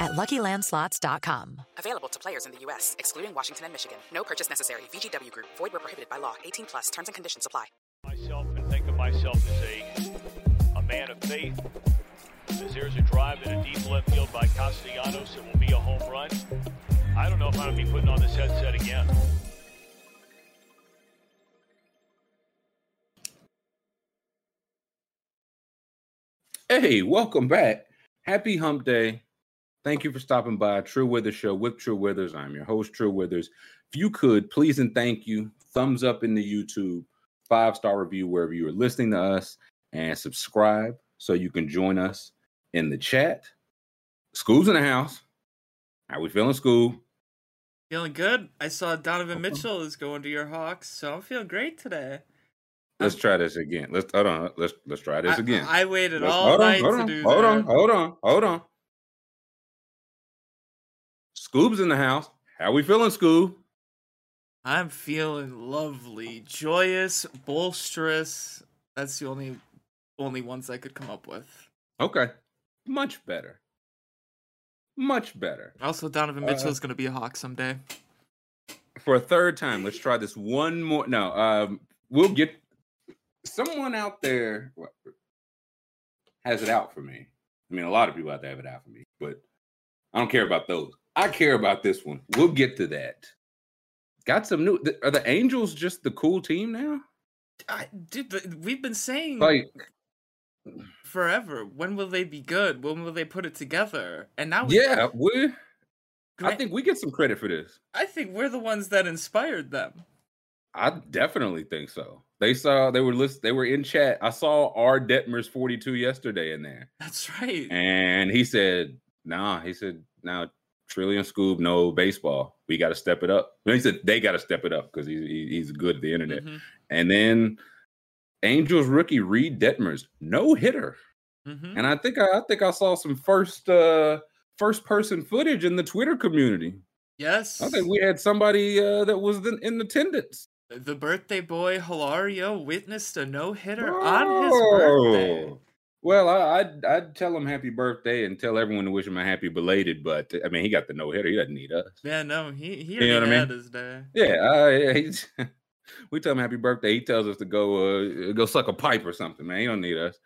at LuckyLandSlots.com. Available to players in the U.S., excluding Washington and Michigan. No purchase necessary. VGW Group. Void where prohibited by law. 18 plus. Terms and conditions apply. Myself and think of myself as a, a man of faith. As there's a drive in a deep left field by Castellanos, it will be a home run. I don't know if I'm going to be putting on this headset again. Hey, welcome back. Happy Hump Day. Thank you for stopping by Trill Withers Show with Trill Withers. I'm your host, Trill Withers. If you could, please and thank you, thumbs up in the YouTube, five star review wherever you are listening to us, and subscribe so you can join us in the chat. Scoob's in the house. How we feeling, Scoob? Feeling good. I saw Donovan uh-huh. Mitchell is going to your Hawks, so I'm feeling great today. Let's try this again. Let's hold on. Let's let's try this I- again. I, waited Let's- all hold on, night hold to on, do hold that. on, hold on, hold on. Scoob's in the house. How we feeling, Scoob? I'm feeling lovely, joyous, bolsterous. That's the only only ones I could come up with. Okay, much better. Much better. Also, Donovan Uh, Mitchell is going to be a Hawk someday. For a third time, let's try this one more. No, um, we'll get someone out there has it out for me. I mean, a lot of people out there have it out for me, but I don't care about those. I care about this one. We'll get to that. Got some new. Are the Angels just the cool team now? I, dude, we've been saying Like, forever. When will they be good? When will they put it together? And now, we- yeah, we. I think we get some credit for this. I think we're the ones that inspired them. I definitely think so. They saw they were list they were in chat. I saw R Detmer's 42 yesterday in there. That's right. And he said, nah, he said, now Trillion Scoob, no baseball. We got to step it up. He said they got to step it up because he's he's good at the internet. Mhm, And then Angels rookie Reid Detmers, no hitter. mhm. And I think I, I think I saw some first uh first person footage in the Twitter community. Yes. I think we had somebody uh, that was in, in attendance. The birthday boy Hilario witnessed a no hitter on his birthday. Well, I, I'd I'd tell him happy birthday and tell everyone to wish him a happy belated. But I mean, he got the no hitter. He doesn't need us. Yeah, no, he he You know what I mean? his day. Yeah, we tell him happy birthday. He tells us to go uh, go suck a pipe or something. Man, he don't need us.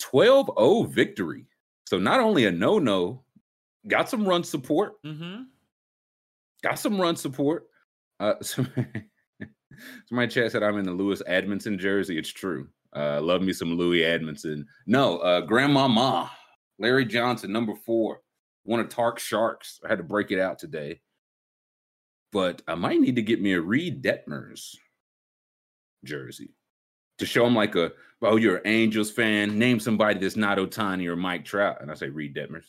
12-0 victory. So not only a no no, got some run support. Mm-hmm. Got some run support. Uh, somebody, somebody chat said I'm in the Lewis Admonson jersey. It's true. Uh, love me some Louis Edmondson. No, uh, Grandmama, Larry Johnson, number four, one of Tark Sharks. I had to break it out today, but I might need to get me a Reid Detmers jersey to show him like a oh you're an Angels fan. Name somebody that's not Ohtani or Mike Trout, and I say Reid Detmers,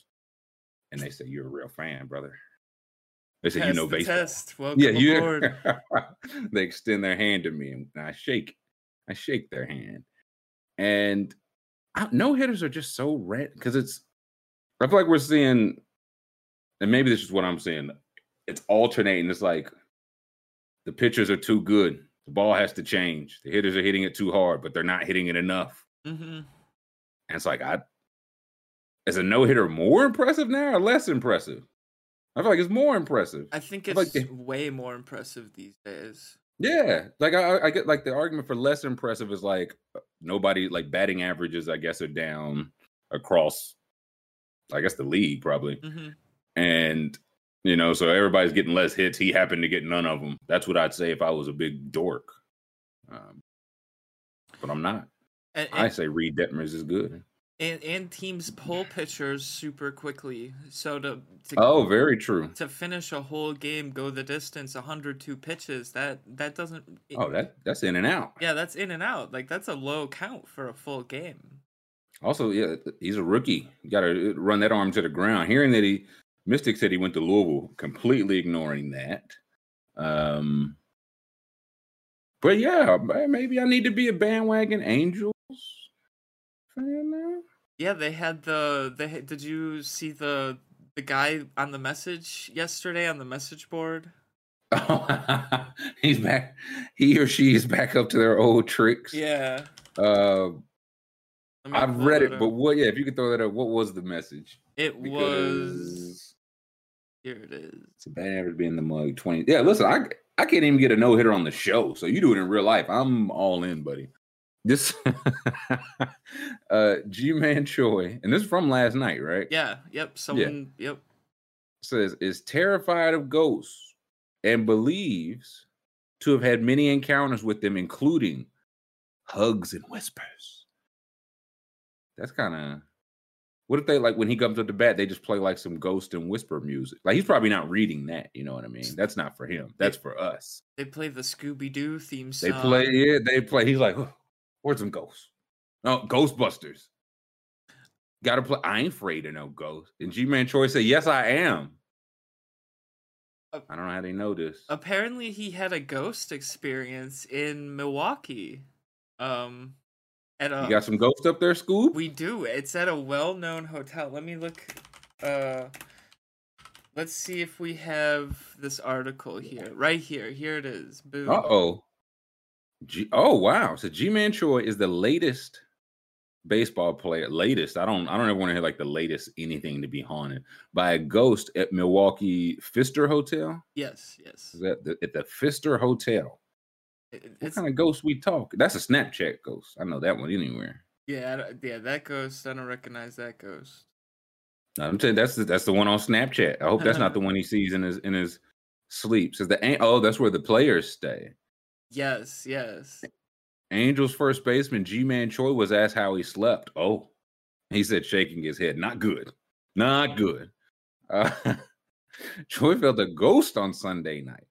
and they say you're a real fan, brother. They say you know baseball. test. Welcome Yeah, you. they extend their hand to me, and I shake. I shake their hand, and no hitters are just so red because it's. I feel like we're seeing, and maybe this is what I'm seeing. It's alternating. It's like the pitchers are too good. The ball has to change. The hitters are hitting it too hard, but they're not hitting it enough. Mm-hmm. And it's like I is a no hitter more impressive now or less impressive? I feel like it's more impressive. I think it's feel like they- way more impressive these days. Yeah, like I, I get like the argument for less impressive is like nobody like batting averages. I guess are down across, I guess the league probably, Mm-hmm. and you know so everybody's getting less hits. He happened to get none of them. That's what I'd say if I was a big dork. Um, but I'm not. And, I and, say Reid Detmers is good. And, and teams pull pitchers super quickly. So to, to Oh, very true. to finish a whole game, go the distance, 102 pitches. That that doesn't. Oh, that that's in and out. yeah, that's in and out. Like that's a low count for a full game. Also, yeah, he's a rookie. You got to run that arm to the ground. Hearing that he Mystic said he went to Louisville, completely ignoring that. Um, but yeah, maybe I need to be a bandwagon Angels fan now. Yeah, they had the they did you see the the guy on the message yesterday on the message board? he's back. He or she is back up to their old tricks. Yeah. Uh, I've read it it, but what? Yeah, if you could throw that up, what was the message? it was here it is. it's a bad average being the mug twenty. Yeah, listen, I I can't even get a no hitter on the show, so you do it in real life. I'm all in, buddy. This uh Ji-Man Choi, and this is from last night, right? Yeah, yep, someone yep. says is terrified of ghosts and believes to have had many encounters with them, including hugs and whispers. That's kind of what if they like when he comes up to bat, they just play like some ghost and whisper music. Like he's probably not reading that, you know what I mean? That's not for him. That's for us. They play the Scooby Doo theme song. They play, yeah, they play. He's like, "Oh, where's some ghosts? Oh, Ghostbusters. Gotta play. I ain't afraid of no ghosts. And Ji-Man Choi said, Yes, I am. Uh, I don't know how they know this. Apparently he had a ghost experience in Milwaukee. Um at a You got some ghosts up there, Scoob? We do. It's at a well-known hotel. Let me look. Uh, let's see if we have this article here. Right here. Here it is. Boom. Uh oh. G- oh wow. So Ji-Man Choi is the latest baseball player. Latest. I don't. I don't ever want to hear like the latest anything to be haunted by a ghost at Milwaukee Pfister Hotel. Yes. Yes. Is that the, at the Pfister Hotel? It- What It's, kind of ghost we talk? That's a Snapchat ghost. I know that one anywhere. yeah. Yeah. That ghost. I don't recognize that ghost. I'm saying that's the, that's the one on Snapchat. I hope that's not the one he sees in his in his sleep. Says the oh, that's where the players stay. Yes. Yes. Angels first baseman Ji-Man Choi was asked how he slept. Oh, he said, shaking his head, not good, not good. Uh, Choi felt a ghost on Sunday night.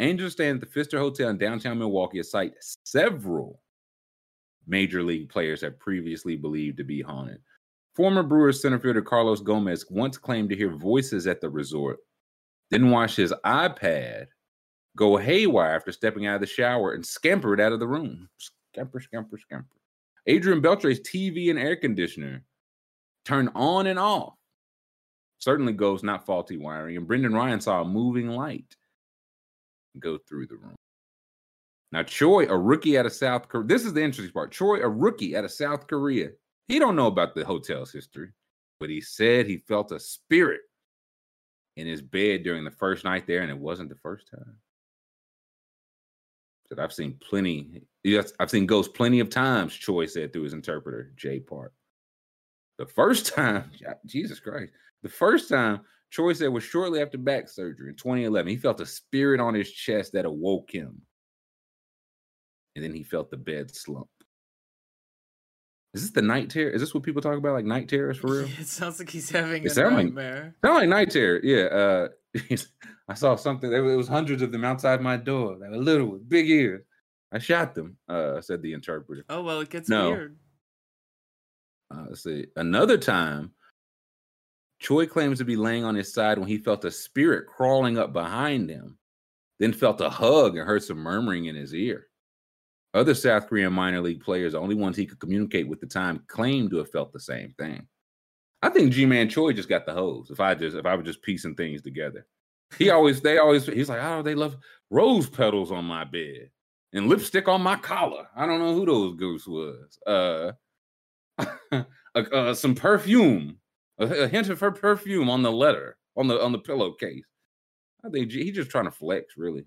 Angels stay at the Pfister Hotel in downtown Milwaukee, a site several major league players have previously believed to be haunted. Former Brewers center fielder Carlos Gomez once claimed to hear voices at the resort, then watched his iPad go haywire after stepping out of the shower and scampered out of the room. Scamper, scamper, scamper. Adrian Beltre's TV and air conditioner turned on and off. Certainly goes not faulty wiring. And Brendan Ryan saw a moving light go through the room. Now, Choi, a rookie out of South Korea. This is the interesting part. Choi, a rookie out of South Korea. He don't know about the hotel's history, but he said he felt a spirit in his bed during the first night there, and it wasn't the first time. Said I've seen plenty. Yes, I've seen ghosts plenty of times. Choi said through his interpreter, Jay Park. The first time, Jesus Christ, the first time Choi said was shortly after back surgery in 2011. He felt a spirit on his chest that awoke him, and then he felt the bed slump. Is this the night terror? Is this what people talk about, like night terrors for real? It sounds like he's having It a sound like- nightmare. Sound like night terror. Yeah. Uh I saw something. There was hundreds of them outside my door. They were little with big ears. I shot them, uh, said the interpreter. Oh well, it gets No. weird. Uh, let's see. Another time, Choi claims to be laying on his side when he felt a spirit crawling up behind him, then felt a hug and heard some murmuring in his ear. Other South Korean minor league players, the only ones he could communicate with at the time, claimed to have felt the same thing. I think Ji-Man Choi just got the hose. If I just if I was just piecing things together, he always they always he's like, oh, they love rose petals on my bed and lipstick on my collar. I don't know who those goose was. Uh, uh, uh, some perfume, a, a hint of her perfume on the letter on the on the pillowcase. I think G- he's just trying to flex, really. It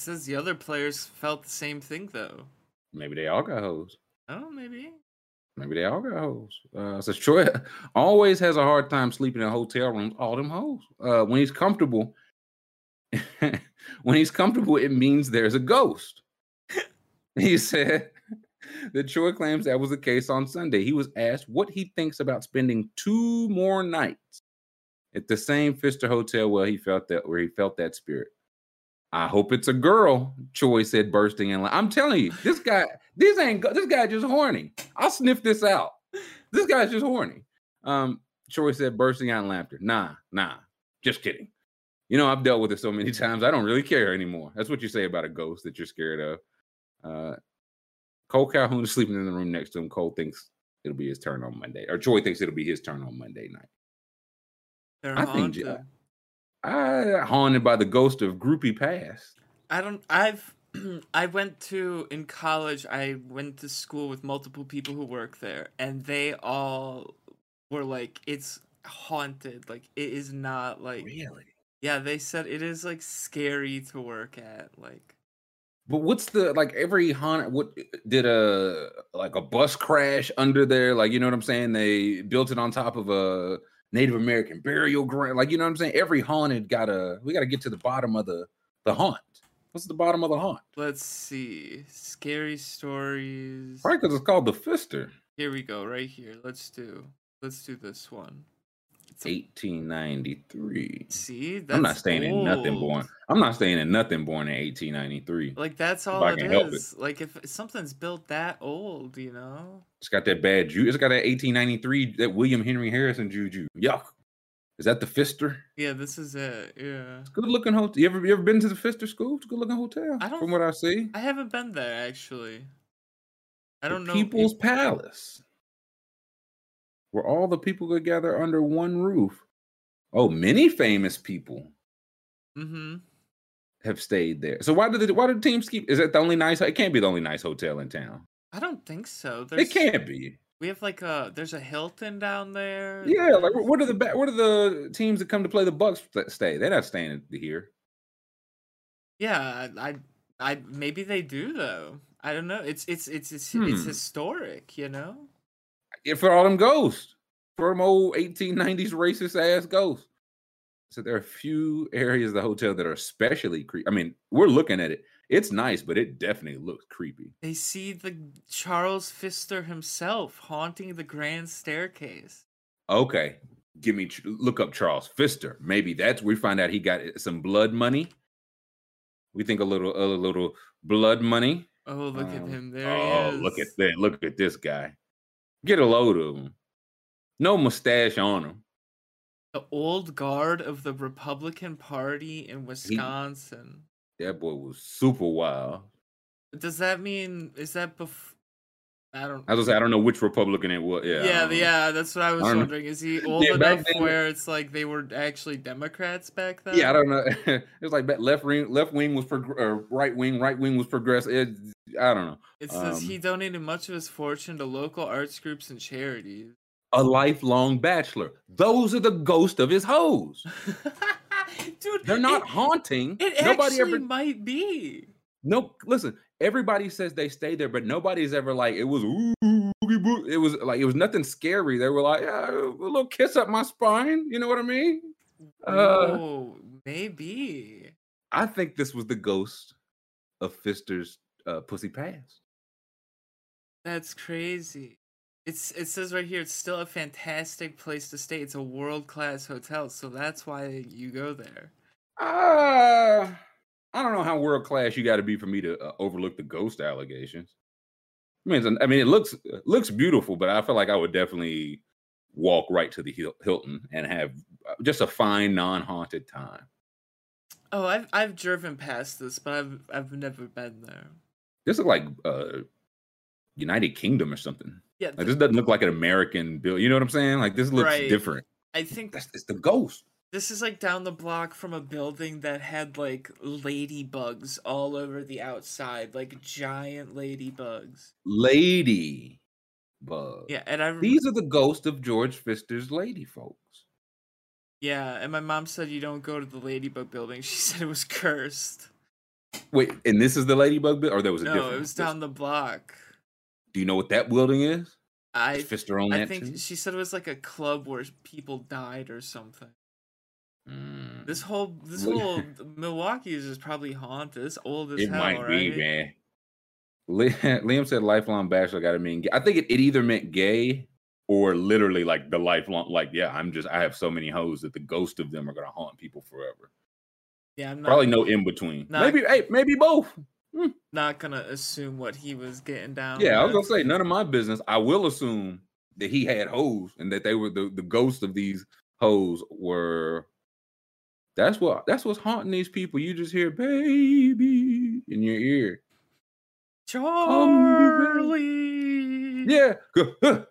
says the other players felt the same thing though. Maybe they all got hoes. Oh, maybe. Maybe they all got hoes. Uh, says Choi always has a hard time sleeping in hotel rooms. All them hoes. Uh, when he's comfortable, when he's comfortable, it means there's a ghost. He said that Choi claims that was the case on Sunday. He was asked what he thinks about spending two more nights at the same Pfister hotel where he felt that where he felt that spirit. I hope it's a girl, Choi said, bursting in. I'm telling you, this guy, this ain't this guy just horny. I'll sniff this out. This guy's just horny. Um, Choi said, bursting out in laughter. Nah, nah, just kidding. You know, I've dealt with it so many times. I don't really care anymore. That's what you say about a ghost that you're scared of. Uh, Cole Calhoun is sleeping in the room next to him. Cole thinks it'll be his turn on Monday, or Choi thinks it'll be his turn on Monday night. They're I haunted. think I haunted by the ghost of Groupie past. I don't. I've. I went to in college. I went to school with multiple people who work there, and they all were like, "It's haunted. Like it is not like." Really? Yeah, they said it is like scary to work at. Like But what's the like every haunted? What did a like a bus crash under there? Like you know what I'm saying? They built it on top of a Native American burial ground. Like you know what I'm saying? Every haunted got to we got to get to the bottom of the the haunt. What's the bottom of the haunt? let's see, scary stories. Right, because it's called the Pfister. Here we go. Right here. Let's do. Let's do this one. It's a- 1893. see, I'm not staying in nothing born. I'm not staying in nothing born in 1893. Like that's all it it. is. Like if something's built that old, you know. It's got that bad juju. It's got that 1893 that William Henry Harrison juju. Yuck. Is that the Pfister? Yeah, this is it. Yeah. it's Good looking hotel. You ever you ever been to the Pfister Scoob? It's a good looking hotel. I don't- From what I see, I haven't been there actually. I don't know. People's if- Palace, where all the people could gather under one roof. Oh, many famous people mm-hmm. have stayed there. So why did the why did the teams keep? Is that the only nice? It can't be the only nice hotel in town. I don't think so. It can't be. We have like a there's a Hilton down there. Yeah, like where where do the where do the teams that come to play the Bucks st- stay? They're not staying here. Yeah, I, I, maybe they do though. I don't know. It's it's it's it's, it's Hmm. historic, you know. Yeah, for all them ghosts, for them old 1890s racist ass ghosts. So there are a few areas of the hotel that are especially creepy. I mean, we're looking at it. It's nice, but it definitely looks creepy. They see the Charles Pfister himself haunting the grand staircase. Okay, give me look up Charles Pfister. Maybe that's we find out he got some blood money. We think a little a little blood money. Oh, look at Um, him there. oh, he is. look at that! Look at this guy. Get a load of him. No mustache on him. the old guard of the Republican Party in Wisconsin. That boy was super wild. Does that mean is that bef- I don't I was say I don't know which Republican it was. Yeah, yeah, yeah, that's what I was I don't know. wondering. Is he old Yeah, enough then- where it's like they were actually Democrats back then? Yeah, I don't know. it's like left wing, left wing was prog- right wing, right wing was progressive. I don't know. It says Um, he donated much of his fortune to local arts groups and charities. A lifelong bachelor. Those are the ghost of his hoes. Dude, They're not It, haunting. it nobody ever. might be. No, listen. Everybody says they stayed there, but nobody's ever like it was. Ooh, it was like it was nothing scary. They were like, yeah, a little kiss up my spine. You know what I mean? Uh, oh, maybe. I think this was the ghost of Pfister's uh, pussy past. That's crazy. It's it says right here it's still a fantastic place to stay. It's a world class hotel, so that's why you go there. Uh, I don't know how world class you got to be for me to uh, overlook the ghost allegations. I mean, I mean, it looks it looks beautiful, but I feel like I would definitely walk right to the Hilton and have uh, just a fine, non-haunted time. Oh, I've I've driven past this, but I've I've never been there. This looks like uh, United Kingdom or something. Yeah, Like th- this doesn't look like an American bill. You know what I'm saying? Like this looks Right. different. I think That's it's the ghost. this is like down the block from a building that had like ladybugs all over the outside, like giant ladybugs. Lady bug. Yeah, and I These are the ghosts of George Pfister's lady folks. yeah, and my mom said you don't go to the ladybug building. She said it was cursed. Wait, and this is the ladybug bill, or there was a No, different. it was down the block. Do you know what that building is? I I that think too? she said it was like a club where people died or something. Mm. This whole this whole Milwaukee is just probably haunted. It's old as it hell, might right? be, man. Liam said lifelong bachelor got to mean. Gay. I think it, it either meant gay or literally like the lifelong. Like, yeah, I'm just I have so many hoes that the ghost of them are gonna haunt people forever. Yeah, I'm not, Probably no in between. Maybe hey, maybe both. Hmm. not gonna assume what he was getting down. Yeah, I was gonna say none of my business. I will assume that he had hoes and that they were the the ghosts of these hoes were. That's what that's what's haunting these people. You just hear baby in your ear. Charlie. Yeah.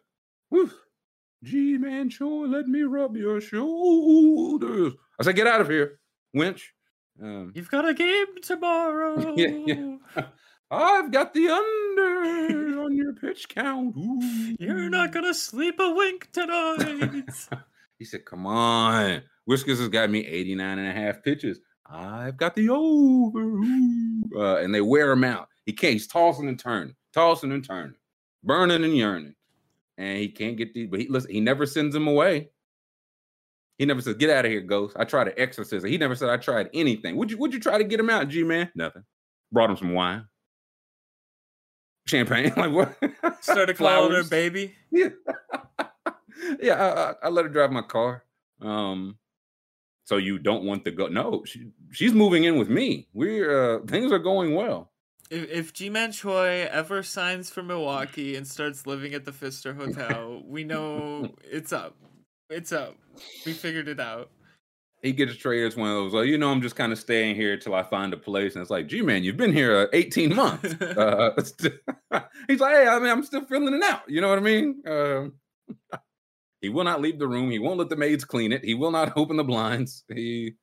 G man, sure, let me rub your shoulders. I said, get out of here, winch. Um, You've got a game tomorrow. Yeah, yeah. I've got the under on your pitch count. Ooh. You're not gonna sleep a wink tonight. He said, Come on. Whiskers has got me 89 and a half pitches. I've got the over. Ooh. Uh, and they wear him out. He can't, he's tossing and turning, tossing and turning, burning and yearning. And he can't get these, but he listen, he never sends him away. He never says, Get out of here, ghost. I tried to exorcism. He never said I tried anything. Would you would you try to get him out, G man? Nothing. Brought him some wine. Champagne. like what? Started calling her baby. Yeah, yeah. I, I, I let her drive my car. Um, so you don't want to go? No, she, she's moving in with me. We're uh, things are going well. If, if Ji-Man Choi ever signs for Milwaukee and starts living at the Pfister Hotel, we know it's up. It's up. We figured it out. He gets traded as one of those. Well, you know, I'm just kind of staying here till I find a place. And it's like, gee, man, you've been here uh, 18 months. uh, he's like, hey, I mean, I'm still filling it out. You know what I mean? Uh, he will not leave the room. He won't let the maids clean it. He will not open the blinds. He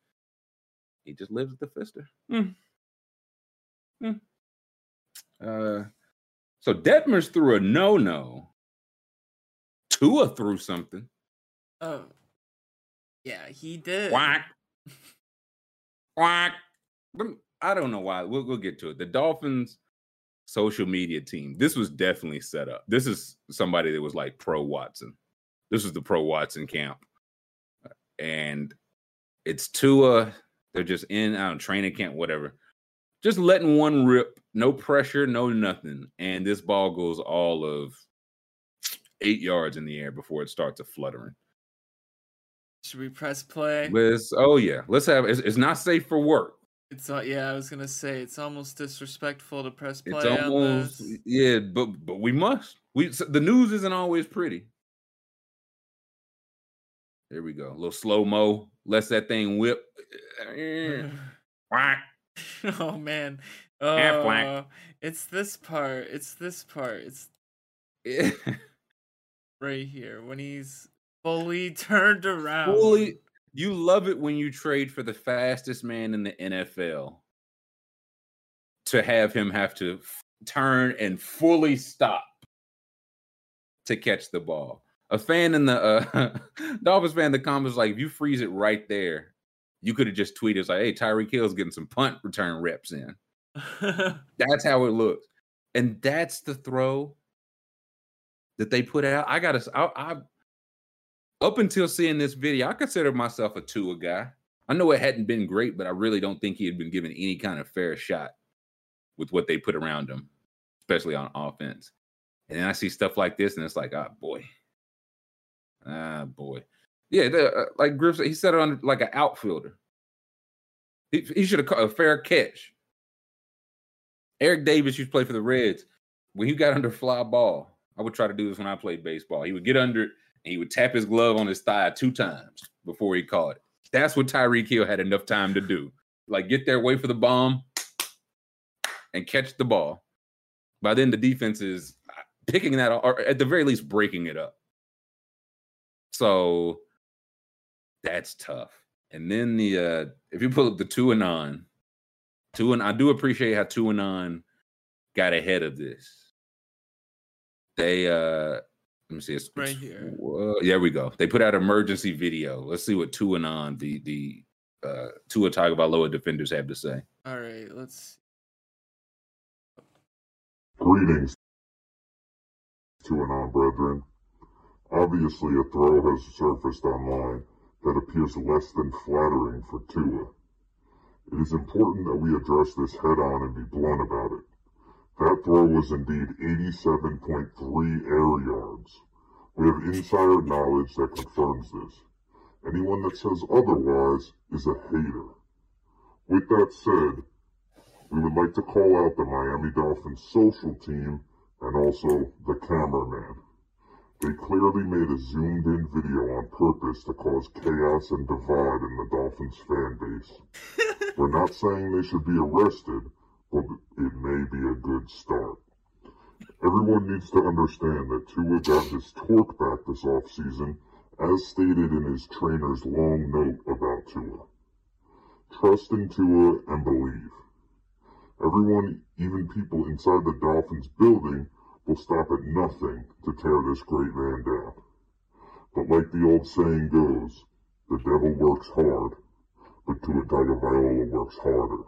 he just lives at the Pfister. Hmm. Hmm. Uh, so Detmers threw a no no. Tua threw something. Oh, yeah, he did. Quack. Quack. I don't know why. We'll, we'll get to it. The Dolphins social media team. This was definitely set up. This is somebody that was like pro Watson. This is the pro Watson camp. And it's Tua. They're just in, don't training camp, whatever. Just letting one rip, no pressure, no nothing. And this ball goes all of eight yards in the air before it starts a fluttering. Should we press play? Let's, oh yeah, let's have. It's, it's not safe for work. It's uh, yeah, I was gonna say it's almost disrespectful to press play It's on almost yeah, but but we must. We the news isn't always pretty. There we go. A little slow mo. Lets that thing whip. Oh man. Half whack. Oh, it's this part. It's this part. It's right here when he's fully turned around. Fully, you love it when you trade for the fastest man in the NFL to have him have to f- turn and fully stop to catch the ball. A fan in the uh, Dolphins fan in the comments like, if you freeze it right there, you could have just tweeted it's like, "Hey, Tyreek Hill's getting some punt return reps in." That's how it looks, and that's the throw that they put out. I gotta, I, I up until seeing this video, I considered myself a Tua guy. I know it hadn't been great, but I really don't think he had been given any kind of fair shot with what they put around him, especially on offense. And then I see stuff like this, and it's like, ah, boy, ah, boy, yeah. The, uh, like Griff, he said it on like an outfielder. He, he should have caught a fair catch. Eric Davis used to play for the Reds. When he got under fly ball, I would try to do this when I played baseball. He would get under he would tap his glove on his thigh two times before he caught it. That's what Tyreek Hill had enough time to do. Like get there, wait for the bomb, and catch the ball. By then, the defense is picking that up, or at the very least, breaking it up. So that's tough. And then the uh if you pull up the Tuanon, two and I do appreciate how Tuanon got ahead of this. They uh let me see it's Right it's- here. uh, there we go. They put out emergency video. Let's see what Tuanon the the uh Tua Tagovailoa defenders have to say. All right, let's. Greetings Tuanon, brethren. Obviously, a throw has surfaced online that appears less than flattering for Tua. It is important that we address this head on and be blunt about it. That throw was indeed 87.3 air yards. We have insider knowledge that confirms this. Anyone that says otherwise is a hater. With that said, we would like to call out the Miami Dolphins social team and also the cameraman. They clearly made a zoomed in video on purpose to cause chaos and divide in the Dolphins fan base. We're not saying they should be arrested, but it may be a good start. Everyone needs to understand that Tua got his torque back this offseason, as stated in his trainer's long note about Tua. Trust in Tua and believe. Everyone, even people inside the Dolphins building, will stop at nothing to tear this great man down. But like the old saying goes, the devil works hard, but Tua Tagovailoa works harder.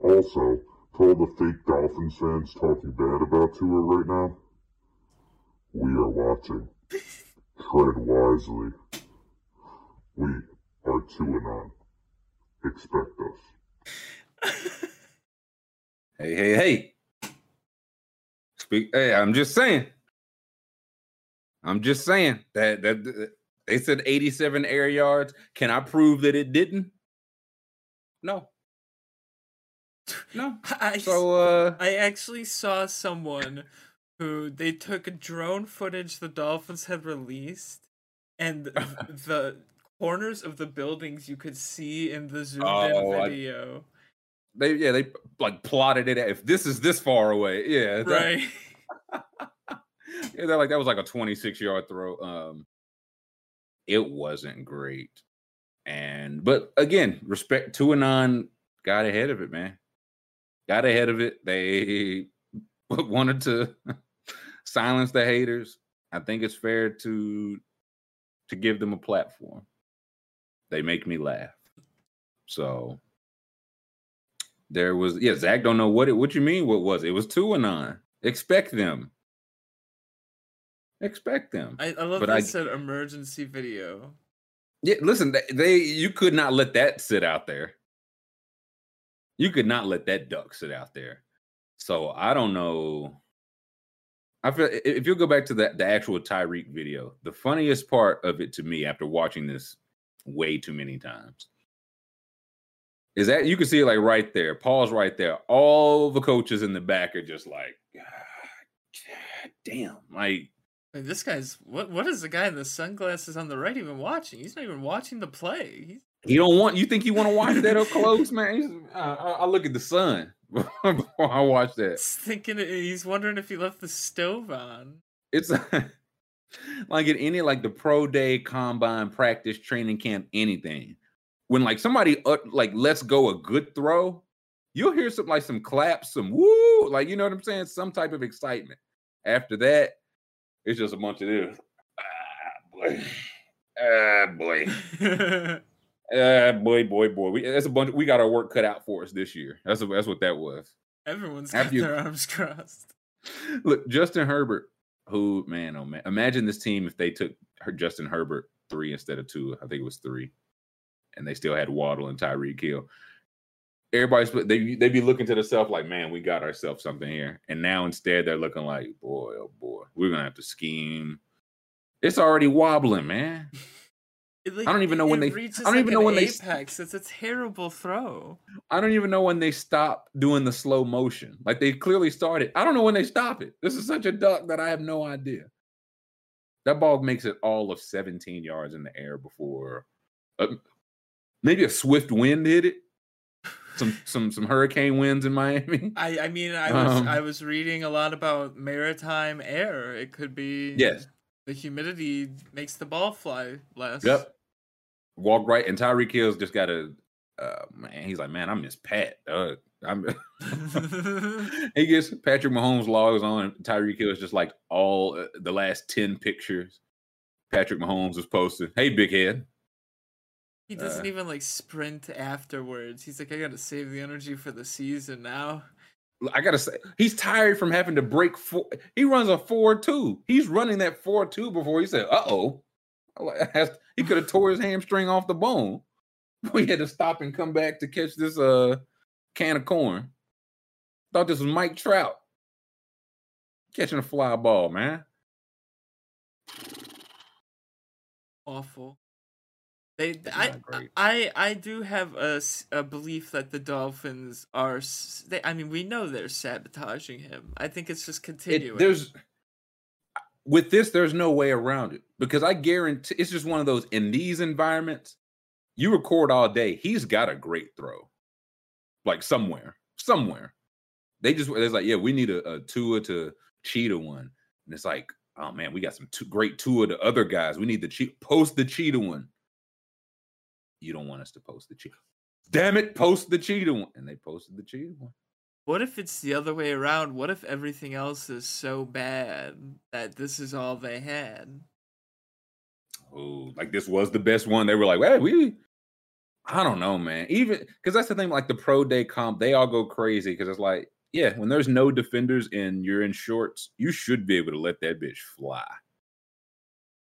Also, all the fake Dolphins fans talking bad about Tua right now, we are watching. Tread wisely. We are Tuanon. Expect us. Hey, hey, hey. Speak. Hey, I'm just saying. I'm just saying that that, that they said 87 air yards. Can I prove that it didn't? No. No. I, So uh I actually saw someone who they took drone footage the Dolphins had released, and the corners of the buildings you could see in the zoomed Oh, in I- video. they yeah, they like plotted it. If this is this far away, yeah. that- Right. yeah, they're like that was like a 26 yard throw. Um it wasn't great. And but again, respect Tuanon got ahead of it, man. Got ahead of it. They wanted to silence the haters. I think it's fair to to give them a platform. They make me laugh. So there was yeah, Zach don't know what it what you mean, what was it? It was Tuanon. Expect them. Expect them. I, I love But that I- said emergency video. Yeah, listen, they, they you could not let that sit out there. You could not let that duck sit out there. So I don't know. I feel if you go back to the, the actual Tyreek video, the funniest part of it to me after watching this way too many times is that you can see it like right there, pause right there. All the coaches in the back are just like, God, damn, like Like, this guy's what? What is the guy in the sunglasses on the right even watching? He's not even watching the play. He's, You don't want you think you want to watch that up close, man? Uh, I, I look at the sun before I watch that. he's thinking. He's wondering if he left the stove on. It's like in any like the pro day, combine, practice, training camp, anything. When like somebody uh, like lets go a good throw, you'll hear some like some claps, some woo, like you know what I'm saying, some type of excitement. After that, it's just a bunch of this. Ah boy, ah boy. Uh, boy, boy, boy. We that's a bunch. We got our work cut out for us this year. That's that's what that was. Everyone's got After you- their arms crossed. Look, Justin Herbert. Who man? Oh man! Imagine this team if they took Justin Herbert three instead of two. I think it was three, and they still had Waddle and Tyreek Hill. Everybody's they they be looking to themselves like, man, we got ourselves something here. And now instead they're looking like, boy, oh boy, we're gonna have to scheme. It's already wobbling, man. Like, I don't even know when they- I don't like, even know when they apex. It's a terrible throw. I don't even know when they stop doing the slow motion. Like they clearly started. I don't know when they stop it. This is such a duck that I have no idea. That ball makes it all of 17 yards in the air before uh, maybe a swift wind hit it. Some some some hurricane winds in Miami. I I mean I was Um, I was reading a lot about maritime air. It could be Yes. The humidity makes the ball fly less. Yep. Walk right, and Tyreek Hill's just got a uh, man. He's like, man, I miss Pat. Dog. I'm. he gets Patrick Mahomes logs on. Tyreek Hill is just like all uh, the last ten pictures. Patrick Mahomes was posted. Hey, big head. He doesn't Uh, even like sprint afterwards. He's like, I gotta save the energy for the season now. I gotta say, he's tired from having to break four. He runs a four-two. He's running that four-two before he said, "Uh oh." He could have tore his hamstring off the bone. We had to stop and come back to catch this uh can of corn. Thought this was Mike Trout. catching a fly ball, man. Awful. They, I. I, I do have a, a belief that the Dolphins are. They, I mean, we know they're sabotaging him. I think it's just It, continuing. there's with this, there's no way around it because I guarantee it's just one of those in these environments. You record all day, he's got a great throw, like somewhere, somewhere. They just it's like, yeah, we need a, a Tua to Cheetah one, and it's like, oh man, we got some two, great Tua to other guys. We need the cheat post the Cheetah one. You don't want us to post the Cheetah. Damn it, post the Cheetah one, and they posted the Cheetah one. What if it's the other way around? What if everything else is so bad that this is all they had? Oh, like this was the best one. They were like, "Hey, we." I don't know, man. Even because that's the thing. Like the pro day comp, they all go crazy because it's like, yeah, when there's no defenders and you're in shorts, you should be able to let that bitch fly.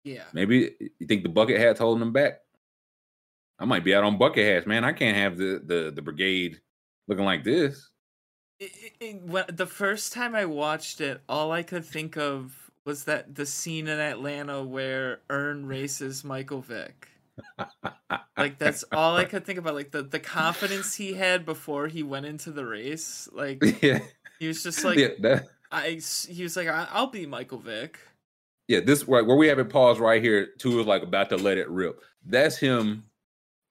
Yeah. Maybe you think the bucket hat's holding them back. I might be out on bucket hats, man. I can't have the the the brigade looking like this. It, it, the first time I watched it, all I could think of was that the scene in Atlanta where Earn races Michael Vick. Like that's all I could think about. Like the, the confidence he had before he went into the race. Like yeah, he was just like yeah, that, I. He was like I, I'll be Michael Vick. yeah. This right where we have it paused right here. Tua is like about to let it rip. That's him.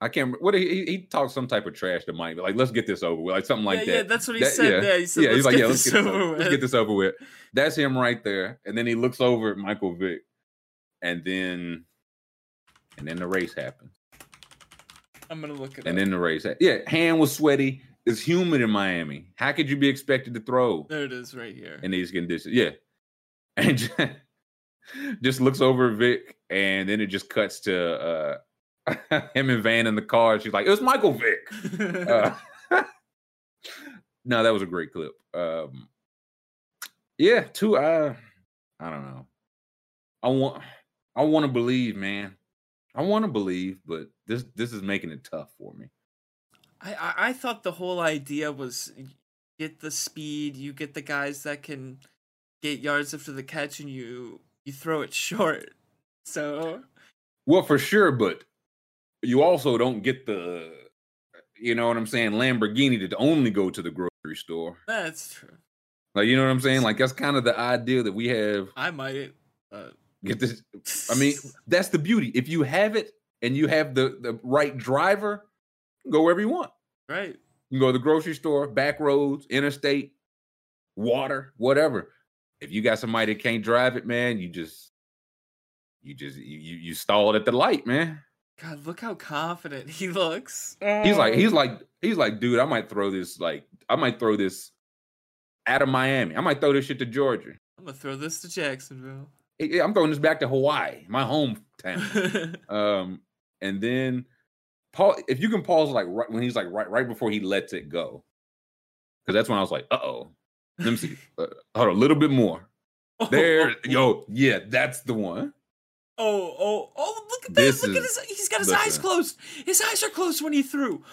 I can't. remember What he, he talked some type of trash to Mike. Like, let's get this over with. Like something like yeah, that. yeah, that's what he That- said. Yeah, he said, let's he's like, yeah, let's get, this over let's with." get this over with. That's him right there. And then he looks over at Michael Vick, and then, and then the race happens. I'm gonna look at And up. then the race, yeah, hand was sweaty. It's humid in Miami. How could you be expected to throw there it is, right here. in these conditions? Yeah, and just, just looks over at Vick, and then it just cuts to uh him and Van in the car. She's like, "It was Michael Vick." Uh, no, that was a great clip. Um, yeah, two. I, I don't know. I want, I want to believe, man. I want to believe, but this this is making it tough for me. I, I I thought the whole idea was get the speed, you get the guys that can get yards after the catch, and you you throw it short. So Well, for sure, but you also don't get the, you know what I'm saying, Lamborghini to only go to the grocery store. that's true. Like, you know what I'm saying? Like, that's kind of the idea that we have. I might. Uh, Get this. I mean, that's the beauty. If you have it and you have the the right driver, go wherever you want. right. You can go to the grocery store, back roads, interstate, water, whatever. If you got somebody that can't drive it, man, you just you just you you, you stalled at the light, man. God, look how confident he looks. He's like he's like he's like, dude, I might throw this like I might throw this out of Miami. I might throw this shit to Georgia. I'm gonna throw this to Jacksonville. I'm throwing this back to Hawaii, my hometown. Um, and then Paul, if you can pause like right when he's like right right before he lets it go, because that's when I was like, uh oh. Let me see. Uh, hold on, a little bit more. There, yo, yeah, that's the one. Oh, oh, oh! Look at This this! Look at his. He's got his eyes closed. His eyes are closed when he threw.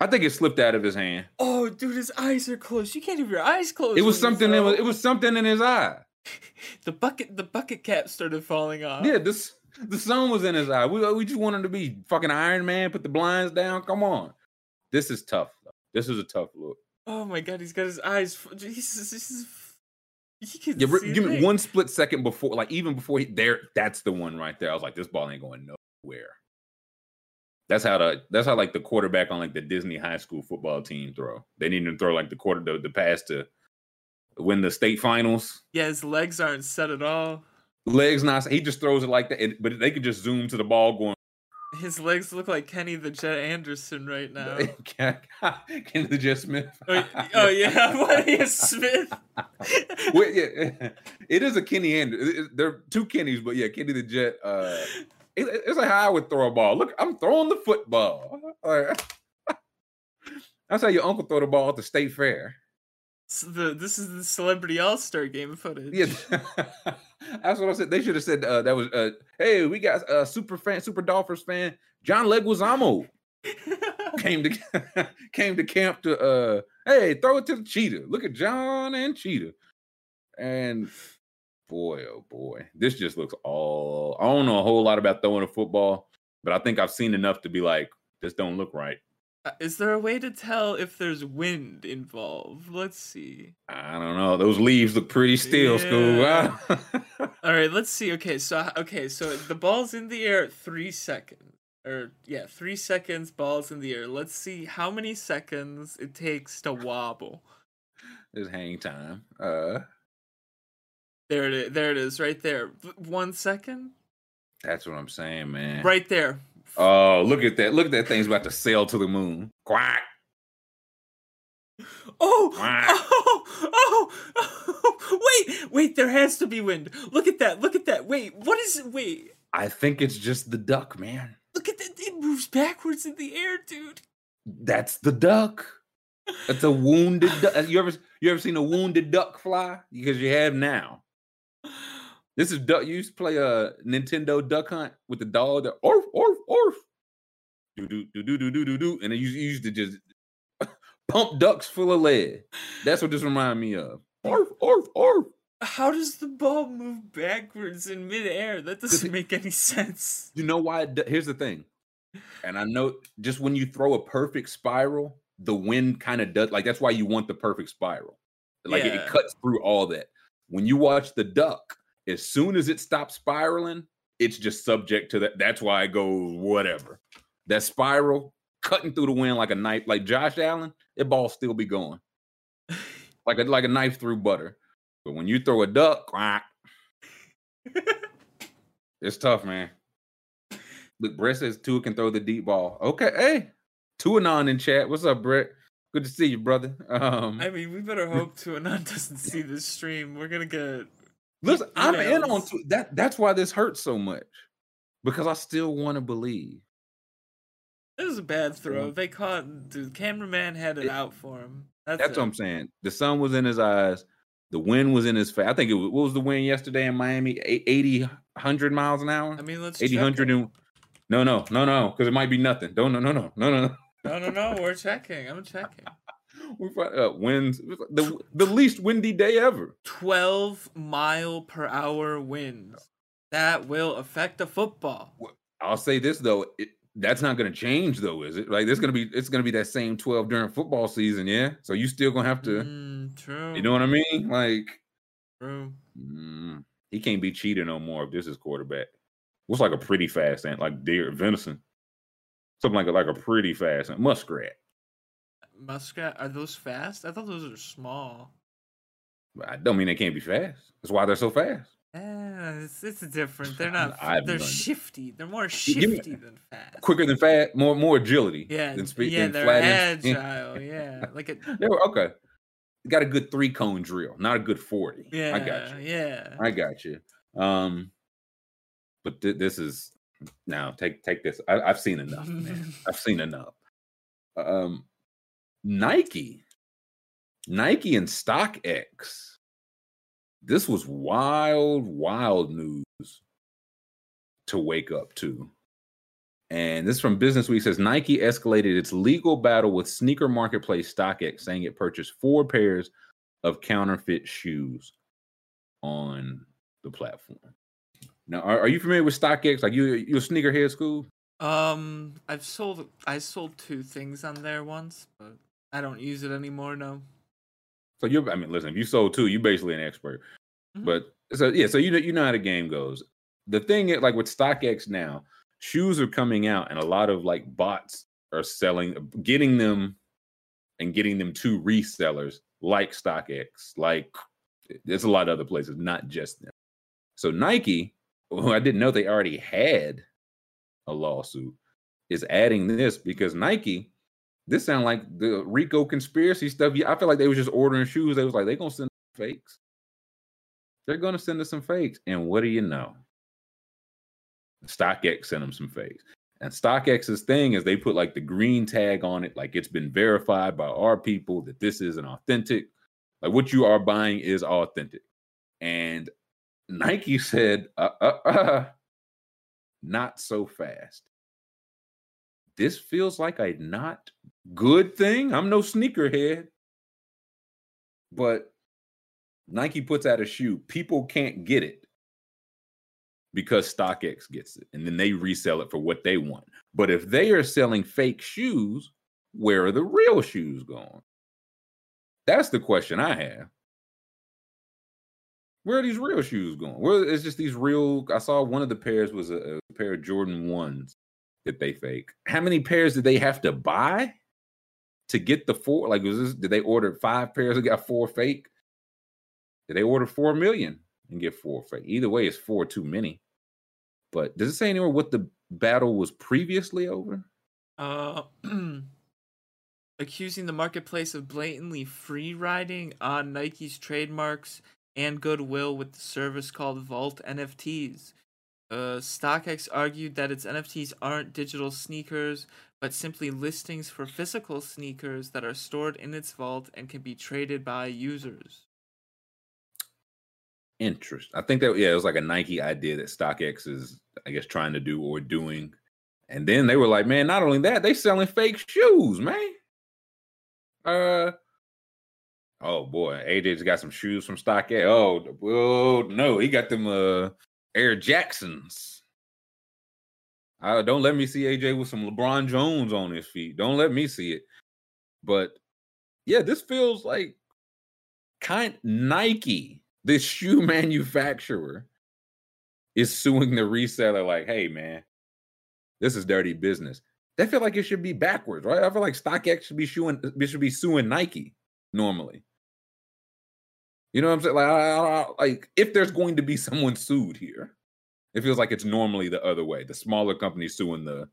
I think it slipped out of his hand. Oh, dude, his eyes are closed. You can't have your eyes closed. It was something. That was, it was something in his eye. the bucket. The bucket cap started falling off. Yeah, this the sun was in his eye. We we just want him to be fucking Iron Man. Put the blinds down. Come on. This is tough. Though. This is a tough look. Oh my god, he's got his eyes. Jesus, this is. Yeah, see give me one split second before, like even before he there. That's the one right there. I was like, this ball ain't going nowhere. That's how the that's how like the quarterback on like the Disney high school football team throw. They need to throw like the quarter the, the pass to win the state finals. Yeah, his legs aren't set at all. Legs not. He just throws it like that. but they could just zoom to the ball going. His legs look like Kenny the Jet Anderson right now. Kenny the Jet Smith. oh, oh yeah, what is Smith? Wait, yeah, it is a Kenny Anderson. There are two Kennys, but yeah, Kenny the Jet. Uh, it- it's like how I would throw a ball. Look, I'm throwing the football. Like, that's how your uncle throw the ball at the state fair. S- the this is the Celebrity All Star Game footage. Yeah, that's what I said. They should have said uh, that was. Uh, hey, we got a uh, super fan, super Dolphins fan, John Leguizamo came to came to camp to uh Hey, throw it to the cheetah. Look at John and Cheetah. And boy, oh boy, this just looks all. I don't know a whole lot about throwing a football, but I think I've seen enough to be like, this don't look right. Uh, Is there a way to tell if there's wind involved? Let's see. I don't know. Those leaves look pretty still, school. All right, let's see. Okay, so okay, so the ball's in the air at three seconds, or yeah, three seconds. Ball's in the air. Let's see how many seconds it takes to wobble. It's hang time. Uh, There it is. There it is. Right there. One second. that's what I'm saying, man. Right there. Oh, look at that! Look at that thing's about to sail to the moon. Quack. Oh, oh Quack. oh, oh, oh, wait, wait, there has to be wind. Look at that, look at that. Wait, what is it? Wait, I think it's just the duck, man. look at that. It moves backwards in the air, dude. That's the duck. That's a wounded duck. You ever you ever seen a wounded duck fly? Because you have now. This is duck. You used to play a Nintendo Duck Hunt with the dog. That orf orf orf. Do do do do do do do do. And then you you used to just pump ducks full of lead. That's what this remind me of. Orf orf orf. How does the ball move backwards in midair? That doesn't make any sense. You know why? it do- Here's the thing, and I know just when you throw a perfect spiral, the wind kind of does. Like that's why you want the perfect spiral. Like it- it cuts through all that. When you watch the duck, as soon as it stops spiraling, it's just subject to that. That's why it goes whatever. That spiral cutting through the wind like a knife, like Josh Allen, that ball still be going like a like a knife through butter. But when you throw a duck, quack, it's tough, man. Look, Brett says Tua can throw the deep ball. Okay, hey, Tuanon in chat. What's up, Brett? Good to see you, brother. Um, I mean, we better hope Tuanon doesn't see this stream. We're gonna get. listen, I'm in on emails. Tu- that. That's why this hurts so much because I still want to believe. It was a bad throw. They caught. The cameraman had it It- out for him. That's, That's what I'm saying. The sun was in his eyes. The wind was in his face. I think it was, what was the wind yesterday in Miami? A- 80, 100 miles an hour? I mean, let's 80, check 100 and no, no, no, no, because it might be nothing. Don't, no, no, no, no, no, no. No, no, no. We're checking. I'm checking. We find uh, winds the the least windy day ever. 12 mile per hour winds. That will affect the football. I'll say this though, it, that's not going to change though, is it? Like it's going to be it's going to be that same 12 during football season, yeah. So you still going to have to, Mm, true. you know what I mean? Like True. mm, he can't be cheating no more if this is quarterback. What's like a pretty fast ant, like deer venison, something like a, like a pretty fast ant, muskrat. Muskrat, are those fast? I thought those are small. I don't mean they can't be fast. That's why they're so fast. Yeah, it's, it's different. They're not. I haven't they're done shifty. They're more give me- shifty than fast. Quicker than fast, more more agility. Yeah, than speed. yeah, than they're agile. Yeah, like a They were okay. Got a good three cone drill, not a good forty. yeah, I got you. yeah. I got you. Um, but th- this is now take take this. I, I've seen enough, man. I've seen enough. Um, Nike, Nike and StockX. This was wild, wild news to wake up to. And this is from Business Week says Nike escalated its legal battle with sneaker marketplace StockX, saying it purchased four pairs of counterfeit shoes on the platform. Now, are, are you familiar with StockX? Like you, you a sneakerhead school? Um, I've sold I sold two things on there once, but I don't use it anymore. No. So you're, I mean, listen, if you sold two, you're basically an expert. Mhm. But so yeah, so you know you know how the game goes. The thing is, like with StockX now, shoes are coming out, and a lot of like bots are selling, getting them, and getting them to resellers like StockX, like there's a lot of other places, not just them. So Nike, who I didn't know they already had a lawsuit, is adding this because Nike. This sound like the Rico conspiracy stuff. Yeah, I feel like they was just ordering shoes. They was like, they gonna send fakes. They're gonna send us some fakes. And what do you know? StockX sent them some fakes. And StockX's thing is they put like the green tag on it, like it's been verified by our people that this is an authentic, like what you are buying is authentic. And Nike said, uh, uh, uh, not so fast. This feels like a not good thing. I'm no sneakerhead, but Nike puts out a shoe, people can't get it because StockX gets it and then they resell it for what they want. But if they are selling fake shoes, where are the real shoes going? That's the question I have. Where are these real shoes going? Where is just these real? I saw one of the pairs was a, a pair of Jordan ones that they fake. How many pairs did they have to buy to get the four? Like, was this? Did they order five pairs and got four fake? Did they order four million and get four fake? Either way, it's four too many. But does it say anywhere what the battle was previously over? Uh, accusing the marketplace of blatantly free riding on Nike's trademarks and goodwill with the service called Vault NFTs. Uh, StockX argued that its NFTs aren't digital sneakers, but simply listings for physical sneakers that are stored in its vault and can be traded by users. Interest. I think that yeah, it was like a Nike idea that StockX is, I guess, trying to do or doing. And then they were like, man, not only that, they selling fake shoes, man. Uh oh boy, AJ's got some shoes from StockX. Oh, oh no, he got them uh Air Jacksons. Uh, don't let me see AJ with some LeBron Jones on his feet. Don't let me see it. But yeah, this feels like kind Nike, this shoe manufacturer, is suing the reseller. Like, hey man, this is dirty business. They feel like it should be backwards, right? I feel like StockX should be suing should be suing Nike normally. You know what I'm saying? Like, I, I, like if there's going to be someone sued here, it feels like it's normally the other way. The smaller company suing the,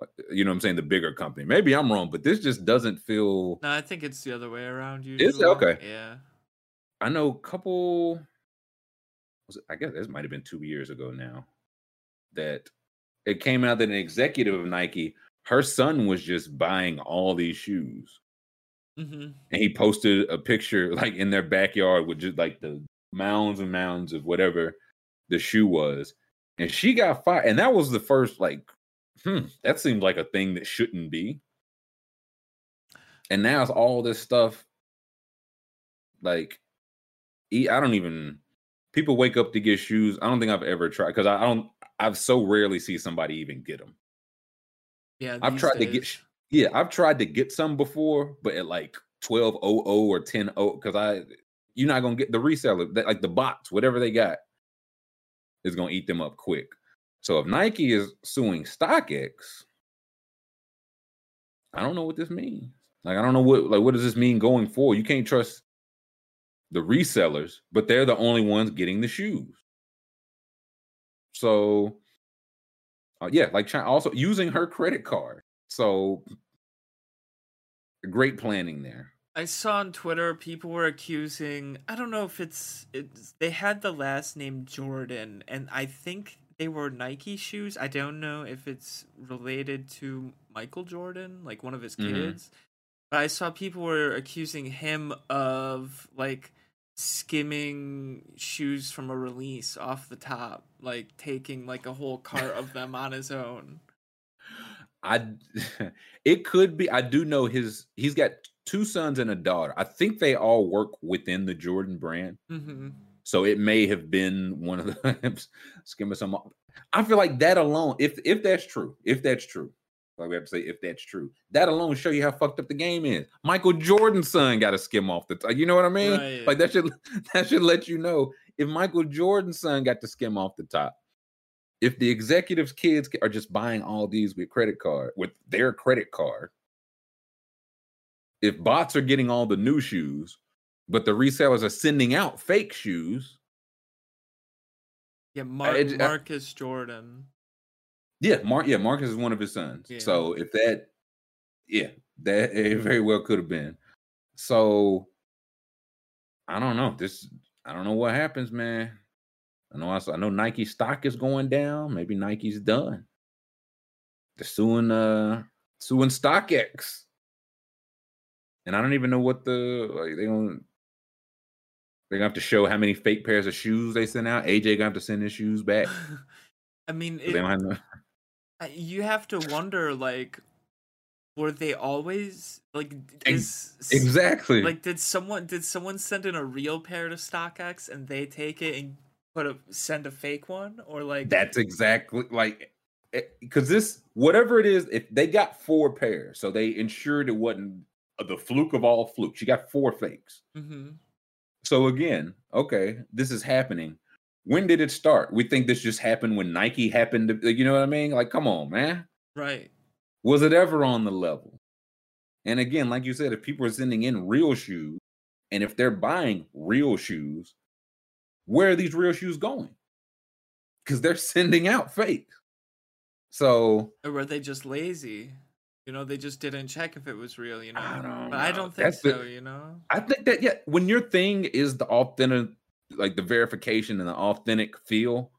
uh, you know what I'm saying, the bigger company. Maybe I'm wrong, but this just doesn't feel. No, I think it's the other way around. Usually. Is it okay? Yeah. I know a couple. It, I guess this might have been two years ago now. That it came out that an executive of Nike, her son was just buying all these shoes Mm-hmm. And he posted a picture like in their backyard with just like the mounds and mounds of whatever the shoe was. And she got fired. And that was the first, like, hmm, that seemed like a thing that shouldn't be. And now it's all this stuff. Like, I don't even, people wake up to get shoes. I don't think I've ever tried because I don't, I've so rarely see somebody even get them. Yeah. I've tried days. to get, yeah, I've tried to get some before, but at like 12 or 10 because I you're not gonna get the reseller that like the bots, whatever they got, is gonna eat them up quick. So if Nike is suing StockX, I don't know what this means. Like I don't know what like what does this mean going forward? You can't trust the resellers, but they're the only ones getting the shoes. So uh, yeah, like also using her credit card. So great planning there. I saw on Twitter people were accusing. I don't know if it's it's they had the last name Jordan, and I think they were Nike shoes. I don't know if it's related to Michael Jordan, like one of his mm-hmm. kids. But I saw people were accusing him of like skimming shoes from a release off the top, like taking like a whole cart of them on his own. I it could be. I do know his. He's got two sons and a daughter. I think they all work within the Jordan brand. Mm-hmm. So it may have been one of the skimming some. I feel like that alone, if if that's true, if that's true, like we have to say, if that's true, that alone show you how fucked up the game is. Michael Jordan's son got to skim off the. T- you know what I mean? Right. Like that should that should let you know if Michael Jordan's son got to skim off the top if the executives' kids are just buying all these with credit card with their credit card, if bots are getting all the new shoes, but the resellers are sending out fake shoes. Yeah, Mar- I, Marcus I, Jordan. Yeah, Mark. Yeah, Marcus is one of his sons. Yeah. So if that, yeah, that it very well could have been. So I don't know. This I don't know what happens, man. I know I, I know Nike stock is going down. Maybe Nike's done. They're suing uh suing StockX. And I don't even know what the like they don't they're gonna have to show how many fake pairs of shoes they sent out. AJ gonna have to send his shoes back. I mean, it, have no... you have to wonder like were they always like is Exactly. like did someone did someone send in a real pair to StockX and they take it and put a send a fake one or like That's exactly like because this whatever it is, if they got four pairs, so they ensured it wasn't the fluke of all flukes. You got four fakes. hmm So again, okay, this is happening. When did it start? We think this just happened when Nike happened to, you know what I mean? Like, come on, man. right Was it ever on the level? And again, like you said, if people are sending in real shoes, and if they're buying real shoes, where are these real shoes going? Because they're sending out fake. So or were they just lazy you know they just didn't check if it was real you know I don't but i know. don't think That's the- so you know I think that yeah, when your thing is the authentic, like the verification and the authentic feel,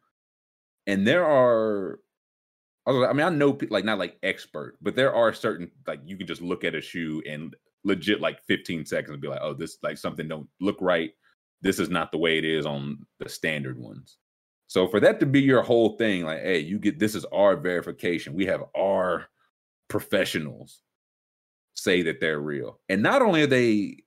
and there are, I mean, I know like not like expert, but there are certain like you can just look at a shoe and legit like 15 seconds and be like, oh, this like something don't look right. This is not the way it is on the standard ones. So for that to be your whole thing, like, hey, you get this is our verification. We have our professionals say that they're real. And not only are they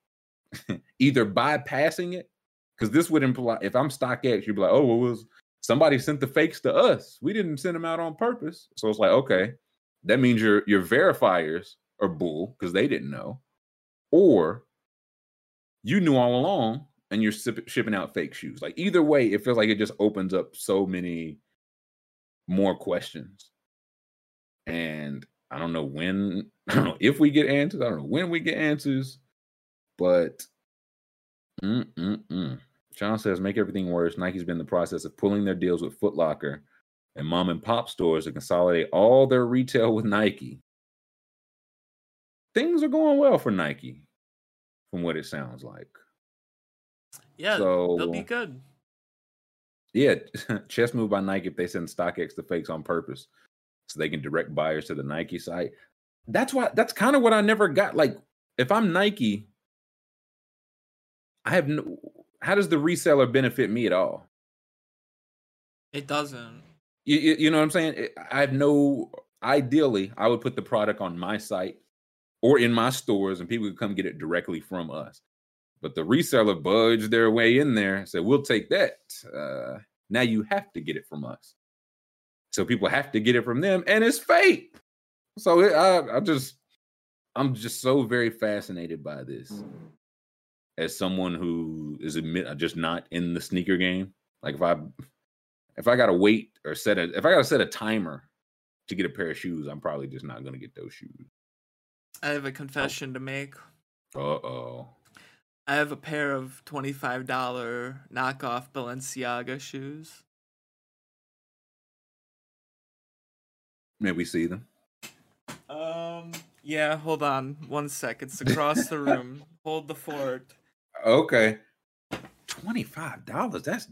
either bypassing it, because this would imply if I'm StockX, you'd be like, oh, well, was somebody sent the fakes to us. We didn't send them out on purpose. So it's like, okay, that means your your verifiers are bull because they didn't know, or you knew all along and you're shipping out fake shoes. Like either way, it feels like it just opens up so many more questions. And I don't know when, I don't know if we get answers. I don't know when we get answers, but mm-mm-mm. Sean says, make everything worse. Nike's been in the process of pulling their deals with Foot Locker and mom and pop stores to consolidate all their retail with Nike. Things are going well for Nike, from what it sounds like. Yeah so, they'll be good Yeah, chess move by Nike if they send StockX to fakes on purpose, so they can direct buyers to the Nike site. That's why. That's kind of what I never got. Like, if I'm Nike, I have no. How does the reseller benefit me at all? it doesn't You, you, you know what I'm saying? I have no. Ideally, I would put the product on my site or in my stores, and people could come get it directly from us. But the reseller budged their way in there and said, "We'll take that." Uh, now you have to get it from us. So people have to get it from them, and it's fake. So it, I, I just, I'm just so very fascinated by this. As someone who is admit just not in the sneaker game, like if I if I gotta wait or set a if I gotta set a timer to get a pair of shoes, I'm probably just not gonna get those shoes. i have a confession to make Uh oh. I have a pair of $25 knockoff balenciaga shoes May we see them? um yeah hold on one sec it's across the room hold the fort Okay. Twenty-five dollars. That's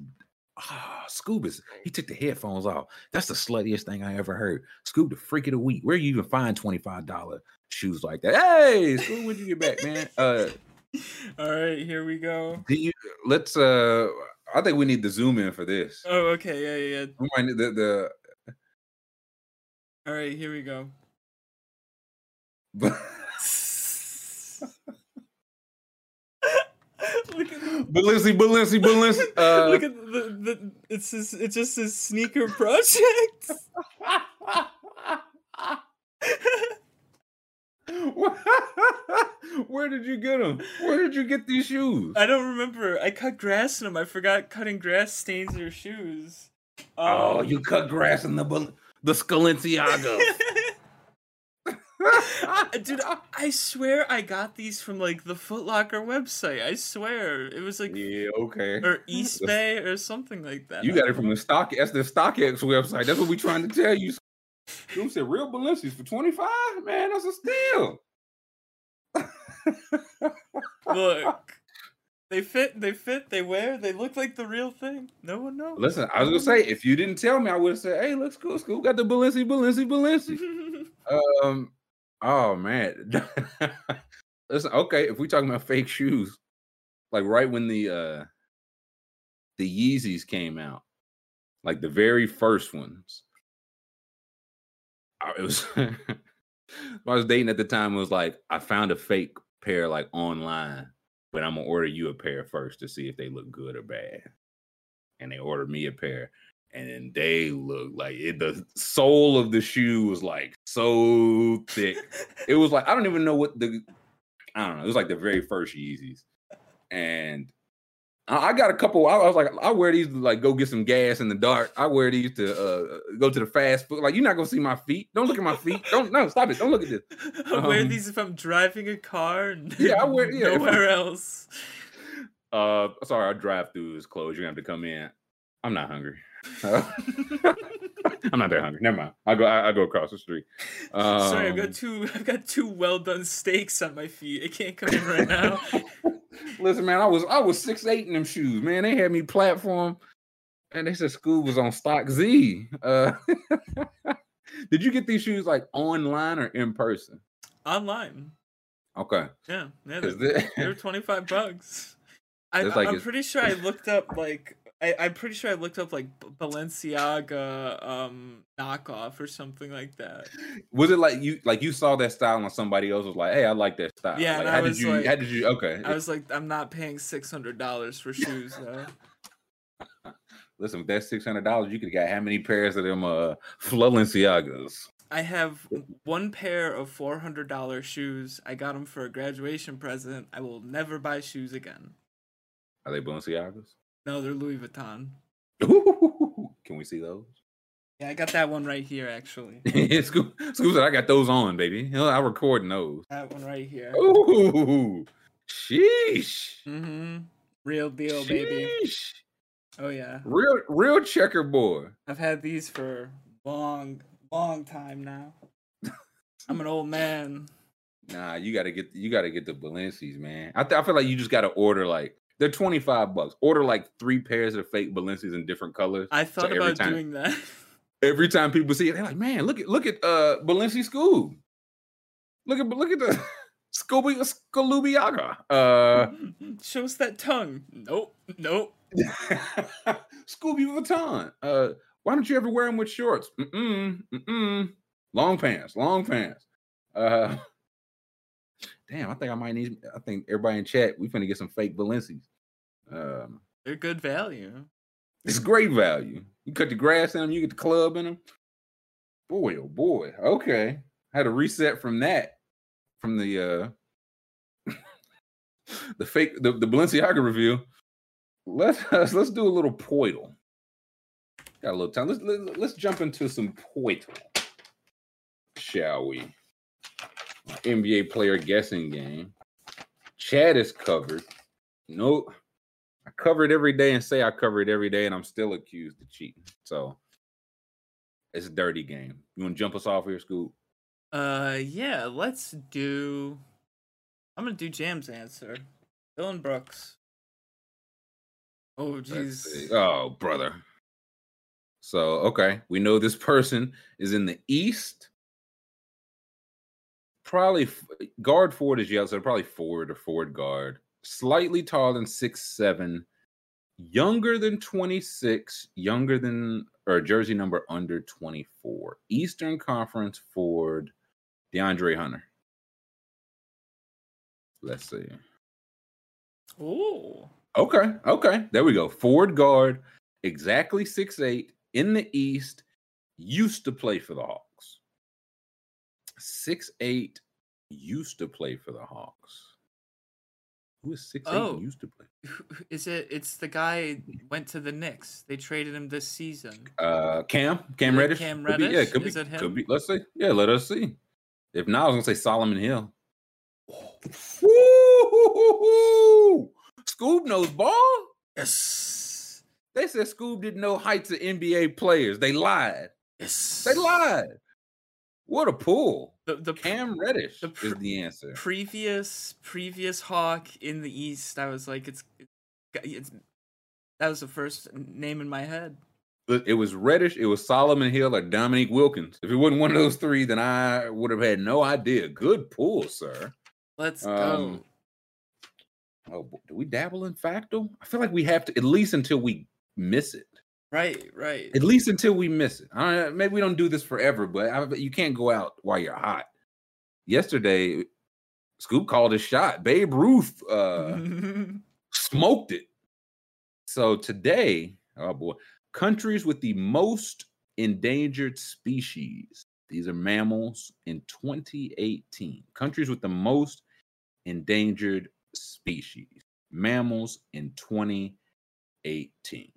ah Scoob is he took the headphones off. That's the sluttiest thing I ever heard. Scoob the freak of the week. Where you even find $25 shoes like that? Hey, Scoob, when'd you get back, man? Uh all right here we go do you let's uh I think we need to zoom in for this. oh okay yeah yeah We might need the, the all right here we go look at Balenci, Balenci, Balenci. Uh, look at the, the it's just, it just says sneaker project Where did you get them? Where did you get these shoes? I don't remember. I cut grass in them. I forgot cutting grass stains their shoes. Oh, Um, you cut grass in the the Scalenciaga. Dude, I- I swear I got these from like the Foot Locker website. I swear it was like yeah, okay. or Eastbay or something like that. You got it from the stock. That's the StockX website. That's what we're trying to tell you. You said real Balenci's for twenty five. Man, that's a steal. Look, they fit. They fit. They wear. They look like the real thing. No one knows. Listen, I was gonna say if you didn't tell me, I would have said, "Hey, looks cool, cool. Got the Balenci, Balenci, Balenci." Um. Oh man. Listen. Okay, if we're talking about fake shoes, like right when the uh the Yeezys came out, like the very first ones, it was I was dating at the time It was like, I found a fake pair like online, but I'm gonna order you a pair first to see if they look good or bad. And they ordered me a pair, and then they look like it, the sole of the shoe was like so thick. it was like I don't even know what the I don't know. It was like the very first Yeezys, and I got a couple. I was like, I wear these to like go get some gas in the dark. I wear these to uh, go to the fast food. Like, you're not gonna see my feet. Don't look at my feet. Don't no, stop it. Don't look at this. I wear Um, these if I'm driving a car. And Yeah, I wear- yeah, nowhere else. Uh, sorry, our drive through is closed. You're gonna have to come in. I'm not hungry. Uh, I'm not that hungry. Never mind. I go. I, I go across the street. Um, Sorry, I've got two. I've got two well done steaks on my feet. I can't come in right now. Listen, man, I was I was six eight in them shoes, man. They had me platform, and they said school was on stock Z. Uh, did you get these shoes like online or in person? Online. Okay, Yeah, yeah. They're, they're twenty five bucks. I, like I'm pretty sure I looked up like I, I'm pretty sure I looked up like Balenciaga um knockoff or something like that. was it like you like you saw that style on somebody else was like, "Hey, I like that style." Yeah, Like, how I did you? like- how did you? Okay, I was like, I'm not paying six hundred dollars for shoes though. listen, with that six hundred dollars, you could have got how many pairs of them uh Balenciagas? I have one pair of four hundred dollar shoes. I got them for a graduation present. I will never buy shoes again. Are they Balenciagas? No, they're Louis Vuitton. Can we see those? Yeah, I got that one right here actually. Scoob, Scoob said, I got those on, baby. I'm recording those. That one right here. Ooh, sheesh. Mm-hmm. Real deal, baby. Sheesh. Oh yeah. Real, real checkerboard. I've had these for long, long time now. I'm an old man. Nah, you gotta get, you gotta get the Balenci's, man. I, th- I feel like you just gotta order like they're twenty five bucks. Order like three pairs of fake Balenci's in different colors. I thought every about time- doing that. Every time people see it, they're like, "Man, look at look at uh Balenci Scoob. Look at look at the Scooby Scoobiaga. Uh, Shows that tongue. Nope. Nope. Scooby Vuitton. Uh, why don't you ever wear them with shorts? Mm-mm, mm-mm. Long pants, long pants. Uh, damn, I think I might need. I think everybody in chat, we finna get some fake Balenci's. Um, They're good value. it's great value. You cut the grass in them, you get the club in them. Boy, oh boy. Okay, had to reset from that, from the uh, the fake the, the Balenciaga review. Let's let's do a little Poeltl. Got a little time. Let's let, let's jump into some Poeltl, shall we? NBA player guessing game. Chad is covered. Nope. I cover it every day and say I cover it every day, and I'm still accused of cheating. So it's a dirty game. You want to jump us off here, Scoob? Uh, yeah. Let's do. I'm gonna do Jam's answer. Dillon Brooks. Oh, jeez. Oh, brother. So, okay, we know this person is in the East. Probably guard forward is yellow, so probably forward or forward guard. Slightly taller than six seven, younger than 26, younger than or jersey number under 24. Eastern Conference forward, DeAndre Hunter. Let's see. Oh. Okay, okay. There we go. Forward guard, exactly six eight in the East, used to play for the Hawks. Six eight used to play for the Hawks. Who is six eight Oh. used to play? Is it? It's the guy went to the Knicks. They traded him this season. Uh Cam, Cam Reddish. Cam Could be- yeah, could be, Is him? could be. Let's see. Yeah, let us see. If not, I was gonna say Solomon Hill. Woo! Scoob knows ball. Yes. They said Scoob didn't know heights of NBA players. They lied. Yes. They lied. What a pull. The the Cam Reddish the is the answer. previous previous Hawk in the East. I was like, it's, it's that was the first name in my head. It was Reddish, it was Solomon Hill, or Dominique Wilkins. If it wasn't one of those three, then I would have had no idea. Good pull, sir. Let's Um, go. Oh, do we dabble in Factle? I feel like we have to at least until we miss it. Right, right. At least until we miss it. I don't, maybe we don't do this forever, but I, you can't go out while you're hot. yesterday, Scoob called a shot. Babe Ruth uh, smoked it. So today, oh boy, countries with the most endangered species. These are mammals in 2018. Countries with the most endangered species. Mammals in 2018.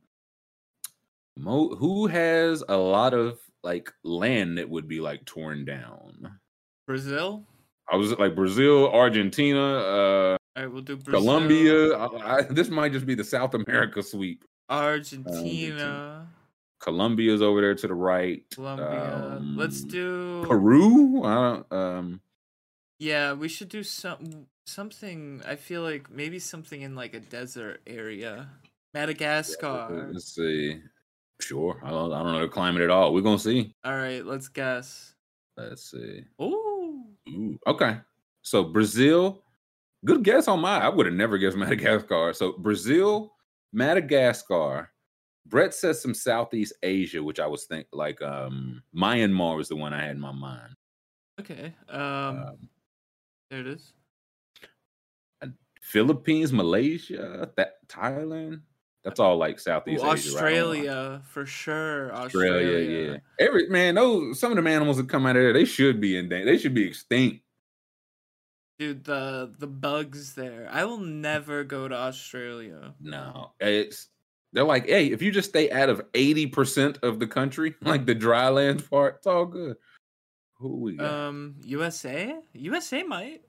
Mo- who has a lot of like land that would be like torn down? Brazil. I was like Brazil, Argentina, uh, All right, we'll do Brazil, Colombia. I, I, this might just be the South America sweep. Argentina, Colombia's over there to the right. Colombia. Let's Um, do Peru. I don't. Um, Yeah, we should do some something. I feel like maybe something in like a desert area. Madagascar. let's see. Sure. I don't. I don't know the climate at all. We're gonna see. All right, let's guess. Let's see. Ooh. Ooh, okay. So Brazil, good guess on my. I would have never guessed Madagascar. So Brazil, Madagascar. Brett says some Southeast Asia, which I was think like um Myanmar was the one I had in my mind. Okay. Um, Um, there it is. Philippines, Malaysia, that Thailand. That's all like Ooh, Southeast Asia. right? Australia for sure. Australia, Australia. yeah. Every man, those some of them animals that come out of there, they should be in danger. They should be extinct. Dude, the the bugs there. I will never go to Australia. No, it's they're like, hey, if you just stay out of eighty percent of the country, like the dry land part, it's all good. Who we got? Um, USA. USA might.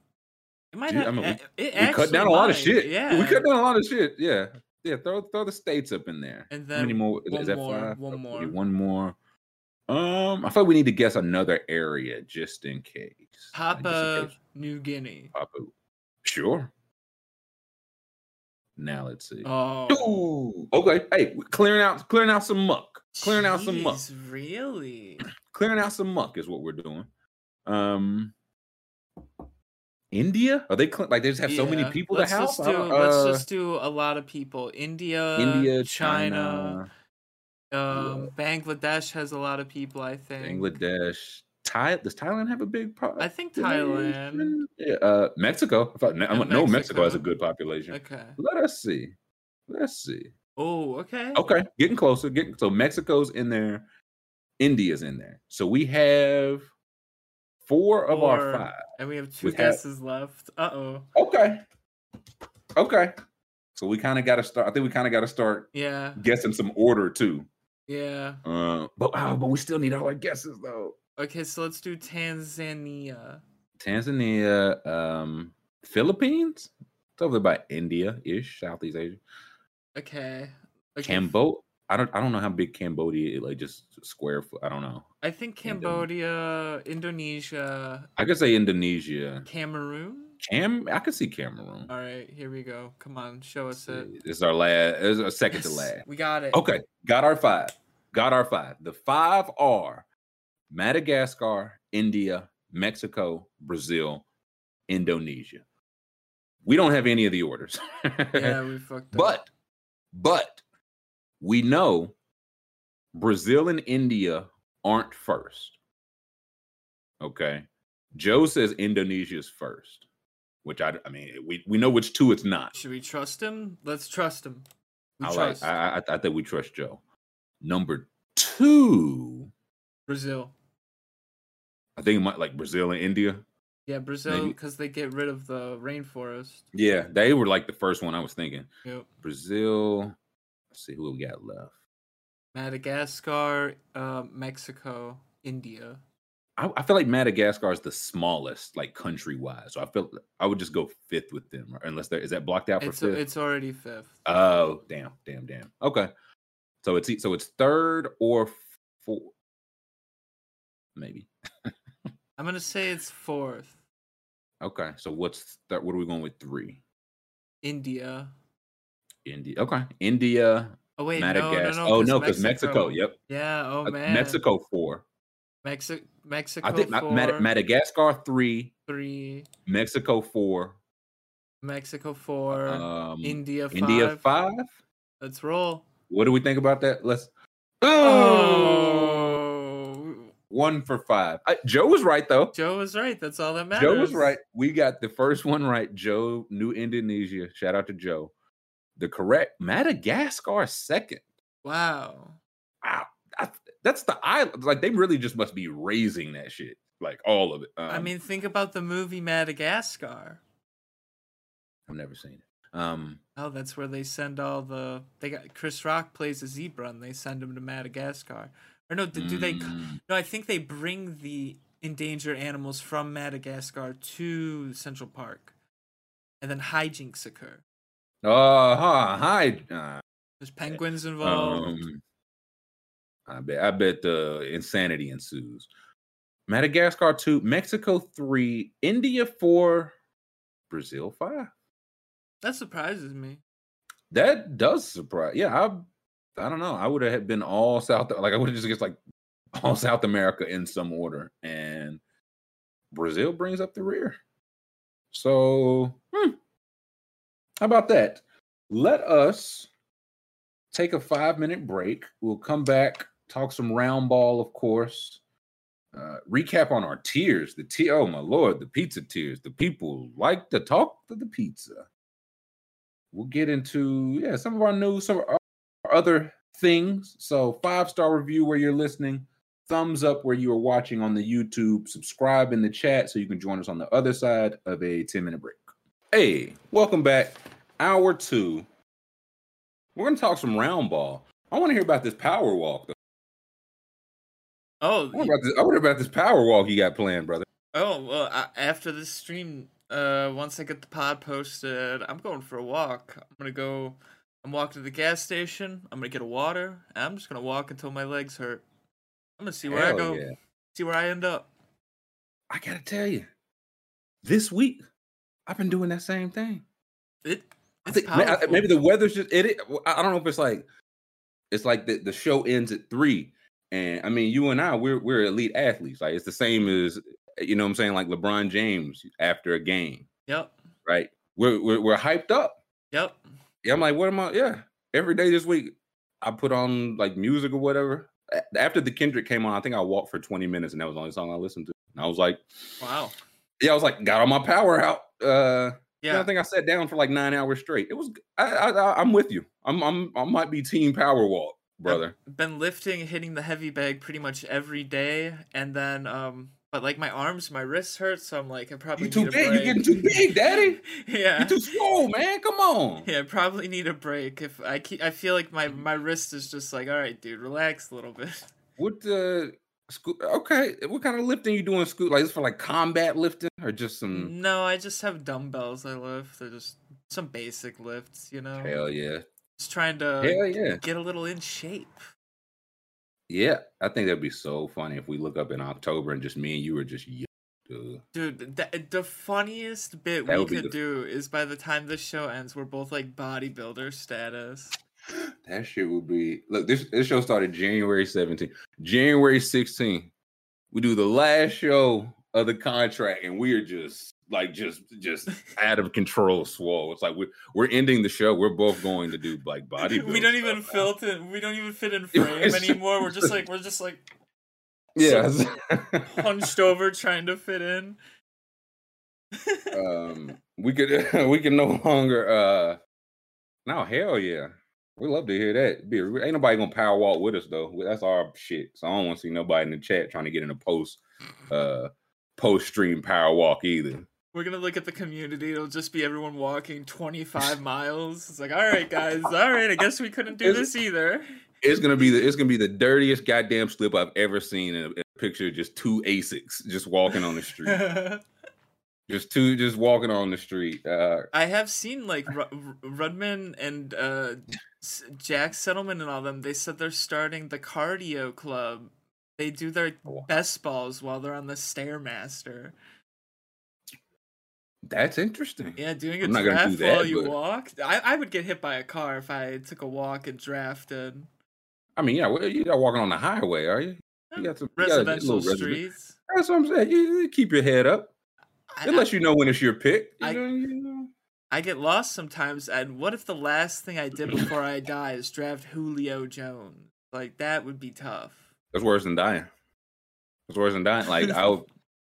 It might. Dude, have, I mean, we- it we cut down a lot of shit. Yeah. we cut down a lot of shit. Yeah, yeah. Throw throw the states up in there. And How many then more? Is one that more, five? one more. One more. Um, I feel like we need to guess another area just in case. Like, just in Papua. New Guinea. Papua. Sure. Now let's see. Oh. Ooh, okay. Hey, clearing out, clearing out some muck. Clearing out some muck. Really? Clearing out some muck is what we're doing. Um, India? Are they cle- like they just have so many people to let's help? Just do, don't- let's uh, just do a lot of people. India, India, China, China, um, Bangladesh has a lot of people. I think. Bangladesh. Thai, does Thailand have a big po- I think Thailand. Yeah, uh, Mexico. I thought, I And know Mexico has a good population. Okay. Let us see. Let's see. Oh, okay. Okay, getting closer. Getting so Mexico's in there, India's in there. So we have four of our five. And we have two We have- guesses left. Uh oh. Okay. Okay. So we kind of got to start. I think we kind of got to start Yeah. guessing some order too. Yeah. Uh, but oh, but we still need all our guesses though. Okay, so let's do Tanzania. Tanzania, um, Philippines. It's over by India ish, Southeast Asia. Okay. okay. Cambodia. I don't. I don't know how big Cambodia is. Like just square foot. I don't know. I think Cambodia, Indonesia, I could say Indonesia. Cameroon. Cam. I could see Cameroon. All right, here we go. Come on, show us it. This is our last. This is our second to last. We got it. Okay, got our five. Got our five. The five are Madagascar, India, Mexico, Brazil, Indonesia. We don't have any of the orders. Yeah, we fucked up. but but we know Brazil and India aren't first. Okay. Joe says Indonesia's first, which I I mean we we know which two it's not. should we trust him? Let's trust him. We I like trust I, I I think we trust Joe. Number two, Brazil. I think it might like Brazil and India. Yeah, Brazil because they get rid of the rainforest. Yeah, they were like the first one I was thinking. Yep. Brazil. Let's see who we got left. Madagascar, uh, Mexico, India. I, I feel like Madagascar is the smallest, like country wise. So I feel I would just go fifth with them, unless there is that blocked out for It's fifth. it's already fifth. oh, damn, damn, damn. Okay, so it's so it's third or fourth, maybe. I'm gonna say it's fourth. Okay, so what's that? What are we going with three? India. India. Okay, India, Oh wait, Madagascar. no, no, no. oh no, because Mexico. Yep. Yeah. Oh Uh, man. Mexico four. Mexico. Mexico. I think four, Mad- Madagascar three, three. Mexico four, Mexico four. um, India five. India five. Let's roll. What do we think about that? Let's. Oh. One for five. Uh, Joe was right though. Joe was right. That's all that matters. Joe was right. We got the first one right. Joe, New Indonesia. Shout out to Joe. The correct Madagascar second. Wow. Wow. I, that's the island. Like they really just must be raising that shit. Like all of it. Um, I mean, think about the movie Madagascar. I've never seen it. Um, Oh, that's where they send all the. They got Chris Rock plays a zebra, and they send him to Madagascar. Or no, do, do they? Mm. No, I think they bring the endangered animals from Madagascar to Central Park, and then hijinks occur. Uh, huh, hi. Uh, There's penguins involved. um, I bet. I bet the insanity ensues. Madagascar two, Mexico three, India four, Brazil five. that surprises me. That does surprise. Yeah, I. I don't know. I would have been all South. Like I would have just guessed like all South America in some order, and Brazil brings up the rear. So, how about that? Let us take a five minute break. We'll come back, talk some round ball, of course. Uh, recap on our tiers. The tier. Oh my lord, the pizza tiers. The people like to talk to the pizza we'll get into yeah some of our news some of our other things so five star review where you're listening thumbs up where you are watching on the youtube subscribe in the chat so you can join us on the other side of a 10 minute break hey welcome back hour two we're gonna talk some round ball i want to hear about this power walk though Oh, I wonder about this, I wonder about this power walk you got planned brother Oh well, I, after this stream, uh, once I get the pod posted, I'm going for a walk. I'm gonna go. I'm walking to the gas station. I'm gonna get a water. And I'm just gonna walk until my legs hurt. I'm gonna see where I go. yeah. See where I end up. i gotta tell you this week i've been doing that same thing It. I think powerful. maybe the weather's just it. it- I I don't know if it's like it's like the, the show ends at three, and I mean you and I we're we're elite athletes. Like it's the same as you know what I'm saying like LeBron James after a game, Yep. right? We're we're, we're hyped up. Yep. Yeah, I'm like, what am I? Yeah, every day this week I put on like music or whatever. After the Kendrick came on, I think I walked for 20 minutes, and that was the only song I listened to. And I was like, Wow. yeah, I was like, got all my power out. Uh, yeah. I think I sat down for like nine hours straight. It was. I, I, am with you. I'm. I'm. I might be team power walk, brother. been lifting, hitting the heavy bag pretty much every day, and then um, but like my arms, my wrists hurt, so I'm like I probably You too need a big. You break. getting too big, daddy. yeah. You too swole, man. Come on. Yeah, I probably need a break. If I keep, I feel like my my wrist is just like, all right, dude, relax a little bit. What the? Sco- okay. What kind of lifting you doing, Scoot? Like this for like combat lifting or just some? No, I just have dumbbells I lift. They're just some basic lifts, you know. Hell yeah. Just trying to Hell yeah. get a little in shape. Yeah. I think that'd be so funny if we look up in October and just me and you were just. Dude. Dude, the, the funniest bit That we could the- do is by the time this show ends, we're both like bodybuilder status. That shit would be look. This this show started January 17th. January 16th, we do the last show of the contract, and we are just like just just out of control, swole. It's like we're we're ending the show. We're both going to do like body. we don't even fit in. We don't even fit in frame anymore. We're just like we're just like Yeah. hunched over trying to fit in. um, we could we can no longer. uh No, hell yeah. We love to hear that. Be, ain't nobody gonna power walk with us though. That's our shit. So I don't want to see nobody in the chat trying to get in a post uh post stream power walk either. We're gonna look at the community. It'll just be everyone walking 25 miles. It's like, all right, guys, all right. I guess we couldn't do Is- this either. It's gonna be the it's gonna be the dirtiest goddamn slip I've ever seen in a, in a picture. of Just two Asics just walking on the street. just two just walking on the street. Uh, I have seen like Ru- Rudman and uh, Jack Settleman and all them. They said they're starting the cardio club. They do their oh, Wow. best balls while they're on the stairmaster. that's interesting. Yeah, doing a I'm not gonna do draft while you but- walk. I, I would get hit by a car if I took a walk and drafted. I mean, yeah, well, you're not walking on the highway, are you? You got some you got a Residential resident- streets. That's what I'm saying. You, you keep your head up. I- It lets you know when it's your pick. You I- know, you know. I get lost sometimes, and what if the last thing I did before I die is draft Julio Jones? Like that would be tough. That's worse than dying. was worse than dying. Like I'll,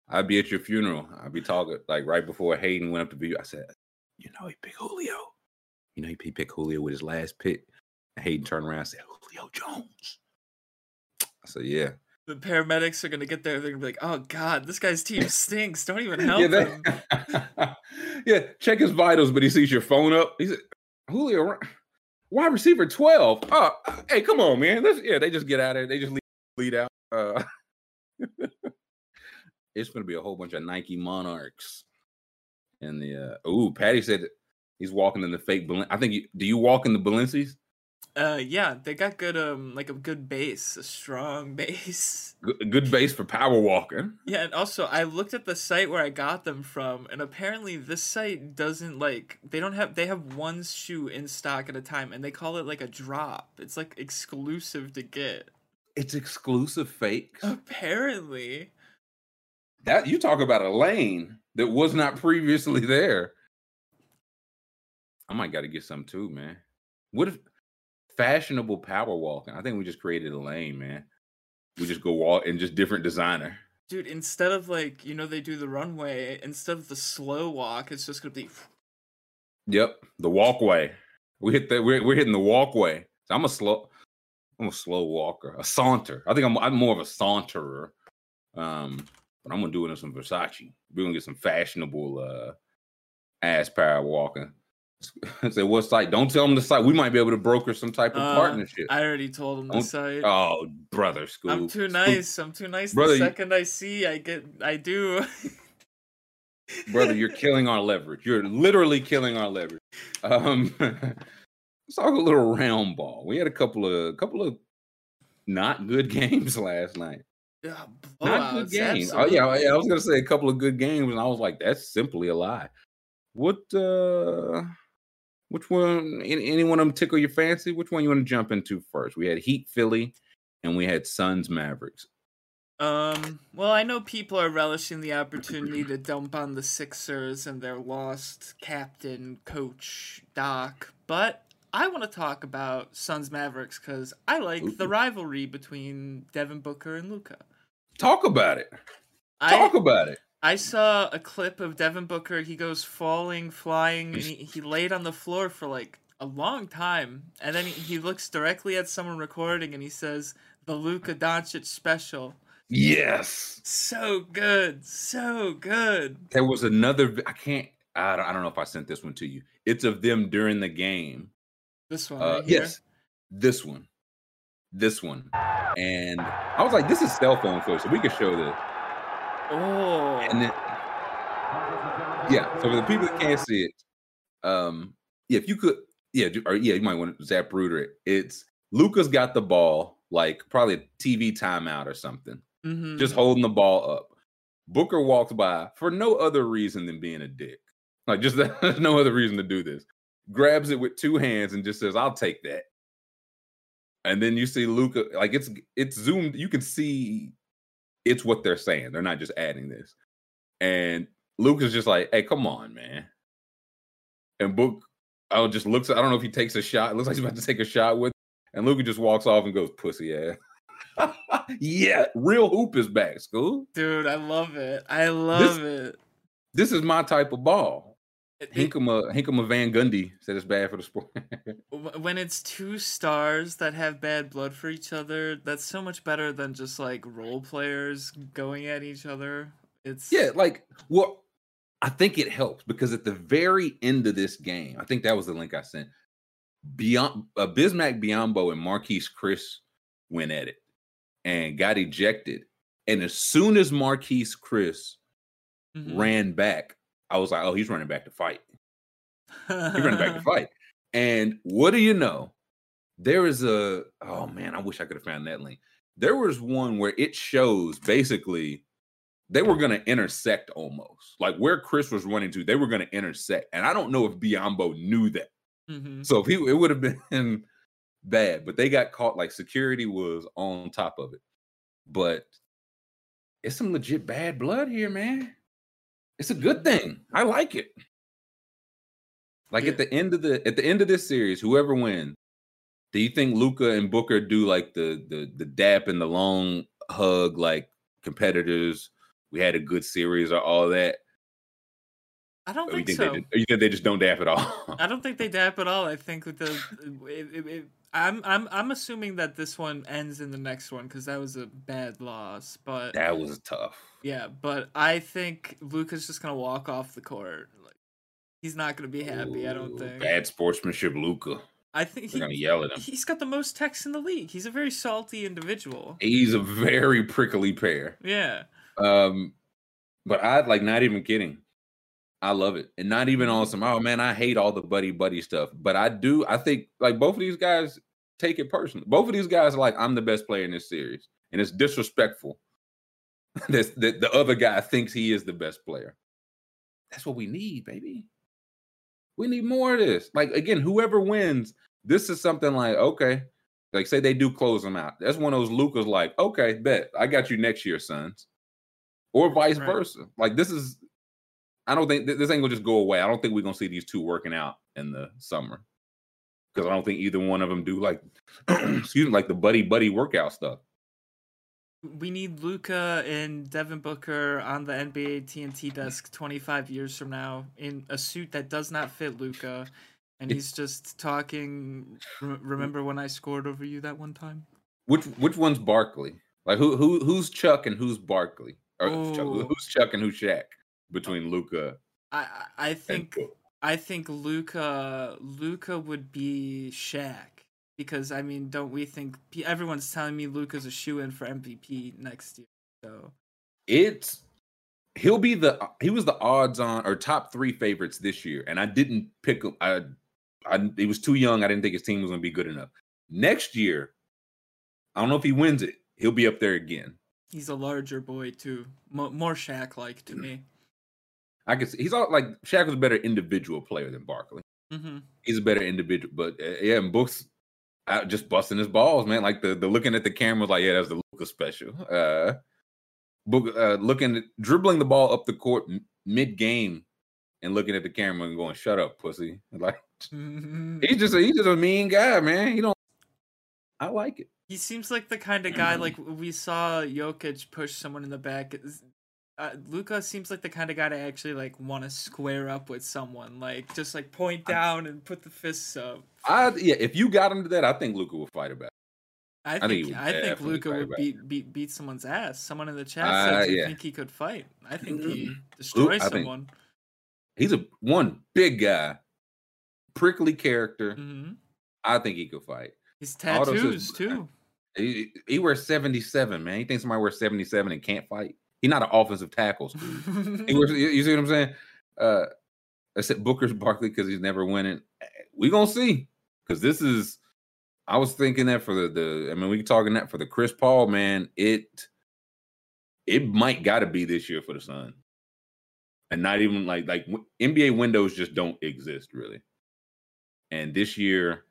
I'd be at your funeral. I'd be talking like right before Hayden went up to view. I said, "You know, he picked Julio. You know, he, he picked Julio with his last pick." Hayden turned around and said, "Julio Jones." I said, "Yeah." The paramedics are gonna get there. They're gonna be like, "Oh God, this guy's team stinks. Don't even help yeah, him." yeah, check his vitals, but he sees your phone up. He said, Julio, wide receiver 12. Oh, hey, come on, man. Let's, yeah, they just get out of it. They just lead, lead out. Uh, it's going to be a whole bunch of Nike Monarchs. And the, uh, ooh, Patty said he's walking in the fake. Balen- I think, you, do you walk in the Balenci's? Uh, yeah, they got good, um, like a good base, a strong base. Good, good base for power walking. Yeah, and also I looked at the site where I got them from, and apparently this site doesn't like they don't have they have one shoe in stock at a time, and they call it like a drop. It's like exclusive to get. It's exclusive fakes. Apparently, That you talk about a lane that was not previously there. I might got to get some too, man. What if fashionable power walking? I think we just created a lane, man. We just go walk and just different designer. dude, instead of like you know they do the runway, instead of the slow walk, it's just gonna be. Yep, the walkway. We hit that. We're, we're hitting the walkway. So I'm a slow. I'm a slow walker, a saunter. I think I'm. I'm more of a saunterer. Um, but I'm gonna do it in some Versace. We're gonna get some fashionable uh ass power walking. Say what site? Don't tell them the site. We might be able to broker some type of Uh, partnership. I already told them the site. oh, brother, Scoob. I'm too nice. I'm too nice. Brother, the second I see, I get, I do. brother. You're killing our leverage. You're literally killing our leverage. Um, let's talk a little round ball. We had a couple of couple of not good games last night. Yeah, Not good games. Oh yeah, yeah, I was gonna say a couple of good games, and I was like, that's simply a lie. What? uh Which one? Any, any one of them tickle your fancy? Which one you want to jump into first? We had Heat Philly, and we had Suns Mavericks. Um, well, I know people are relishing the opportunity to dump on the Sixers and their lost captain, coach, Doc, but I want to talk about Suns Mavericks because I like the rivalry between Devin Booker and Luka. Talk about it. I, Talk about it. I saw a clip of Devin Booker. He goes falling, flying, and he, he laid on the floor for like a long time. And then he, he looks directly at someone recording and he says, The Luka Doncic special. Yes. So good. So good. There was another. I can't. I don't, I don't know if I sent this one to you. It's of them during the game. This one. Uh, right yes, this one, this one, and I was like, "This is cell phone footage, so we could show this." Oh. And then, yeah. So for the people that can't see it, um, yeah, if you could, yeah, do- or yeah, you might want to Zapruder it. It's Luka's got the ball, like probably a TV timeout or something, Mhm. just holding the ball up. Booker walks by for no other reason than being a dick. Like just there's no other reason to do this. Grabs it with two hands and just says, "I'll take that." And then you see Luka, like it's it's zoomed. You can see it's what they're saying. They're not just adding this. And Luke is just like, "Hey, come on, man." And Book, oh, just looks. I don't know if he takes a shot. It looks like he's about to take a shot with. And Luke just walks off and goes, "Pussy ass." yeah, real hoop is back, Scoob. Dude, I love it. I love it. This is my type of ball. It- it- Hinkema, Hinkema Van Gundy said it's bad for the sport. when it's two stars that have bad blood for each other, that's so much better than just like role players going at each other. It's yeah, like well, I think it helps because at the very end of this game, I think that was the link I sent. Beyond uh, Bismack Biyombo and Marquese Chriss went at it and got ejected. And as soon as Marquese Chriss Mhm. ran back, I was like, oh, he's running back to fight. He's running back to fight. And what do you know? There is a oh man, I wish I could have found that link. There was one where it shows basically they were gonna intersect almost like where Chriss was running to, they were gonna intersect. And I don't know if Biyombo knew that. Mhm. So if he it would have been bad, but they got caught like security was on top of it. But it's some legit bad blood here, man. It's a good thing. I like it. Like Yeah. at the end of the at the end of this series, whoever wins, do you think Luka and Booker do like the the the dap and the long hug, like competitors. We had a good series or all that. I don't think, think so. they just, you think they just don't dap at all? I don't think they dap at all. I think with the, it, it, it, I'm I'm I'm assuming that this one ends in the next one because that was a bad loss. But that was tough. Yeah, but I think Luka's just gonna walk off the court. Like he's not gonna be happy. I don't think. Bad sportsmanship, Luka. I think They're gonna yell at him. he's got the most texts in the league. He's a very salty individual. He's a very prickly pear. Yeah. Um, but I like not even kidding. I love it, and not even on some. Oh man, I hate all the buddy buddy stuff. But I do. I think like both of these guys take it personally. Both of these guys are like, I'm the best player in this series, and it's disrespectful. that the, the other guy thinks he is the best player. That's what we need, baby. We need more of this. Like again, whoever wins, this is something like okay. Like say they do close them out. That's one of those Lucas like, okay, bet I got you next year, Suns or vice Right. versa. Like this is, I don't think this ain't gonna just go away. I don't think we're gonna see these two working out in the summer because I don't think either one of them do like, excuse me, like the buddy buddy workout stuff. We need Luka and Devin Booker on the NBA TNT desk 25 years from now in a suit that does not fit Luka. And he's just talking. Remember when I scored over you that one time? Which which one's Barkley? Like who who who's Chuck and who's Barkley? Or Chuck, oh. who's Chuck and who's Shaq between Luka I I- I think I think Luka Luka would be Shaq because I mean, don't we think everyone's telling me Luka's a shoe in for MVP next year? So it's he'll be the he was the odds on or top three favorites this year, and I didn't pick him. I I he was too young. I didn't think his team was going to be good enough. Next year, I don't know if he wins it. He'll be up there again. he's a larger boy too, Mo- more Shaq like to me. I can see he's all like Shaq was a better individual player than Barkley. hmm He's a better individual, but uh, yeah, and Books out just busting his balls, man. Like the the looking at the camera was like, yeah, that's the Luka special. Uh, Book uh, looking at, dribbling the ball up the court mid game and looking at the camera and going, "Shut up, pussy!" Like he's just a, he's just a mean guy, man. He don't. I like it. He seems like the kind of guy like we saw Jokic push someone in the back. Is- Uh, Luka seems like the kind of guy to actually like want to square up with someone, like just like point down and put the fists up. I yeah, if you got him to that, I think Luka will fight about. It. I think he think would I think Luka would beat beat beat someone's ass. Someone in the chat Uh, said they yeah. think he could fight. I think he Lu- destroys I think- someone. He's a one big guy, prickly character. hmm I think he could fight. His Otto says- tattoos too. He, he wears 77, man. He thinks somebody wears 77 and can't fight. He's not an offensive tackle. you, see what I'm saying? Uh, I said Booker's Barkley because he's never winning. We gonna see because this is. I was thinking that for the the. I mean, we talking that for the Chris Paul man. It it might got to be this year for the Sun, and not even like like NBA windows just don't exist really. And this year,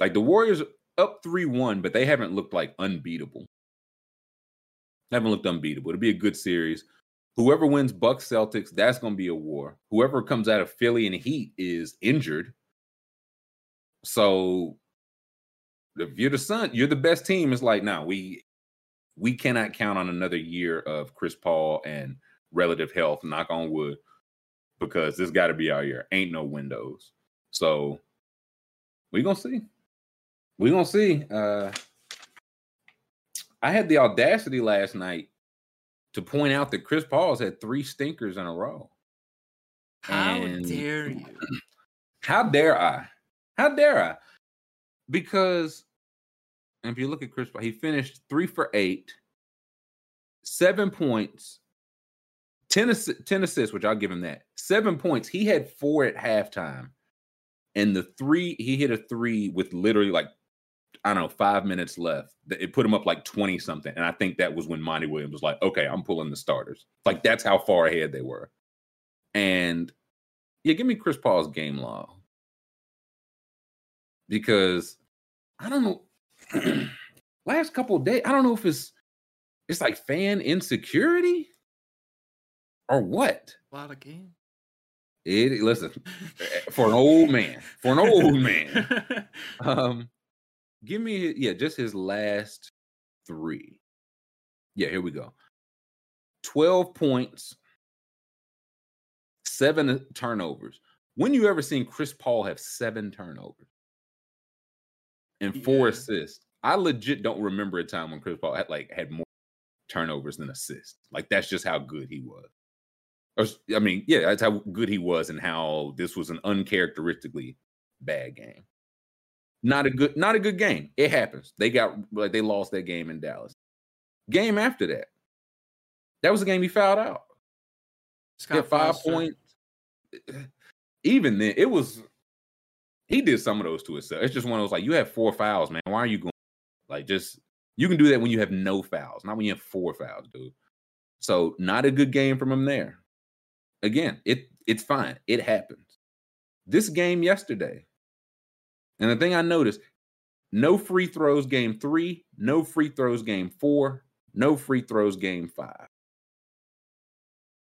like the Warriors up three one, but they haven't looked like unbeatable. Haven't looked unbeatable. It'll be a good series. Whoever wins Bucks Celtics, that's going to be a war. Whoever comes out of Philly and Heat is injured. So if you're the Sun, you're the best team. It's like, now we we cannot count on another year of Chris Paul and relative health. Knock on wood, because this got to be our year. Ain't no windows. So we gonna see. We gonna see. Uh I had the audacity last night to point out that Chris Paul's had three stinkers in a row. How And- dare you? How dare I? How dare I? Because if you look at Chris Paul, he finished three for eight, seven points, 10, assi- 10 assists, which I'll give him that. Seven points. He had four at halftime. And the three, he hit a three with literally like, I don't know, five minutes left. It put him up like 20 something. And I think that was when Monty Williams was like, okay, I'm pulling the starters. Like that's how far ahead they were. And yeah, give me Chris Paul's game log. Because I don't know. last couple of days, I don't know if it's it's like fan insecurity or what. A lot of games. It listen for an old man, for an old man. Um, give me yeah, just his last three. Yeah, here we go. 12 points, seven uh, turnovers. When you ever seen Chris Paul have seven turnovers and four Yeah. assists? I legit don't remember a time when Chris Paul had like had more turnovers than assists. Like that's just how good he was. Or I mean, yeah, that's how good he was and how this was an uncharacteristically bad game. Not a good, not a good game. It happens. They got like they lost that game in Dallas. Game after that, that was the game he fouled out. Scott Get five points. Eh, even then, it was he did some of those to himself. It's just one of those like you have four fouls, man. Why are you going like just you can do that when you have no fouls, not when you have four fouls, dude. So not a good game from him there. Again, it it's fine. It happens. This game yesterday, and the thing I noticed, no free throws game three, no free throws game four, no free throws game five.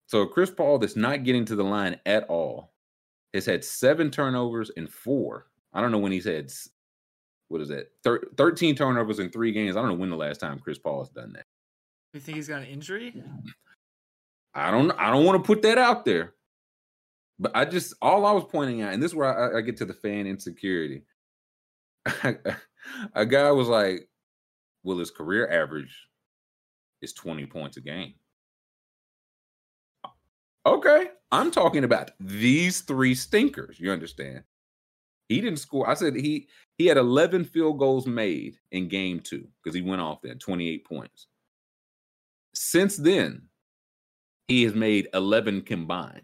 So Chris Paul that's not getting to the line at all has had seven turnovers and four. I don't know when he's had what is that? Thir- 13 turnovers in three games. I don't know when the last time Chris Paul has done that. You think he's got an injury? I don't I don't want to put that out there. But I just all I was pointing out, and this is where I, I get to the fan insecurity. a guy was like, Well, his career average is 20 points a game. Okay. I'm talking about these three stinkers. You understand? He didn't score. I said he he had 11 field goals made in game two because he went off there 28 points. Since then, he has made 11 combined.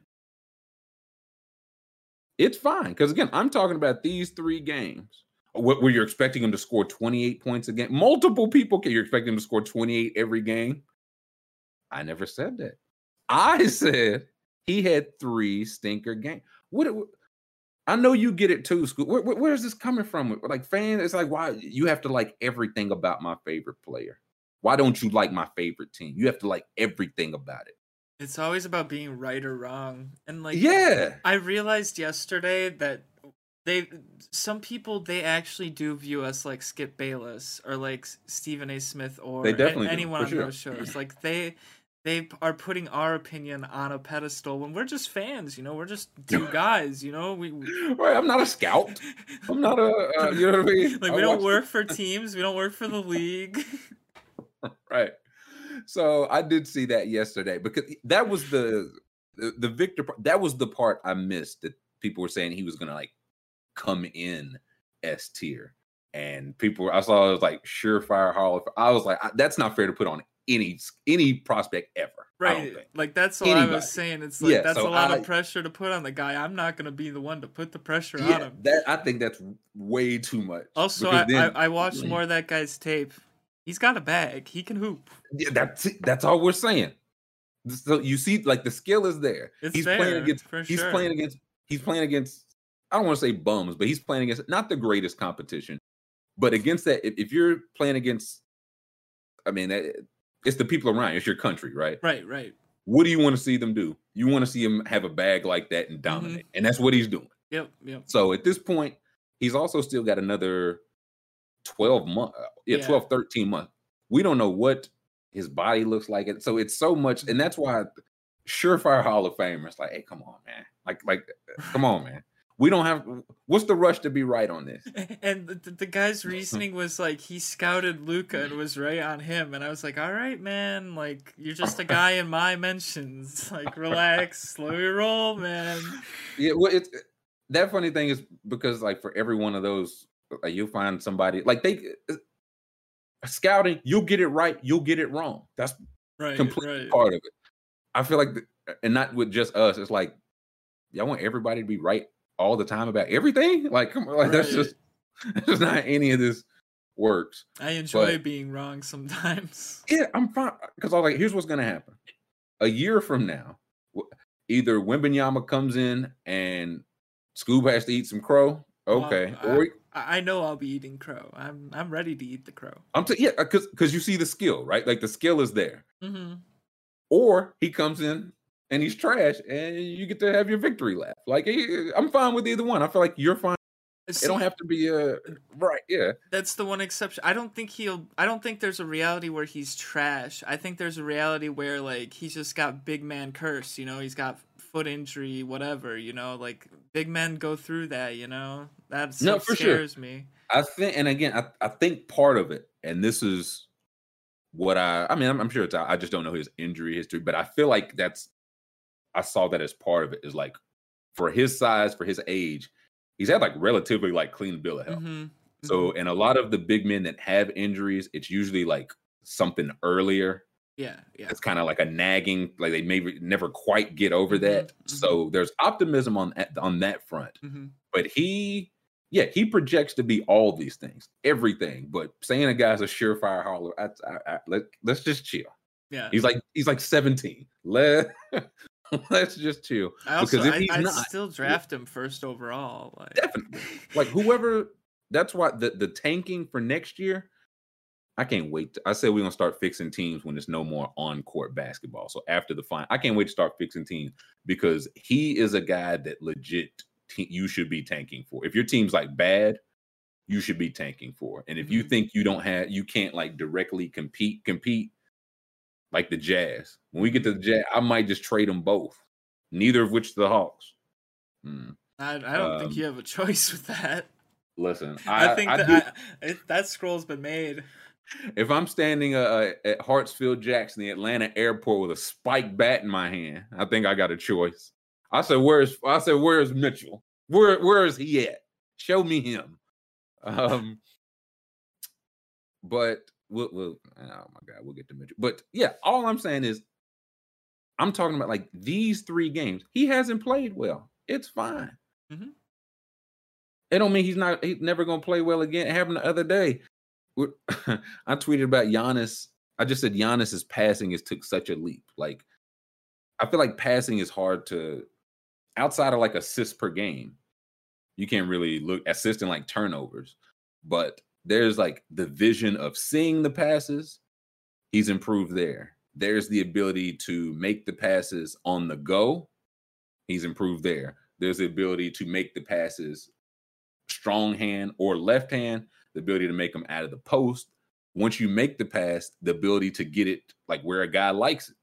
It's fine because again, I'm talking about these three games. Where you're expecting him to score 28 points a game? Multiple people can you're expecting him to score 28 every game. I never said that. I said he had three stinker games. What? I know you get it too, Scoob. Where, where- where is this coming from? Like fans, it's like why you have to like everything about my favorite player. Why don't you like my favorite team? You have to like everything about it. It's always about being right or wrong. And like yeah, I realized yesterday that they some people they actually do view us like Skip Bayless or like Stephen A. Smith or They definitely anyone for on sure. those shows. Like they they are putting our opinion on a pedestal when we're just fans. You know, we're just two guys. You know, we. we right. I'm not a scout. I'm not a. Uh, you know what I mean? like I we don't work for teams. We don't work for the league. right. So I did see that yesterday because that was the the, the Victor. part- That was the part I missed that people were saying he was gonna like come in S tier, and people I saw it was like surefire Hall. Of, I was like, I- that's not fair to put on any any prospect ever. Right. Like that's what I was saying. It's like Yeah, that's so a lot I- of pressure to put on the guy. I'm not gonna be the one to put the pressure on him. that I think that's way too much. Also, I, then- I, I watched more of that guy's tape. He's got a bag. He can hoop. Yeah, that's that's all we're saying. So you see, like the skill is there. It's he's there, playing against. he's sure. playing against. He's playing against. I don't want to say bums, but he's playing against not the greatest competition, but against that. If, if you're playing against, I mean, that, it's the people around. It's your country, right? Right, right. What do you want to see them do? You want to see him have a bag like that Mm-hmm. and dominate, and that's what he's doing. Yep, yep. So at this point, he's also still got another 12 months, yeah, Yeah. 12, 13 months. We don't know what his body looks like. And so it's so much, and that's why surefire Hall of Famer. It's like, hey, come on, man. Like, like, come on, man. We don't have what's the rush to be right on this? And the, the, the guy's reasoning was like he scouted Luka and was right on him, and I was like, "All right, man, like you're just a guy in my mentions. Like, relax, slow your roll, man." Yeah, well, it's that funny thing is because like for every one of those, like you'll find somebody like they scouting, you'll get it right, you'll get it wrong. That's Right, completely right. part of it. I feel like, the, and not with just us. It's like y'all want everybody to be right all the time about everything. Like, come on, like that's just that's just not any of this works. I enjoy But- being wrong sometimes. Yeah, I'm fine because I was like, here's what's gonna happen. A year from now, either Wembanyama comes in and Scoob has to eat some crow. Well, Okay, I- or I, know I'll be eating crow. I'm I'm ready to eat the crow. I'm t- yeah, because because you see the skill, right? Like the skill is there. hmm or he comes in and he's trash and you get to have your victory lap. Like eh, I'm fine with either one. I feel like you're fine It don't have to be a right. Yeah, That's the one exception. I don't think he'll. I don't think there's a reality where he's trash. I think there's a reality where like he's just got big man curse. You know, he's got foot injury, whatever. You know, like big men go through that. You know, that No, for sure. scares me. I think, and again, I, I think part of it, and this is what I, I mean, I'm, I'm sure it's, I just don't know his injury history, but I feel like that's, I saw that as part of it is like for his size, for his age, he's had like relatively like clean bill of health. hmm So, and a lot of the big men that have injuries, it's usually like something earlier. Yeah, yeah. It's kind of like a nagging, like they maybe never quite get over Mhm, that. mhm. So there's optimism on that- on that front hmm but he yeah he projects to be all these things everything but saying a guy's a surefire hauler I, I, I, let, let's just chill Yeah. he's like he's like 17 let let's just chill I also, because if I, he's I'd not still draft him first overall. Like, definitely like whoever that's why the the tanking for next year I can't wait. To, I said we're gonna start fixing teams when there's no more on court basketball. So after the fine, I can't wait to start fixing teams because he is a guy that legit te- you should be tanking for. If your team's like bad, you should be tanking for. And if you Mhm. think you don't have, you can't like directly compete, compete like the Jazz. When we get to the Jazz, I might just trade them both. Neither of which the Hawks. Hmm. I, I don't think Um, you have a choice with that. Listen, I, I, think I that I, it, that scroll's been made. If I'm standing uh, at Hartsfield Jackson, the Atlanta airport, with a spiked bat in my hand, I think I got a choice. I said, "Where's?" I said, "Where's Mitchell? Where? Where is he at? Show me him." Um, but we'll, we'll. Oh my God, we'll get to Mitchell. But yeah, all I'm saying is, I'm talking about like these three games. He hasn't played well. It's fine. Mhm. It don't mean he's not. He's never gonna play well again. It happened the other day. I tweeted about Giannis. I just said Giannis's passing has took such a leap. Like, I feel like passing is hard to outside of like assists per game. You can't really look assisting like turnovers, but there's like the vision of seeing the passes. He's improved there. There's the ability to make the passes on the go. He's improved there. There's the ability to make the passes strong hand or left hand, the ability to make them out of the post. Once you make the pass, the ability to get it like where a guy likes it.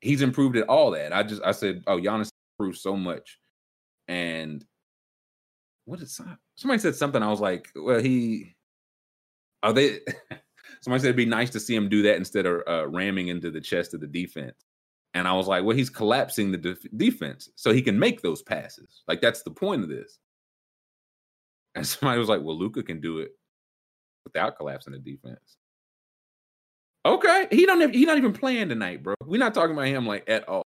He's improved at all that. I just I said, oh, Giannis improved so much. And what did somebody said something? I was like, well, he are they somebody said it'd be nice to see him do that instead of uh, ramming into the chest of the defense. And I was like, well, he's collapsing the def- defense so he can make those passes. Like that's the point of this. And somebody was like, well, Luka can do it without collapsing the defense. Okay, he don't. Have, he not even playing tonight, bro. We're not talking about him like at all.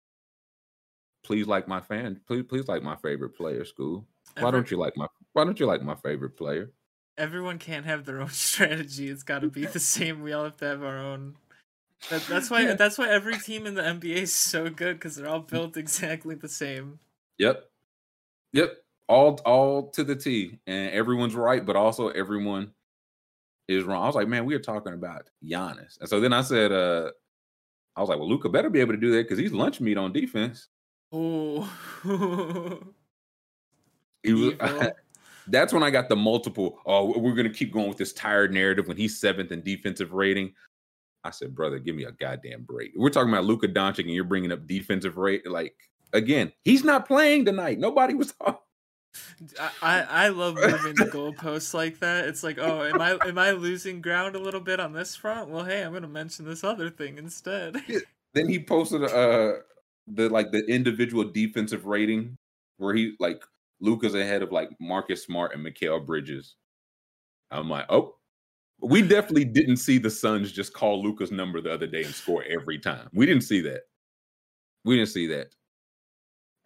Please like my fan. Please, please like my favorite player. Scoob. Why don't you like my? Why don't you like my favorite player? Everyone can't have their own strategy. It's got to be the same. We all have to have our own. That, that's why. That's why every team in the NBA is so good because they're all built exactly the same. Yep. Yep. All all to the T. And everyone's right, but also everyone is wrong. I was like, man, we are talking about Giannis. And so then I said, uh, I was like, well, Luka better be able to do that because he's lunch meat on defense. Oh. He was, that's when I got the multiple. Oh, we're gonna keep going with this tired narrative when he's seventh in defensive rating. I said, brother, give me a goddamn break. We're talking about Luka Doncic, and you're bringing up defensive rate. Like again, he's not playing tonight. Nobody was talking. I, I love moving the goalposts like that. It's like, oh, am I am I losing ground a little bit on this front? Well, hey, I'm gonna mention this other thing instead. Then he posted uh the like the individual defensive rating where he like Luka's ahead of like Marcus Smart and Mikal Bridges. I'm like, oh, we definitely didn't see the Suns just call Luka's number the other day and score every time. We didn't see that. We didn't see that.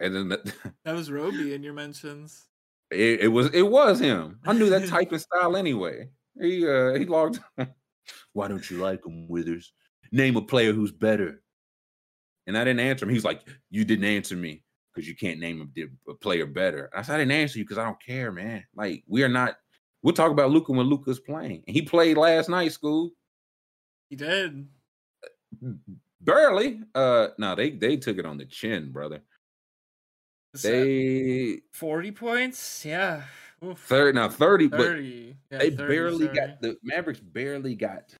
And then the, That was Roby in your mentions. it, it was it was him. I knew that typing style anyway. He uh he logged. Why don't you like him, Withers? Name a player who's better. And I didn't answer him. He's like, you didn't answer me because you can't name a, a player better. I said I didn't answer you because I don't care, man. Like we are not. We'll talk about Luka when Luka's playing. And he played last night, Scoob. He did. Barely. Uh no, they they took it on the chin, brother. They 40 points? Yeah. Oof. Third now 30, but Yeah, they 30, barely sorry. got the Mavericks barely got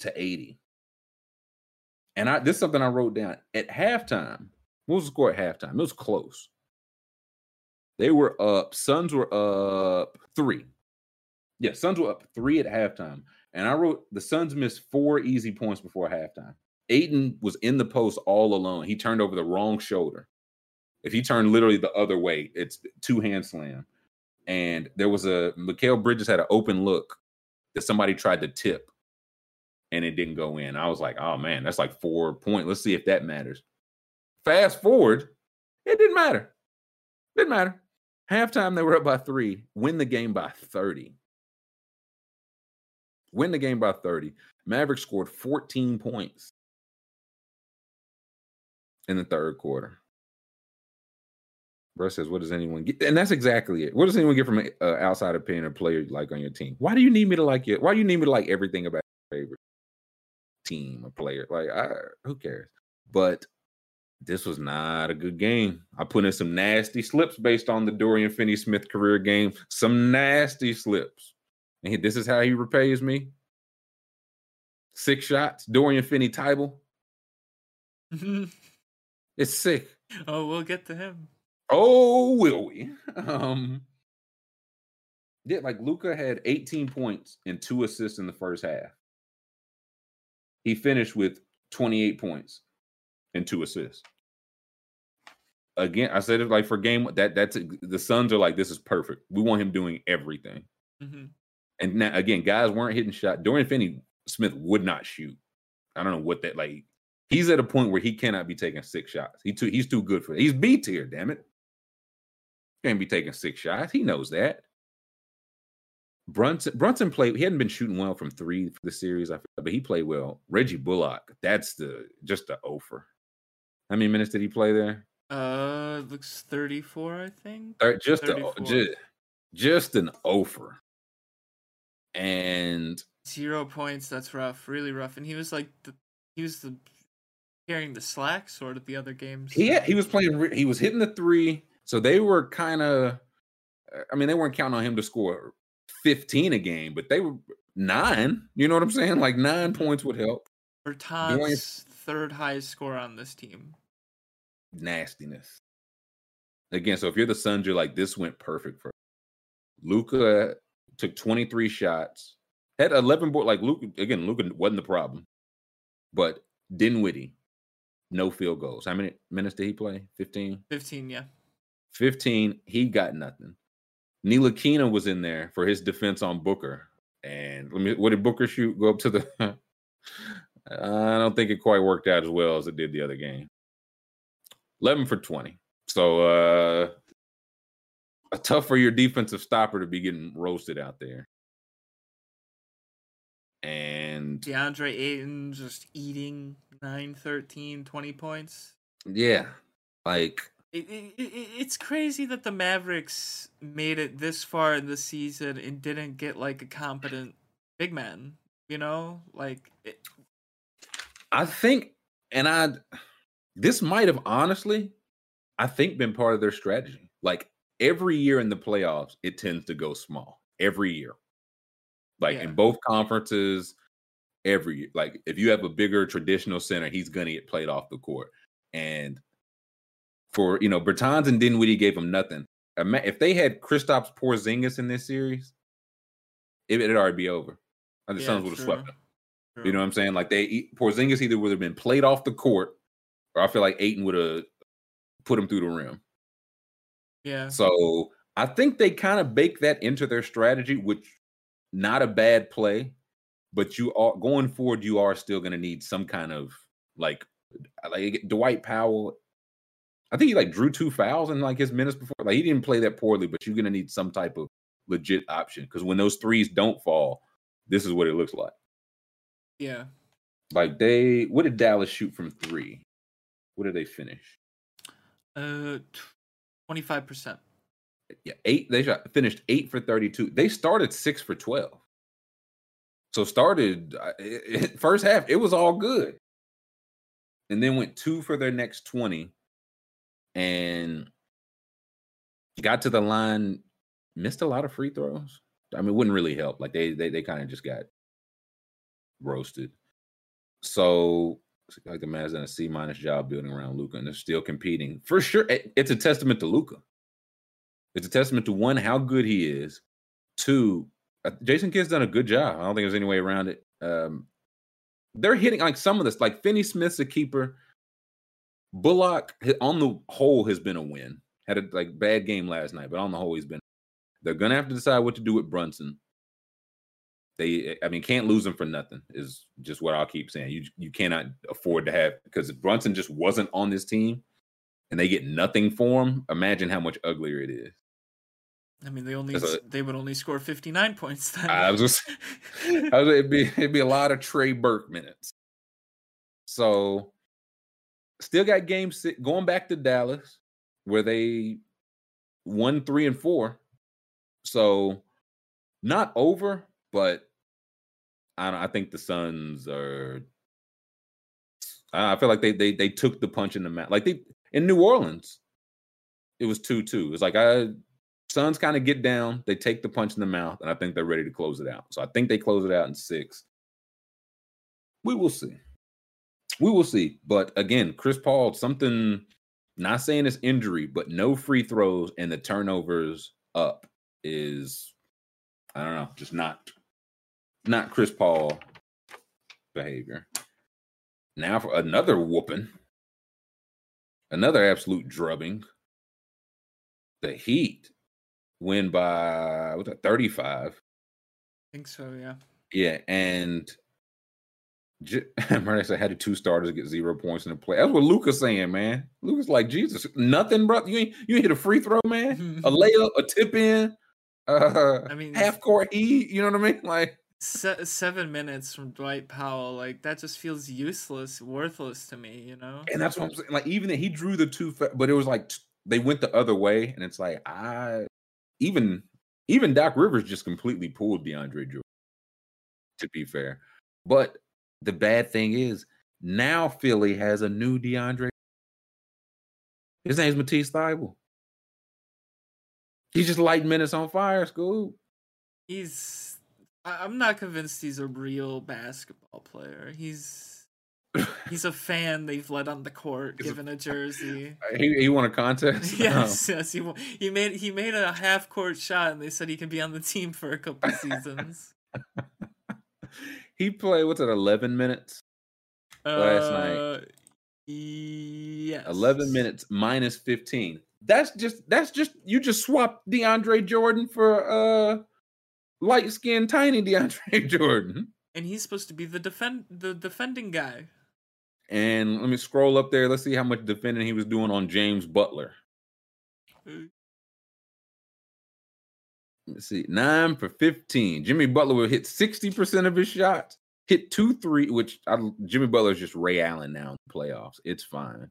to 80. And I this is something I wrote down at halftime. What was the score at halftime? It was close. They were up, Suns were up three. Yeah, Suns were up three at halftime. And I wrote the Suns missed four easy points before halftime. Ayton was in the post all alone. He turned over the wrong shoulder. If he turned literally the other way, it's two hand slam. And there was a Mikal Bridges had an open look that somebody tried to tip and it didn't go in. I was like, oh man, that's like four point. Let's see if that matters. Fast forward, it didn't matter. Didn't matter. Halftime, they were up by three, win the game by 30. Win the game by 30. Mavericks scored 14 points in the third quarter. Bro says, "What does anyone get?" And that's exactly it. What does anyone get from an uh, outside opinion or player like on your team? Why do you need me to like it? Why do you need me to like everything about your favorite team or player? Like, I, who cares? But this was not a good game. I put in some nasty slips based on the Dorian Finney-Smith career game. Some nasty slips, and he- this is how he repays me. Six shots, Dorian Finney-Tybal. It's sick. oh, we'll get to him. Oh, will we? Um, yeah, like Luka had 18 points and two assists in the first half. He finished with 28 points and two assists. Again, I said it like for game that that's the Suns are like this is perfect. We want him doing everything. hmm And now again, guys weren't hitting shot. Dorian Finney Smith would not shoot. I don't know what that like. He's at a point where he cannot be taking six shots. He too he's too good for it. He's B tier, damn it. Can't be taking six shots. He knows that. Brunson Brunson played. He hadn't been shooting well from three for the series, I feel, but he played well. Reggie Bullock, that's the just the offer. How many minutes did he play there? Uh, looks 34, I think. Thir- Just a, just, just an offer. And Zero points. That's rough. Really rough. And he was like the he was the carrying the slack sort of the other games. he had- he was playing. He was hitting the three, so they were kind of. Uh, I mean, they weren't counting on him to score fifteen a game, but they were nine. You know what I'm saying? Like nine points would help. Bertans third highest score on this team. Nastiness. Again, so if you're the Suns, you're like, this went perfect for Luka. Took 23 shots, had 11 board. Like Luka again, Luka wasn't the problem, but Dinwiddie, no field goals. How many minutes did he play? 15. 15, yeah. 15, he got nothing. Ntilikina was in there for his defense on Booker. And let me what did Booker shoot? Go up to the I don't think it quite worked out as well as it did the other game. 11 for 20. So uh tough for your defensive stopper to be getting roasted out there. And DeAndre Ayton just eating 9, 13, 20 points. yeah, like It, it, it, it's crazy that the Mavericks made it this far in the season and didn't get like a competent big man. You know, like it, I think, and I, this might have honestly, I think, been part of their strategy. Like every year in the playoffs, it tends to go small every year. Like Yeah. in both conferences, every. Like if you have a bigger traditional center, he's gonna get played off the court. And for you know, Bertans and Dinwiddie gave him nothing. If they had Kristaps Porzingis in this series, it, it'd already be over. And the Yeah, Suns would have swept them. You know what I'm saying? Like they Porzingis either would have been played off the court, or I feel like Ayton would have put him through the rim. yeah. So I think they kind of bake that into their strategy, which not a bad play, but you are going forward. You are still going to need some kind of like like Dwight Powell. I think he like drew two fouls in like his minutes before. Like he didn't play that poorly, but you're to need some type of legit option because when those threes don't fall, this is what it looks like. Yeah. Like they, what did Dallas shoot from three? What did they finish? Uh, twenty five percent. Yeah, eight. They shot, finished eight for thirty-two. They started six for twelve. So started uh, it- it- first half. It was all good, and then went two for their next twenty, and got to the line missed a lot of free throws. I mean, it wouldn't really help. Like they they they kind of just got roasted. So like the Mavs done a C minus job building around Luka, and they're still competing for sure. It's a testament to Luka. It's a testament to one how good he is. Two, uh, Jason Kidd's done a good job. I don't think there's any way around it. Um, they're hitting like some of this, like Finney Smith's a keeper. Bullock on the whole has been a win. Had a like bad game last night, but on the whole he's been. They're gonna have to decide what to do with Brunson. They, I mean, can't lose him for nothing. Is just what I'll keep saying. You you cannot afford to have because if Brunson just wasn't on this team, and they get nothing for him. Imagine how much uglier it is. I mean, they only a, they would only score fifty nine points. Then. I was just, I was, it'd be it'd be a lot of Trey Burke minutes. So, still got game six going back to Dallas, where they won three and four. So, not over, but I, don't, I think the Suns are. I feel like they they they took the punch in the mouth. Like they in New Orleans, it was two two. It's like I Suns kind of get down, they take the punch in the mouth, and I think they're ready to close it out. So I think they close it out in six. We will see. We will see. But again, Chris Paul, something not saying it's injury, but no free throws and the turnovers up is I don't know, just not not Chris Paul behavior. Now for another whooping, another absolute drubbing. The Heat win by what's that, 35. I think so, yeah. Yeah, and J- I had the two starters get zero points in the play. That's what Luka's saying, man. Luka's like, Jesus, nothing, bro. You ain't you ain't hit a free throw, man. a layup, a tip in, uh I mean half court E, you know what I mean? Like se- seven minutes from Dwight Powell, like that just feels useless, worthless to me, you know. And that's what I'm saying. Like even that he drew the two, but it was like they went the other way, and it's like I even even Doc Rivers just completely pulled DeAndre Jordan. To be fair, but the bad thing is now Philly has a new DeAndre. His name's Matisse Thybulle. He's just lighting minutes on fire, Scoob. He's I'm not convinced he's a real basketball player. He's he's a fan they've let on the court, given a, jersey. He, he won a contest. Yes, oh. yes. He he made he made a half court shot, and they said he could be on the team for a couple seasons. He played what's it, eleven minutes uh, last night. Uh, yes, eleven minutes minus fifteen. That's just that's just you just swapped DeAndre Jordan for uh light skinned tiny DeAndre Jordan. And he's supposed to be the defend the defending guy. And let me scroll up there. Let's see how much defending he was doing on James Butler. Let's see, nine for 15. Jimmy Butler will hit 60% of his shots, hit two, three, which I, Jimmy Butler is just Ray Allen now in the playoffs. It's fine.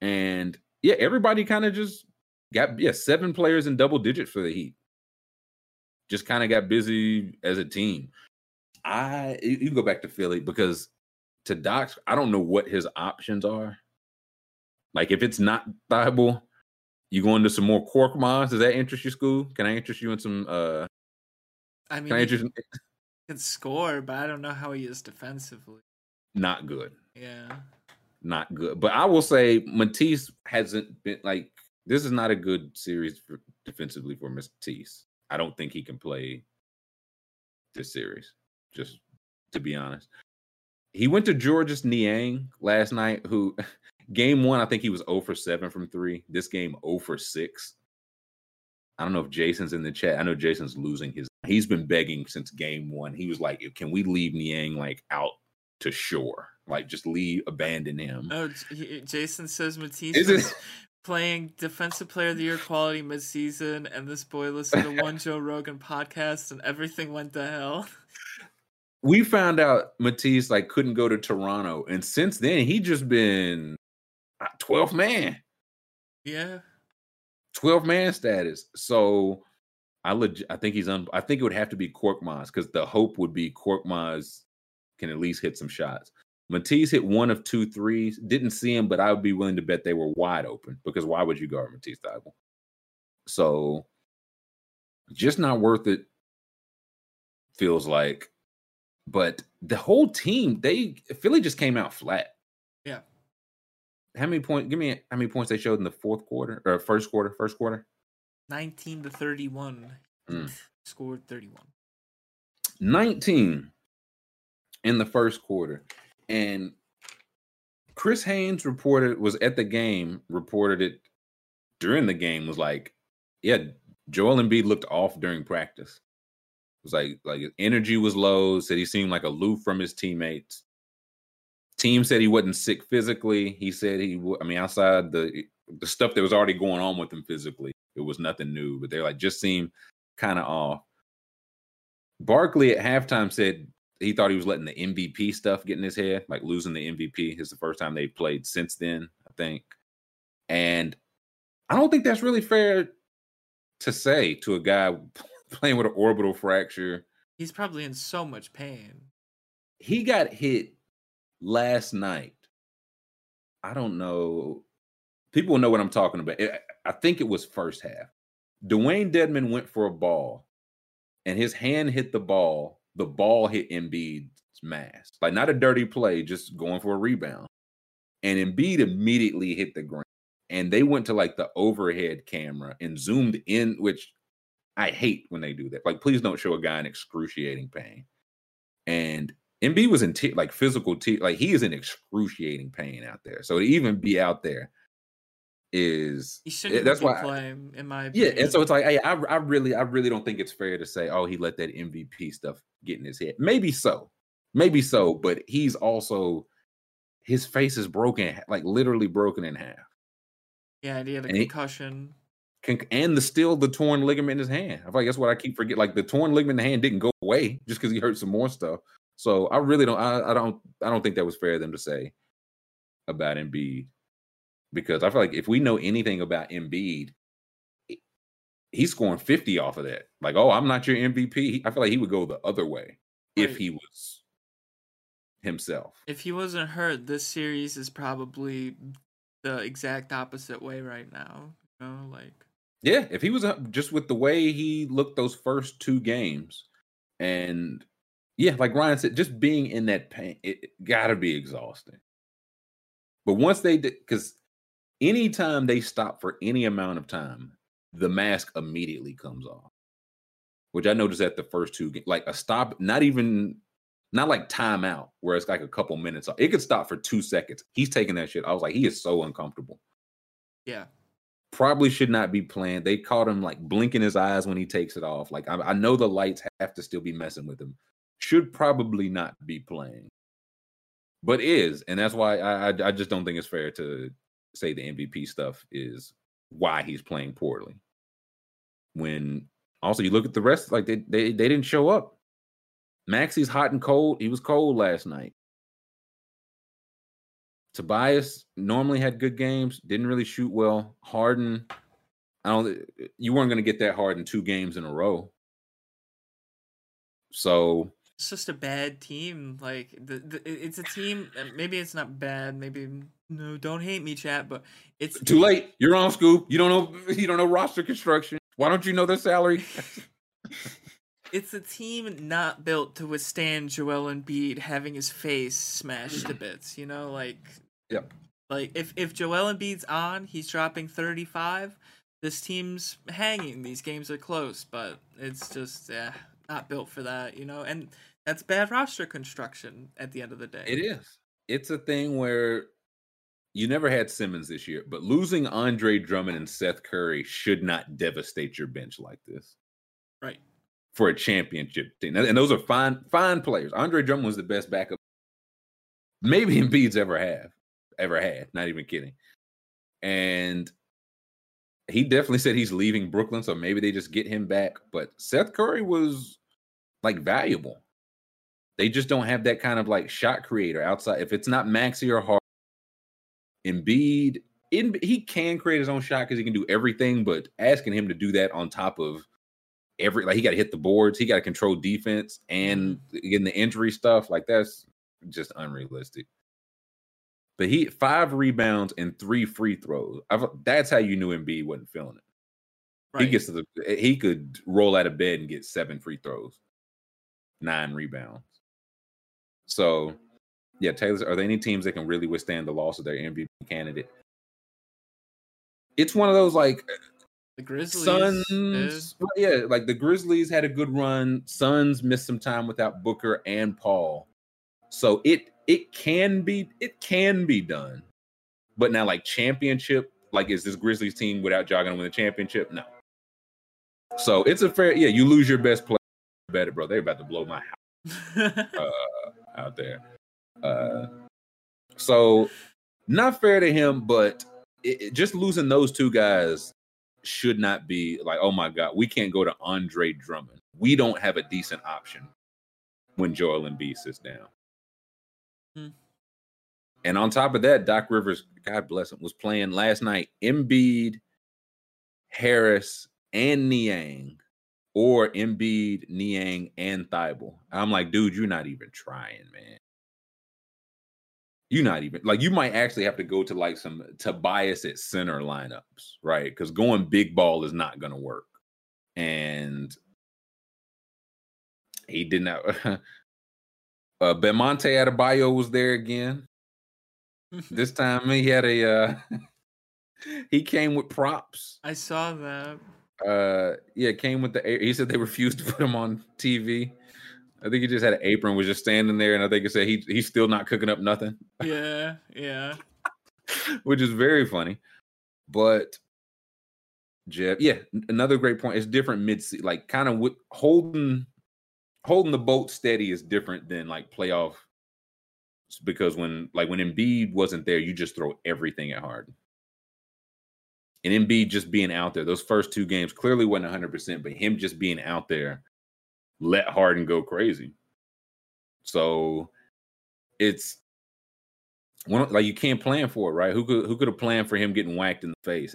And yeah, everybody kind of just got, yeah, seven players in double digits for the Heat just kind of got busy as a team. I you go back to Philly because to Doc's, I don't know what his options are. Like if it's not Thybulle, you go into some more Korkmaz. Does that interest you, Scoob? Can I interest you in some uh I mean can I interest he can score, but I don't know how he is defensively. Not good. Yeah. Not good. But I will say Matisse hasn't been like this is not a good series for, defensively for Matisse. I don't think he can play this series. Just to be honest, he went to Georges Niang last night. Who game one, I think he was 0 for 7 from three. This game 0 for 6. I don't know if Jason's in the chat. I know Jason's losing his. He's been begging since game one. He was like, "Can we leave Niang like out to shore? Like just leave, abandon him." Oh, Jason says Matisse is, it, playing defensive player of the year quality midseason, and this boy listened to one Joe Rogan podcast, and everything went to hell. We found out Matisse like couldn't go to Toronto, and since then he just been 12th uh, man. Yeah, 12 man status. So I legit, I think he's on. I think it would have to be Korkmaz because the hope would be Korkmaz can at least hit some shots. Matisse hit one of two threes. Didn't see him, but I would be willing to bet they were wide open because why would you guard Matisse Thybulle? So just not worth it. Feels like, but the whole team, they Philly just came out flat. Yeah. How many points? Give me how many points they showed in the fourth quarter or first quarter? First quarter. 19 to 31. Mm. Scored 31. 19 in the first quarter. And Chris Haynes reported was at the game, reported it during the game, was like, yeah, Joel Embiid looked off during practice. It was like like his energy was low, said he seemed like aloof from his teammates. Team said he wasn't sick physically. He said he I mean, outside the the stuff that was already going on with him physically, it was nothing new, but they're like just seemed kind of off. Barkley at halftime said he thought he was letting the MVP stuff get in his head, like losing the MVP. is the first time they played since then, I think. And I don't think that's really fair to say to a guy playing with an orbital fracture. He's probably in so much pain. He got hit last night. I don't know. People know what I'm talking about. I think it was first half. Dewayne Dedmon went for a ball and his hand hit the ball the ball hit Embiid's mask. Like not a dirty play, just going for a rebound. And Embiid immediately hit the ground. And they went to like the overhead camera and zoomed in, which I hate when they do that. Like, please don't show a guy in excruciating pain. And Embiid was in t- like physical t- like he is in excruciating pain out there. So to even be out there is he shouldn't eh, that's why play in my opinion. yeah and so it's like I, I really i really don't think it's fair to say oh he let that mvp stuff get in his head. Maybe so. Maybe so but he's also his face is broken like literally broken in half. Yeah and he had a and concussion. He, and the still the torn ligament in his hand. I feel like that's what i keep forgetting like the torn ligament in the hand didn't go away just because he hurt some more stuff so i really don't I, I don't i don't think that was fair of them to say about Embiid because I feel like if we know anything about Embiid, he's scoring 50 off of that. Like, oh, I'm not your MVP. I feel like he would go the other way right. if he was himself. If he wasn't hurt, this series is probably the exact opposite way right now. You know, like yeah, if he was uh, just with the way he looked those first two games, and yeah, like Ryan said, just being in that pain, it, it gotta be exhausting. But once they did, because anytime they stop for any amount of time, the mask immediately comes off. Which I noticed at the first two, like a stop, not even, not like timeout, where it's like a couple minutes. It could stop for two seconds. He's taking that shit. I was like, he is so uncomfortable. Yeah. Probably should not be playing. They caught him like blinking his eyes when he takes it off. Like I, I know the lights have to still be messing with him. Should probably not be playing, but is, and that's why I, I, I just don't think it's fair to say the MVP stuff is why he's playing poorly. When also you look at the rest, like they they, they didn't show up. Maxey's hot and cold. He was cold last night. Tobias normally had good games, didn't really shoot well. Harden, I don't you weren't gonna get that Harden two games in a row. So it's just a bad team. Like the, the it's a team. Uh, maybe it's not bad. Maybe no. Don't hate me, chat. But it's too late. You're on scoop. You don't know. You don't know roster construction. Why don't you know their salary? it's a team not built to withstand Joel Embiid having his face smashed to bits. You know, like yep. Like if if Joel Embiid's on, he's dropping 35. This team's hanging. These games are close, but it's just yeah not built for that, you know, and that's bad roster construction at the end of the day. It is. It's a thing where you never had Simmons this year, but losing Andre Drummond and Seth Curry should not devastate your bench like this. Right. For a championship team. And those are fine, fine players. Andre Drummond was the best backup maybe Embiid's ever have, ever had. Not even kidding. And he definitely said he's leaving Brooklyn, so maybe they just get him back. But Seth Curry was like valuable. They just don't have that kind of like shot creator outside. If it's not Maxey or Hart, Embiid, in, he can create his own shot because he can do everything. But asking him to do that on top of every like he got to hit the boards, he got to control defense, and mm-hmm. getting the injury stuff like that's just unrealistic. But he five rebounds and three free throws. I've, that's how you knew Embiid wasn't feeling it. He gets to the he could roll out of bed and get seven free throws, nine rebounds. So, yeah, Taylor, are there any teams that can really withstand the loss of their MVP candidate? It's one of those like The Grizzlies. Suns, yeah, like the Grizzlies had a good run. Suns missed some time without Booker and Paul, so it it can be it can be done. But now, like championship, like is this Grizzlies team without Ja gonna win the championship? No. So it's a fair, yeah. You lose your best player, better, bro. They're about to blow my house uh, out there. Uh, so not fair to him, but it, it- just losing those two guys should not be like, oh my god, we can't go to Andre Drummond. We don't have a decent option when Joel and Embiid sits down. And on top of that, Doc Rivers, God bless him, was playing last night. Embiid, Harris, and Niang, or Embiid, Niang, and Thybulle. I'm like, dude, you're not even trying, man. You're not even like you might actually have to go to like some Tobias at center lineups, right? Because going big ball is not gonna work. And he did not uh Bemonte Adebayo was there again. This time he had a uh he came with props. I saw that. Uh yeah, came with the he said they refused to put him on TV. I think he just had an apron, was just standing there, and I think he said he he's still not cooking up nothing, Yeah, yeah. which is very funny. But Jeff, yeah, another great point. It's different mid like kind of with holding holding the boat steady is different than like playoff because when like when Embiid wasn't there, you just throw everything at Harden. And Embiid just being out there, those first two games clearly wasn't 100%, but him just being out there let Harden go crazy. So it's one of- like you can't plan for it, right? Who could who could have planned for him getting whacked in the face?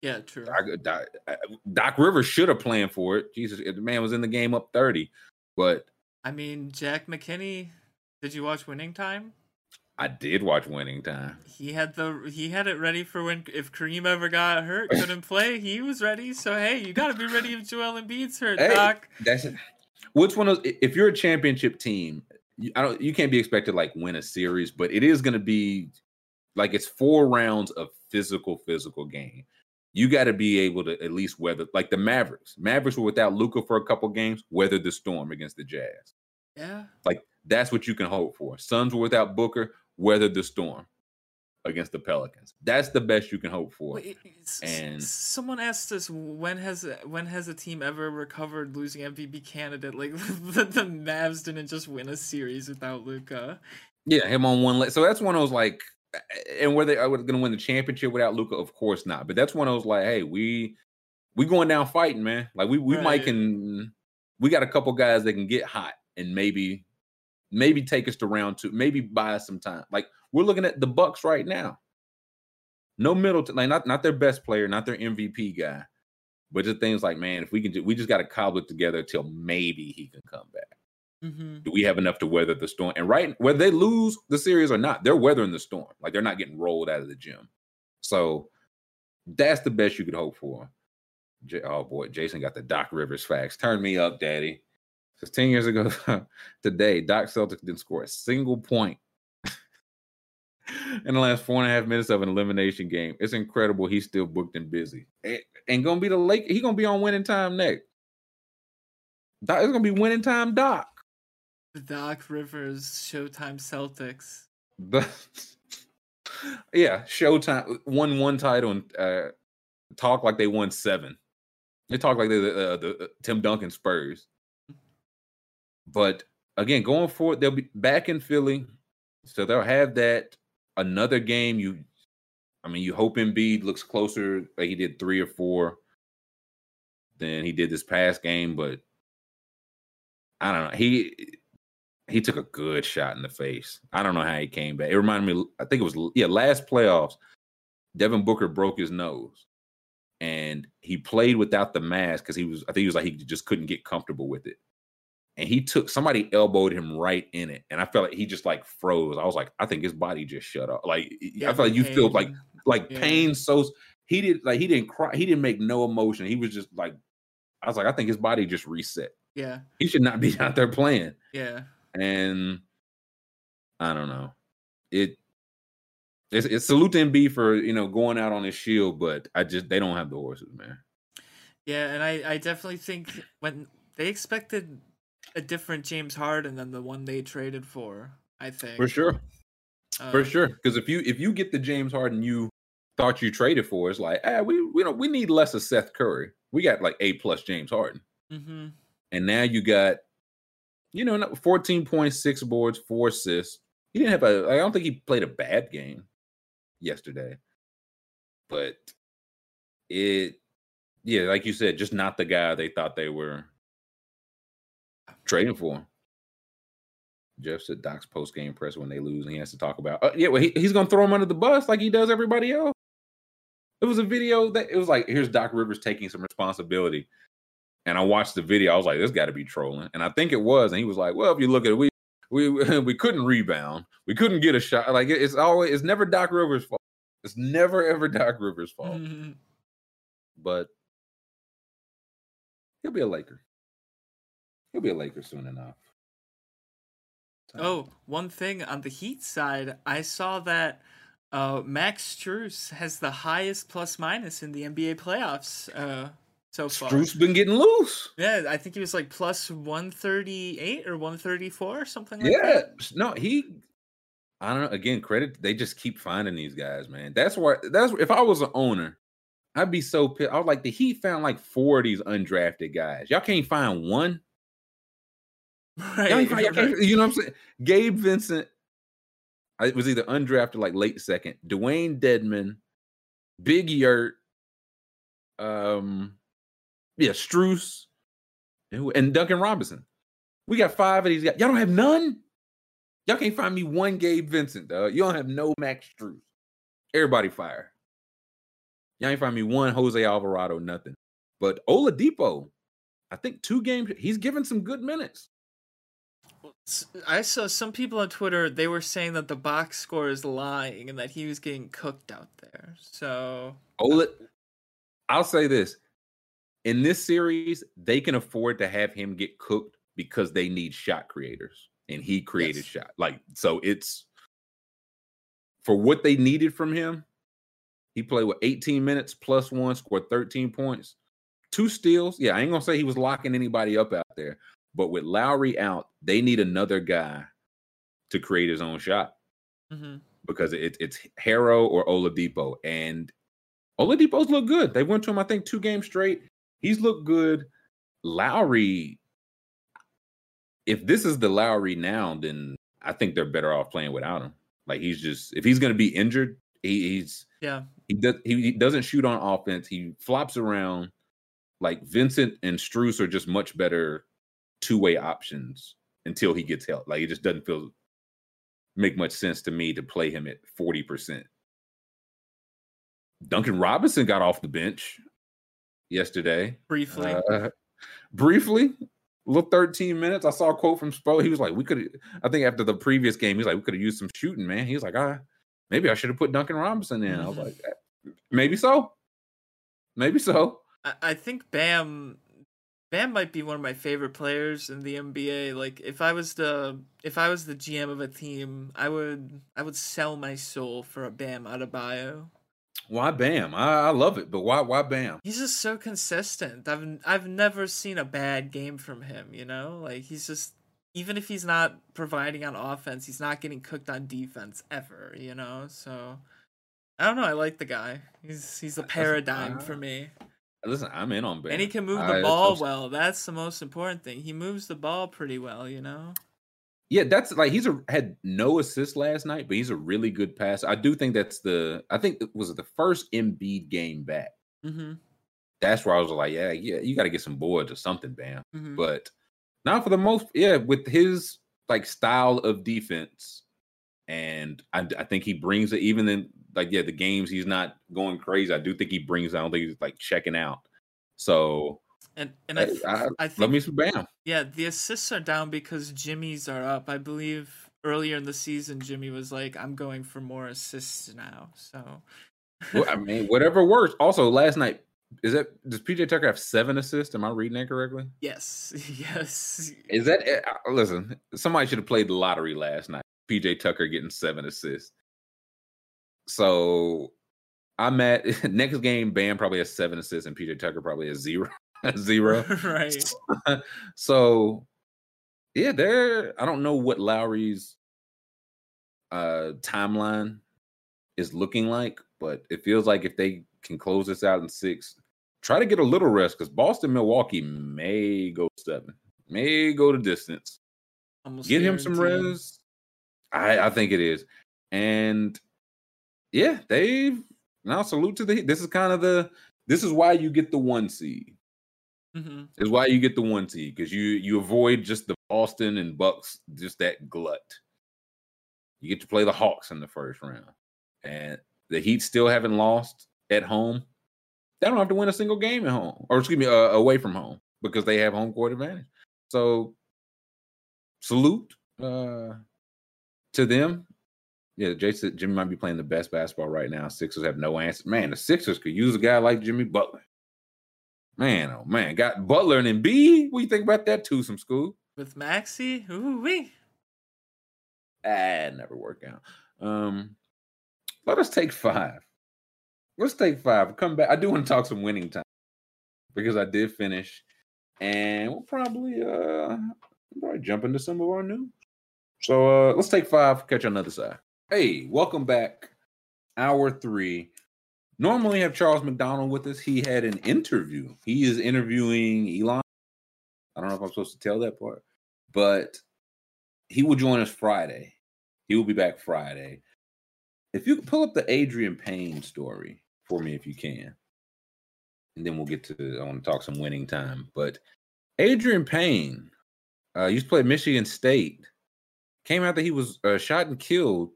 Yeah, true. Doc, Doc, uh, Doc Rivers should have planned for it. Jesus, the man was in the game up 30, but I mean, Jack McKinney. Did you watch Winning Time? I did watch Winning Time. He had the he had it ready for when if Kareem ever got hurt, couldn't play. He was ready. So hey, you got to be ready if Joel Embiid's hurt, Hey, Doc. That's it. Which one of if you're a championship team, you, I don't you can't be expected to like win a series, but it is going to be like it's four rounds of physical physical game. You got to be able to at least weather like the Mavericks. Mavericks were without Luka for a couple games, weathered the storm against the Jazz. Yeah. Like that's what you can hope for. Suns were without Booker, weathered the storm against the Pelicans. That's the best you can hope for. Wait, And- someone asked us when has when has a team ever recovered losing MVP candidate? Like the, the Mavs didn't just win a series without Luka. Yeah, him on one leg. So that's one of those like, and were they going to win the championship without Luka? Of course not. But that's when I was like, hey, we we going down fighting, man. Like we we might can we got a couple guys that can get hot and maybe maybe take us to round two, maybe buy us some time. Like we're looking at the Bucks right now. No Middleton, like not not their best player, not their MVP guy, but just things like, man, if we can, do, we just got to cobble it together till maybe he can come back Mm-hmm. do we have enough to weather the storm? And right, whether they lose the series or not, they're weathering the storm. Like they're not getting rolled out of the gym. So that's the best you could hope for. J- oh boy, Jason got the Doc Rivers facts. Turn me up, Daddy. Because 10 years ago today, Doc Celtics didn't score a single point in the last four and a half minutes of an elimination game. It's incredible he's still booked and busy. And, and gonna be the lake, he gonna be on winning time next. Doc, it's gonna be winning time, Doc. The Doc Rivers Showtime Celtics. Yeah, Showtime won one title and uh, talk like they won seven. They talk like they're the, uh, the uh, Tim Duncan Spurs. But again, going forward, they'll be back in Philly, so they'll have that another game. You, I mean, you hope Embiid looks closer, like he did three or four, than he did this past game. But I don't know. He he took a good shot in the face. I don't know how he came back. It reminded me, I think it was yeah, last playoffs, Devin Booker broke his nose. And he played without the mask because he was, I think he was like he just couldn't get comfortable with it. And he took somebody elbowed him right in it. And I felt like he just like froze. I was like, I think his body just shut off. Like I felt like you feel like like Yeah. pain so he did like he didn't cry. He didn't make no emotion. He was just like, I was like, I think his body just reset. Yeah. He should not be out there playing. Yeah. And I don't know. It it's, it's salute to MB for you know going out on his shield, but I just they don't have the horses, man. Yeah, and I, I definitely think when they expected a different James Harden than the one they traded for, I think. For sure. For Um, sure. Because if you if you get the James Harden you thought you traded for, it's like, ah, we we don't we need less of Seth Curry. We got like A plus James Harden. Mm-hmm. And now you got, you know, 14.6 boards, four assists. He didn't have a I don't think he played a bad game yesterday. But it yeah, like you said, just not the guy they thought they were trading for. Jeff said Doc's post game press when they lose, and he has to talk about. Uh, yeah, well, he, he's gonna throw him under the bus like he does everybody else. It was a video that it was like, here's Doc Rivers taking some responsibility, and I watched the video. I was like, this got to be trolling, and I think it was. And he was like, well, if you look at it, we we we couldn't rebound, we couldn't get a shot. Like it- it's always, it's never Doc Rivers' fault. It's never ever Doc Rivers' fault. Mm-hmm. But he'll be a Laker. He'll be a Laker soon enough. So- Oh, one thing on the Heat side, I saw that uh, Max Strus has the highest plus minus in the NBA playoffs uh, so far. Strus been getting loose. Yeah, I think he was like plus 138 or 134 or something like Yeah, that. no, he. I don't know. Again, credit. They just keep finding these guys, man. That's why. That's if I was an owner, I'd be so pissed. I was like, the Heat found like four of these undrafted guys. Y'all can't find one. Right. Y'all find- y'all right. you know what I'm saying? Gabe Vincent. I- It was either undrafted, like late second. Dewayne Dedmon, Big Yurt, um, yeah, Strus, and Duncan Robinson. We got five of these guys. Y'all don't have none. Y'all can't find me one Gabe Vincent, dog. You don't have no Max Strus. Everybody fire. Y'all ain't find me one Jose Alvarado, nothing. But Oladipo, I think two games. He's given some good minutes. I saw some people on Twitter, they were saying that the box score is lying and that he was getting cooked out there. So, Ola, I'll say this: in this series, they can afford to have him get cooked because they need shot creators, and he created Yes. shot. Like so, it's for what they needed from him. He played with 18 minutes plus one, scored 13 points, two steals. Yeah, I ain't gonna say he was locking anybody up out there, but with Lowry out, they need another guy to create his own shot mhm. because it, it's Herro or Oladipo. And Oladipo's look good. They went to him, I think, two games straight. He's looked good. Lowry, if this is the Lowry now, then I think they're better off playing without him. Like he's just if he's gonna be injured, he, he's yeah. he does he, he doesn't shoot on offense. He flops around. Like Vincent and Strus are just much better two way options until he gets help. Like it just doesn't feel make much sense to me to play him at forty percent. Duncan Robinson got off the bench yesterday. Briefly. Uh, briefly, little 13 minutes. I saw a quote from Spo. He was like, "We could." I think after the previous game, he's like, "We could have used some shooting, man." He was like, "Ah, maybe I should have put Duncan Robinson in." I was Mhm. like, "Eh, "Maybe so, maybe so." I, I think Bam Bam might be one of my favorite players in the NBA. Like if I was the if I was the GM of a team, I would I would sell my soul for a Bam Adebayo. Why Bam? I, I love it, but why? Why Bam? He's just so consistent. I've I've never seen a bad game from him, you know? Like he's just even if he's not providing on offense, he's not getting cooked on defense ever, you know? So I don't know, I like the guy. He's he's a paradigm for me. Listen, I'm in on Bam, And he can move I- the ball well. That's the most important thing. He moves the ball pretty well, you know? Yeah, that's like he's a had no assist last night, but he's a really good passer. I do think that's the. I think it was the first Embiid game back. Mm-hmm. That's where I was like, yeah, yeah, you got to get some boards or something, Bam. mm-hmm. but not for the most yeah with his like style of defense and I, I think he brings it even in like yeah the games he's not going crazy i do think he brings i don't think he's like checking out so And and I, hey, th- I, I love me some bam Yeah, the assists are down because Jimmy's are up. I believe earlier in the season, Jimmy was like, "I'm going for more assists now." So Well, I mean, whatever works. Also, last night is that does PJ Tucker have seven assists? Am I reading that correctly? Yes, yes. Is that eh, listen? Somebody should have played the lottery last night. PJ Tucker getting seven assists. So I'm at next game. Bam probably has seven assists, and PJ Tucker probably has zero. zero. right. so yeah, there. I don't know what Lowry's uh timeline is looking like, but it feels like if they can close this out in six, try to get a little rest because Boston, Milwaukee may go seven, may go to distance. Almost Get him some rest. I I think it is, and yeah, they've now salute to the. This is kind of the. This is why you get the one seed. Mhm. Is why you get the one seed because you you avoid just the Boston and Bucks, just that glut. You get to play the Hawks in the first round, and the Heat still haven't lost at home. They don't have to win a single game at home, or excuse me, uh, away from home because they have home court advantage. So, salute uh, to them. Yeah, Jason Jimmy might be playing the best basketball right now. Sixers have no answer. Man, the Sixers could use a guy like Jimmy Butler. Man, oh man, got Butler and Embiid. What do you think about that too? Some school? With Maxey? Ooh wee. Ah, never work out. Um, let us take five. Let's take five. Come back. I do want to talk some winning time because I did finish, and we'll probably uh probably jump into some of our news. So uh let's take five. Catch you on the other side. Hey, welcome back. Hour three. Normally have Charles McDonald with us. He had an interview. He is interviewing Elon. I don't know if I'm supposed to tell that part, but he will join us Friday. He will be back Friday. If you could pull up the Adreian Payne story for me, if you can, and then we'll get to. I want to talk some winning time. But Adreian Payne uh, used to play Michigan State. Came out that he was uh, shot and killed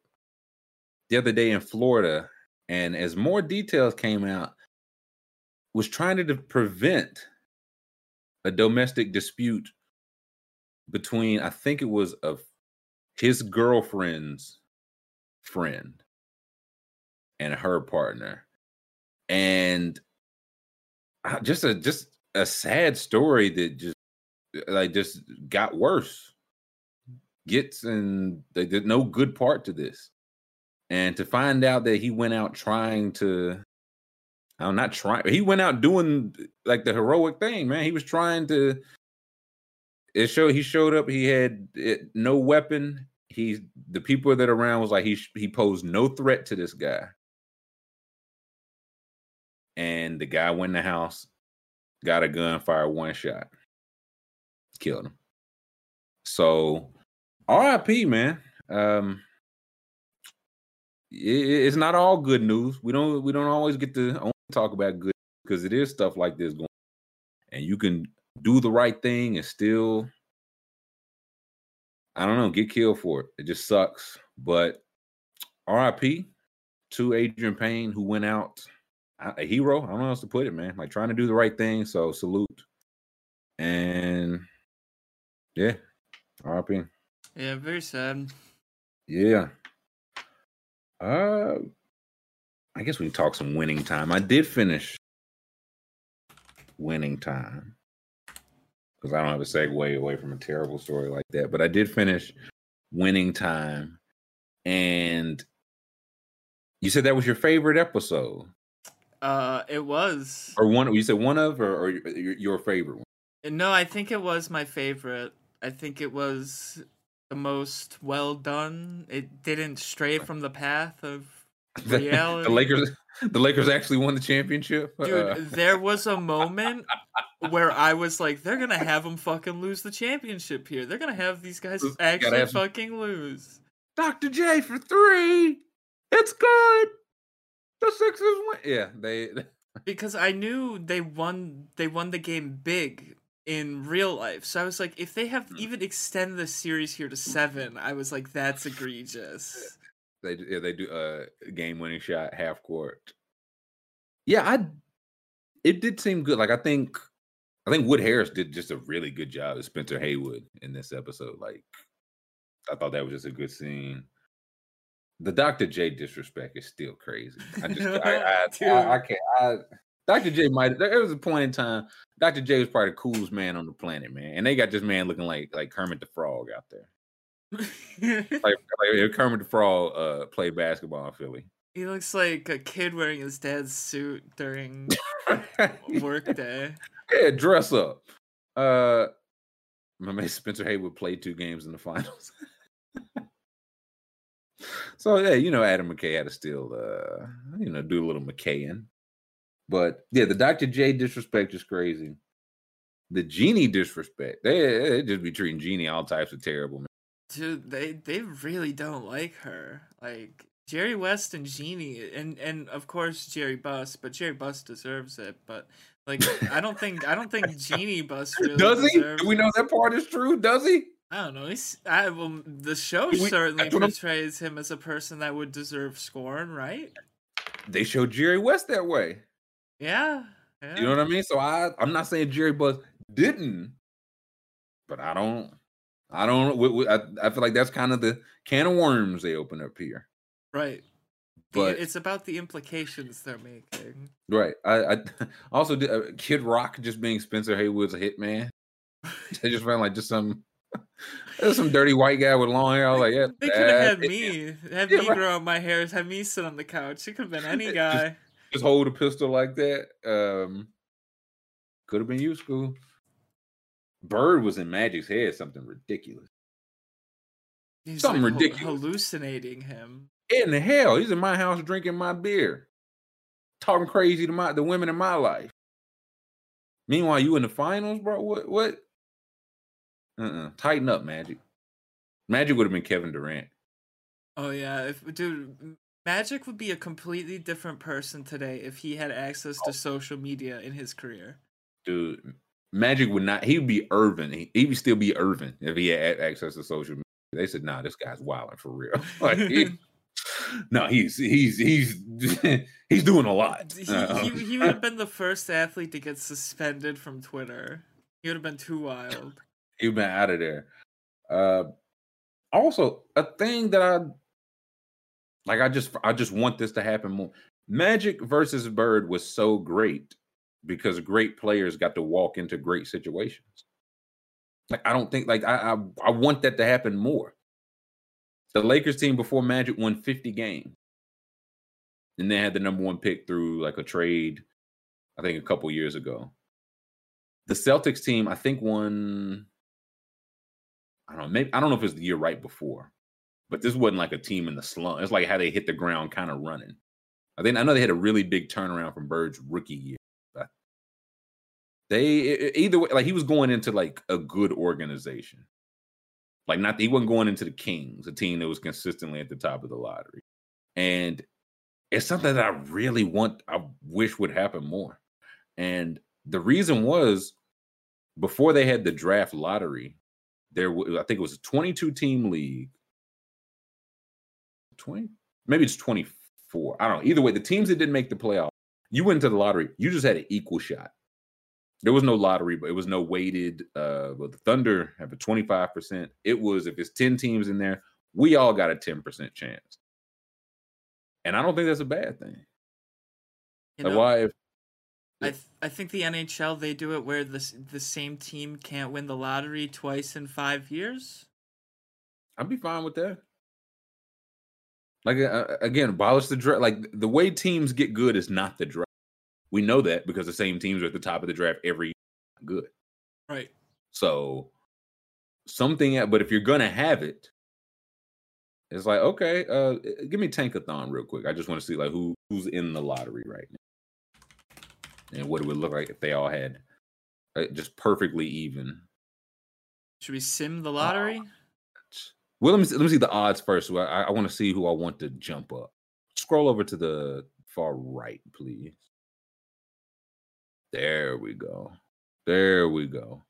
the other day in Florida, and as more details came out, was trying to de- prevent a domestic dispute between I think it was of his girlfriend's friend and her partner, and just a just a sad story that just like just got worse. Gets and they did no good part to this, and to find out that he went out trying to I'm not trying. He went out doing like the heroic thing, man. He was trying to. It showed. He showed up. He had it, no weapon. He the people that around was like he he posed no threat to this guy. And the guy went in the house, got a gun, fired one shot, killed him. So, R.I.P. Man. Um, it- it's not all good news. We don't we don't always get to only talk about good because it is stuff like this going, on. and you can do the right thing and still, I don't know, get killed for it. It just sucks. But R.I.P. to Adreian Payne who went out a a hero. I don't know how else to put it, man. Like trying to do the right thing. So salute. And yeah, R.I.P. Yeah, very sad. Yeah. Uh I guess we can talk some winning time. I did finish winning time. Because I don't have a segue away from a terrible story like that. But I did finish winning time. And you said that was your favorite episode. Uh, it was. Or one you said one of or, or your, your favorite one. No, I think it was my favorite. I think it was the most well done. It didn't stray from the path of The, reality. the Lakers the Lakers actually won the championship. Dude, Uh, there was a moment where I was like, they're gonna have them fucking lose the championship here. They're gonna have these guys Gotta actually some- fucking lose. Dr. J for three. It's good. The Sixers win. Yeah, they. Because I knew they won they won the game big in real life. So I was like, if they have hmm. even extended the series here to seven, I was like, that's egregious. They yeah they do a game winning shot half court. Yeah, I. It did seem good. Like I think, I think Wood Harris did just a really good job as Spencer Haywood in this episode. Like, I thought that was just a good scene. the Dr. J disrespect is still crazy. I just I, I, I, I, can't. I, Dr. J might. There was a point in time. Dr. J was probably the coolest man on the planet, man. And they got this man looking like like Kermit the Frog out there. like, like Kermit the Frog uh, played basketball in Philly. He looks like a kid wearing his dad's suit during work day. Yeah, dress up. Uh, my man Spencer Haywood played two games in the finals. so yeah, you know Adam McKay had to still uh you know do a little McKayin. But yeah, the Dr. J disrespect is crazy. The Jeanie disrespect, they, they just be treating Jeanie all types of terrible. Man. Dude, they they really don't like her. Like Jerry West and Jeanie, and and of course Jerry Buss, but Jerry Buss deserves it. But like, I don't think I don't think Jeanie Buss really does he. Do we know that part is true? Does he? I don't know. He's I well, the show We- certainly that's what I'm- portrays him as a person that would deserve scorn, right? They showed Jerry West that way. Yeah. yeah. You know what I mean? So I I'm not saying Jerry Buss didn't, but I don't. I don't. we- we- I, I feel like that's kind of the can of worms they open up here. Right. But- it's about the implications they're making. Right. I, I also did uh, Kid Rock just being Spencer Haywood's a hitman. I just felt like just some there's some dirty white guy with long hair. I was like, yeah, They could have had me, have Yeah, me right. grow out my hairs, have me sit on the couch. It could have been any guy. Just hold a pistol like that. Um, could have been useful. Bird was in Magic's head, something ridiculous. He's something like, ridiculous. hallucinating him. In the hell, he's in my house drinking my beer, talking crazy to my the women in my life. Meanwhile, you in the finals, bro. What? What? Uh-uh. Tighten up, Magic. Magic would have been Kevin Durant. Oh yeah, if dude, Magic would be a completely different person today if he had access to social media in his career. dude. Magic would not. He would be Irvin. He, he would still be Irvin if he had access to social media. They said, "Nah, this guy's wilding for real." like, he, no, he's he's he's he's doing a lot. He, he, he would have been the first athlete to get suspended from Twitter. He would have been too wild. He's been out of there. Uh, also, a thing that I like, I just I just want this to happen more. Magic versus Bird was so great because great players got to walk into great situations. Like I don't think like I I, I want that to happen more. The Lakers team before Magic won 50 games. And they had the number one pick through like a trade, I think a couple years ago. The Celtics team, I think, won I don't know, maybe I don't know if it was the year right before, but this wasn't like a team in the slump. It's like how they hit the ground kind of running. I think I know they had a really big turnaround from Bird's rookie year. They either way, like he was going into like a good organization. Like not he wasn't going into the Kings, a team that was consistently at the top of the lottery. And it's something that I really want, I wish would happen more. And the reason was before they had the draft lottery, there I think it was a 22 team league. 20 maybe it's 24. I don't know. Either way, the teams that didn't make the playoff, you went to the lottery, you just had an equal shot. There was no lottery, but it was no weighted. Uh, but the Thunder have a 25%. It was if it's 10 teams in there, we all got a 10% chance. And I don't think that's a bad thing. You Like why if I th- I think the NHL they do it where the the same team can't win the lottery twice in five years. I'd be fine with that. Like uh, again, abolish the draft. Like the way teams get good is not the draft. We know that because the same teams are at the top of the draft every year. good. Right. So something, but if you're gonna have it, it's like okay, uh, give me Tankathon real quick. I just want to see like who who's in the lottery right now, and what it would look like if they all had uh, just perfectly even. Should we sim the lottery? Well, let me see, let me see the odds first. I, I want to see who I want to jump up. Scroll over to the far right, please. There we go. There we go.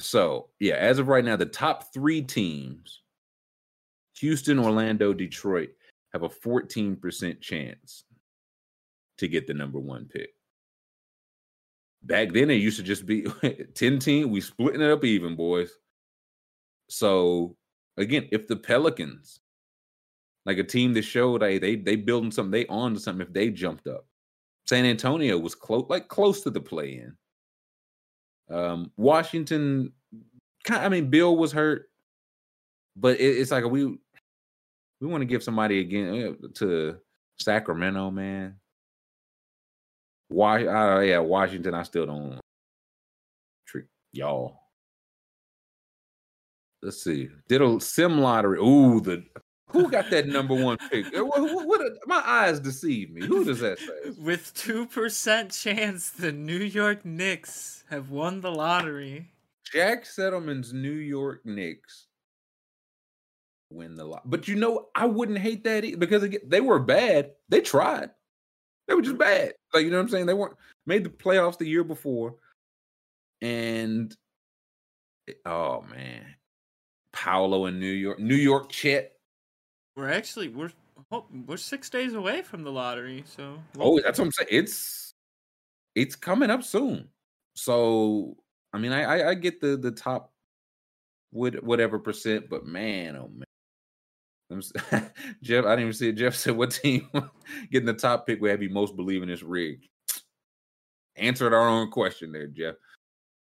So yeah, as of right now, the top three teams, Houston, Orlando, Detroit, have a 14% chance to get the number one pick. Back then, it used to just be 10 team. We splitting it up even, boys. So again, if the Pelicans, like a team that showed hey, they they building something, they on to something if they jumped up. San Antonio was close, like close to the play in. Um, Washington, I mean, Bill was hurt, but it, it's like we we want to give somebody again uh, to Sacramento, man. Why? Uh, yeah, Washington. I still don't trick y'all. Let's see. Did a sim lottery. Ooh, the who got that number one pick? What, what, what, my eyes deceive me. Who does that say? With two percent chance, the New York Knicks have won the lottery. Jack Settleman's New York Knicks win the lot. But you know, I wouldn't hate that either because they were bad. They tried. They were just mm-hmm. bad. Like you know what I'm saying? They weren't made the playoffs the year before, and eh, oh man, Paolo in New York, New York chit. We're actually we're oh, we're six days away from the lottery, so oh, that's what I'm saying. It's it's coming up soon. So I mean, I I, I get the the top whatever percent, but man, oh man, Jeff, I didn't even see it. Jeff said, "What team getting the top pick would have you most believing this rig?" Answered our own question there, Jeff.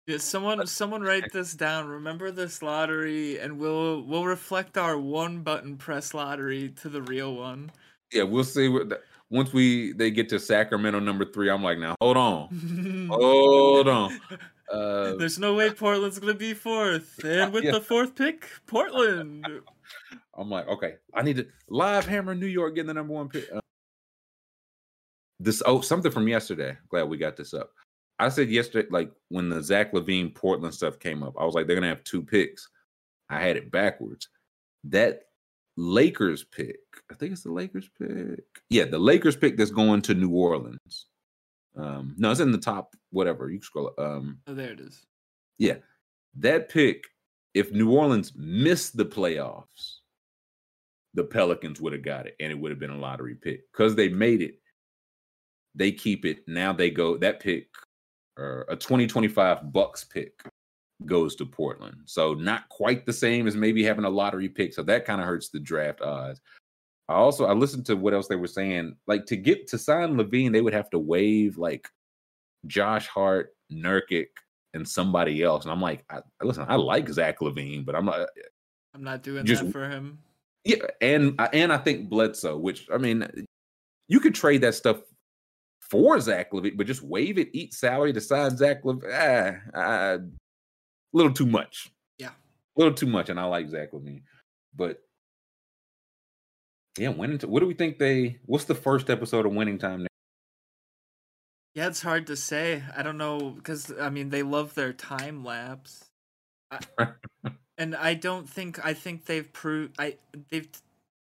Yeah, someone, someone write this down. Remember this lottery, and we'll we'll reflect our one button press lottery to the real one. Yeah, we'll see. What once we they get to Sacramento number three, I'm like, now hold on, hold on. Uh, There's no way Portland's gonna be fourth, and with yeah. the fourth pick, Portland. I'm like, okay, I need to live hammer New York getting the number one pick. Uh, this oh something from yesterday. Glad we got this up. I said yesterday, like when the Zach LaVine Portland stuff came up, I was like, they're gonna have two picks. I had it backwards. That Lakers pick, I think it's the Lakers pick. Yeah, the Lakers pick that's going to New Orleans. Um, no, it's in the top, whatever. You can scroll. Um, oh, there it is. Yeah, that pick. If New Orleans missed the playoffs, the Pelicans would have got it and it would have been a lottery pick because they made it. They keep it. Now they go that pick or a 2025 Bucks pick goes to Portland. So not quite the same as maybe having a lottery pick. So that kind of hurts the draft odds. I also I listened to what else they were saying. Like to get to sign LaVine, they would have to waive like Josh Hart, Nurkic, and somebody else. And I'm like, I, listen, I like Zach LaVine, but I'm not. I'm not doing just, that for him. Yeah, and uh, and I think Bledsoe, which I mean, you could trade that stuff for Zach LaVine, but just waive it, eat salary to sign Zach LaVine. Ah, ah, a little too much. Yeah, a little too much, and I like Zach LaVine, but yeah, winning. What do we think they? What's the first episode of Winning Time? Now? Yeah, it's hard to say. I don't know because I mean they love their time lapse. I, and I don't think I think they've proved I they've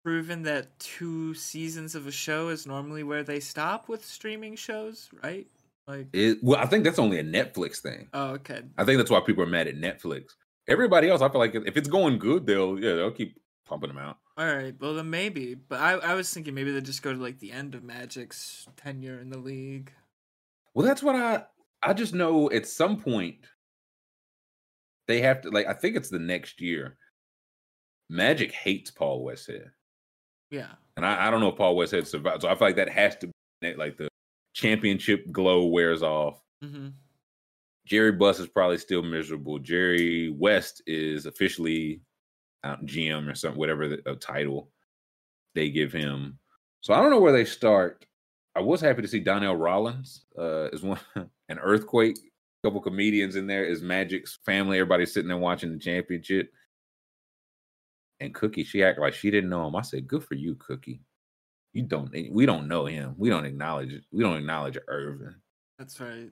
proven that two seasons of a show is normally where they stop with streaming shows, right? Like, it, well, I think that's only a Netflix thing. Oh, okay. I think that's why people are mad at Netflix. Everybody else, I feel like if it's going good, they'll yeah they'll keep pumping them out. All right, well then maybe, but I I was thinking maybe they just go to like the end of Magic's tenure in the league. Well, that's what I I just know at some point they have to like I think it's the next year. Magic hates Paul Westhead. Yeah. And I, I don't know if Paul Westhead survived. So I feel like that has to be like the championship glow wears off. Mm-hmm. Jerry Buss is probably still miserable. Jerry West is officially out GM or something, whatever the title they give him. So I don't know where they start. I was happy to see Donnell Rawlings uh, is one an earthquake couple comedians in there is Magic's family. Everybody's sitting there watching the championship. And Cookie, she acted like she didn't know him. I said, "Good for you, Cookie. You don't. We don't know him. We don't acknowledge. We don't acknowledge Irvin. That's right.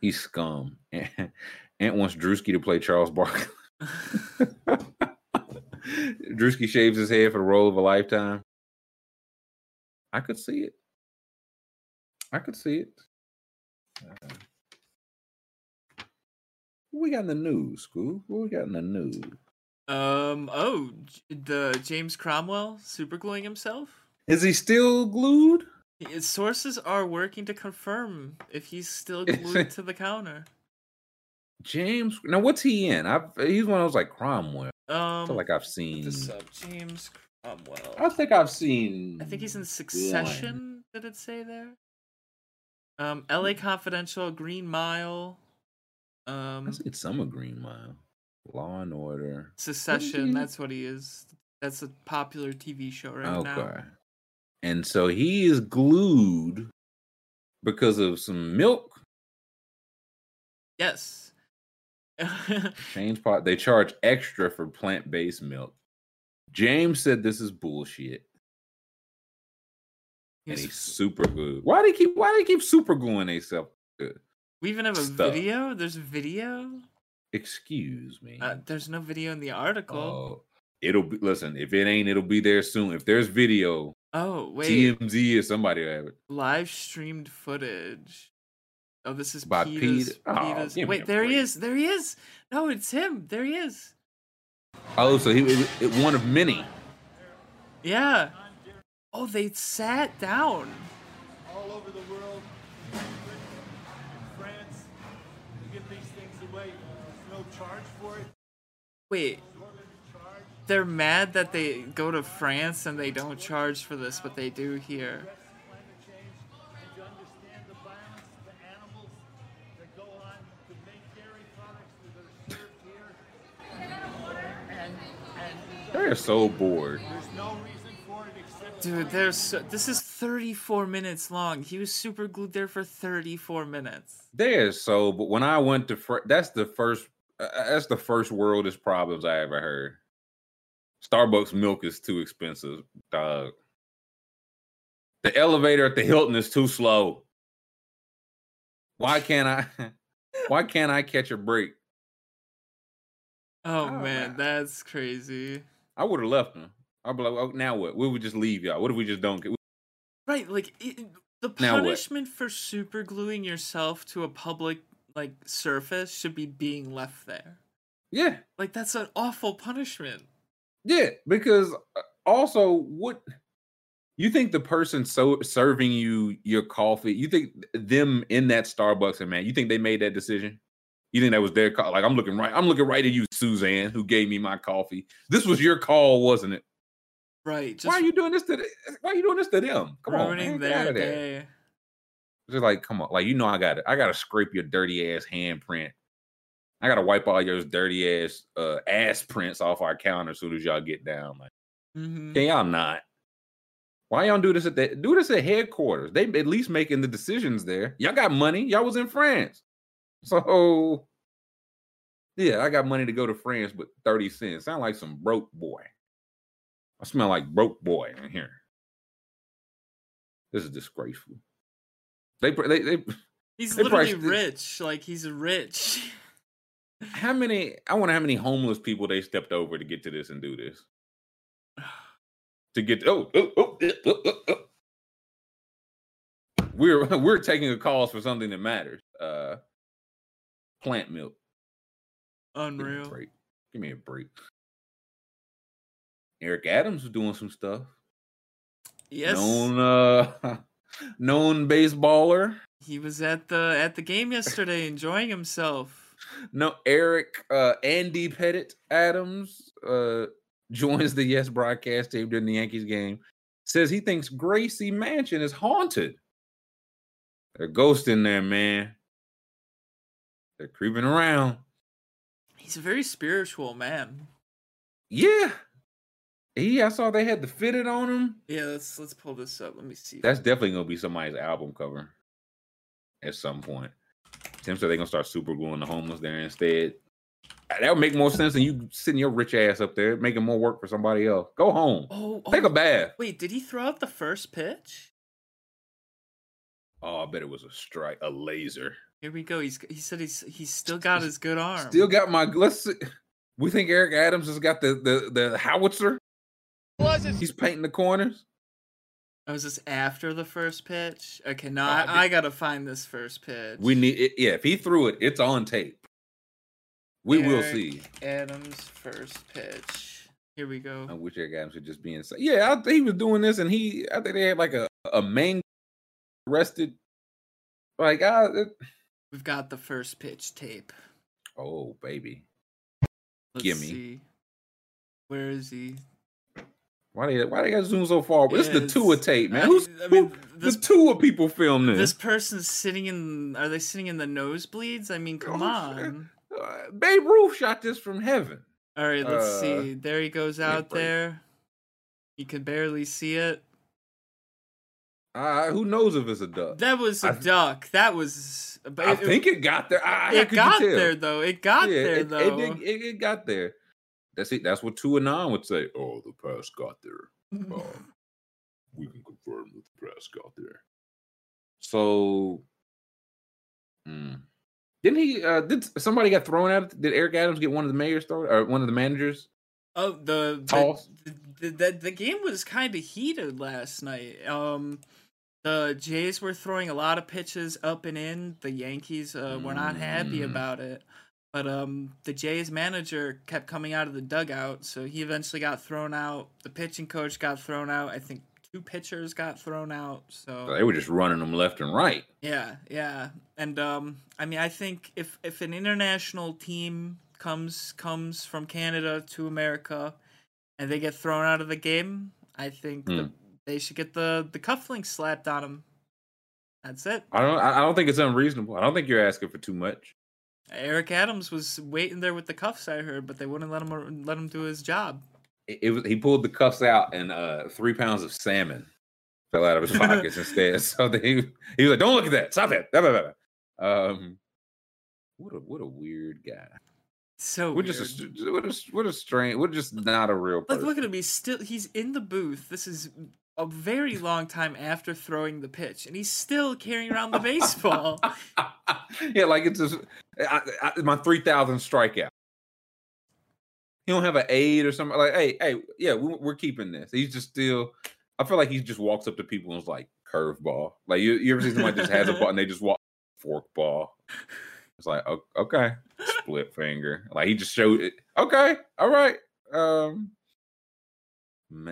He's scum. Ant wants Drewski to play Charles Barkley. Drewski shaves his head for the role of a lifetime. I could see it. I could see it. Uh, what we got in the news, Scoob? What we got in the news? Um. Oh, the James Cromwell supergluing himself. Is he still glued? His sources are working to confirm if he's still glued to the counter. James, now what's he in? I've he's one of those like Cromwell. Um, I feel like I've seen this up. James Cromwell. I think I've seen. I think he's in Succession. Did it say there? Um, L.A. Confidential, Green Mile, um, I've seen some of Green Mile, Law and Order. Succession. he? That's what he is. That's a popular TV show right now. Okay. And so he is glued because of some milk Yes. change pot. They charge extra for plant based milk. James said this is bullshit. And He's- he's super good. Why do they keep why do they keep super gluing themselves? Uh, we even have a stuff. video. There's a video. Excuse me. Uh, there's no video in the article. Oh, it'll be listen, if it ain't, it'll be there soon. If there's video, Oh wait, TMZ or somebody will have it. live streamed footage. Oh, this is By Peta's. Pete? Oh, Peta's- give me Wait, a there he is. There he is. No, it's him. There he is. Oh, so he it, it, one of many. Yeah. Oh, they sat down. all over the world, Wait. They're mad that they go to France and they don't charge for this, but they do here. Climate change, and you understand the violence to animals that go on to make dairy products that are served here. And, and They're so bored. there's no reason for it except Dude, there's so, this is 34 minutes long. He was super glued there for 34 minutes. They're so. But when I went to, fr- that's the first. That's the first worldest problems I ever heard. Starbucks milk is too expensive, dog. The elevator at the Hilton is too slow. Why can't I? Why can't I catch a break? Oh, Oh, man, that's crazy. I would have left them. I'd be like, oh, now what? We would just leave y'all. What if we just don't get? Right, like it, the punishment for super gluing yourself to a public like surface should be being left there. Yeah, Like that's an awful punishment. yeah. Because uh, also, what you think the person so serving you your coffee? You think them in that Starbucks and man? You think they made that decision? You think that was their call? Like I'm looking right. I'm looking right at you, Suzanne, who gave me my coffee. This was your call, wasn't it? Right, just why are you doing this to? The, why are you doing this to them? Come on, ruining man, get their day. Just like, come on, like you know, I got I got to scrape your dirty ass handprint. I got to wipe all your dirty ass uh, ass prints off our counter as soon as y'all get down. Like, mm-hmm. can y'all not? Why y'all do this at the do this at headquarters? They at least making the decisions there. Y'all got money. Y'all was in France, so yeah, I got money to go to France, but thirty cents sound like some broke boy. I smell like broke boy in here. This is disgraceful. They they they. He's They literally priced rich. Like he's rich. How many? I wonder how many homeless people they stepped over to get to this and do this. To get oh oh oh, oh, oh, oh, oh. we're we're taking a cause for something that matters. Uh, plant milk. Give me a Unreal. break. Give me a break. Eric Adams was doing some stuff. Yes. Known uh known baseballer. He was at the at the game yesterday enjoying himself. No, Eric uh Andy Pettitte Adams uh joins the Yes broadcast team during the Yankees game. Says he thinks Gracie Mansion is haunted. They're ghosting there, man. They're creeping around. He's a very spiritual man. Yeah. He I saw they had the fitted on him. Yeah, let's let's pull this up. Let me see. That's definitely gonna be somebody's album cover at some point. Tim said they're gonna start super gluing the homeless there instead. That would make more sense than you sitting your rich ass up there making more work for somebody else. Go home. oh, oh Take oh, a bath. Wait, did he throw out the first pitch? Oh, I bet it was a strike, a laser. Here we go. He's he said he's he's still got his good arm. Still got my let's see. We think Eric Adams has got the the the howitzer. He's painting the corners. Oh, is this after the first pitch? Okay, no, I I, I gotta find this first pitch. We need it. Yeah, if he threw it, it's on tape. We will see. Adams first pitch. Here we go. I wish Eric Adams would just be inside. Yeah, I think he was doing this, and he, I think they had like a a main arrested. Like, ah, it- We've got the first pitch tape. oh baby, Let's Gimme. see. Where is he? Why they why they got zoom so far? But this is the Yes. Tua tape, man. Who's I mean, who, this- the Tua people film this? This person's sitting in. Are they sitting in the nosebleeds? I mean, come Oh, on. Uh, Babe Ruth shot this from heaven. All right, let's Uh, see. There he goes out there. You can barely see it. Uh, who knows if it's a duck? That was a I- duck. That was. But I it, think it got there. I, it got there though. It got Yeah, there it, though. It, it got there. That's it. That's what two and nine would say. Oh, the press got there. Um, we can confirm that the press got there. So, hmm. didn't he? Uh, did somebody get thrown out? Did Eric Adams get one of the mayors thrown or one of the managers? Oh, the the, Toss. the, the, the game was kind of heated last night. Um, the Jays were throwing a lot of pitches up and in. The Yankees uh, were not happy Mm. about it. But um, the Jays manager kept coming out of the dugout, so he eventually got thrown out. The pitching coach got thrown out. I think two pitchers got thrown out. So They were just running them left and right. yeah, yeah, and um, I mean, I think if if an international team comes comes from Canada to America, and they get thrown out of the game, I think the, Hmm. they should get the the cufflinks slapped on them. That's it. I don't. I don't think it's unreasonable. I don't think you're asking for too much. Eric Adams was waiting there with the cuffs. I heard, but they wouldn't let him let him do his job. It, it was. He pulled the cuffs out, and uh, three pounds of salmon fell out of his pockets instead. So then he he was like, "Don't look at that. Stop it." Blah, blah, blah, blah. Um, what a what a weird guy. So We're weird. just a, what a what a strange. We're just not a real Like, look at him. He's still he's in the booth. This is a very long time after throwing the pitch, and he's still carrying around the baseball. yeah, like it's just I, I, my three thousand strikeout. He don't have an aid or something. Like, hey, hey, yeah, we, we're keeping this. He's just still. I feel like he just walks up to people and is like curveball. Like you, you ever see somebody just has a and they just walk forkball. It's like okay, split finger. Like he just showed it. Okay, all right. Um,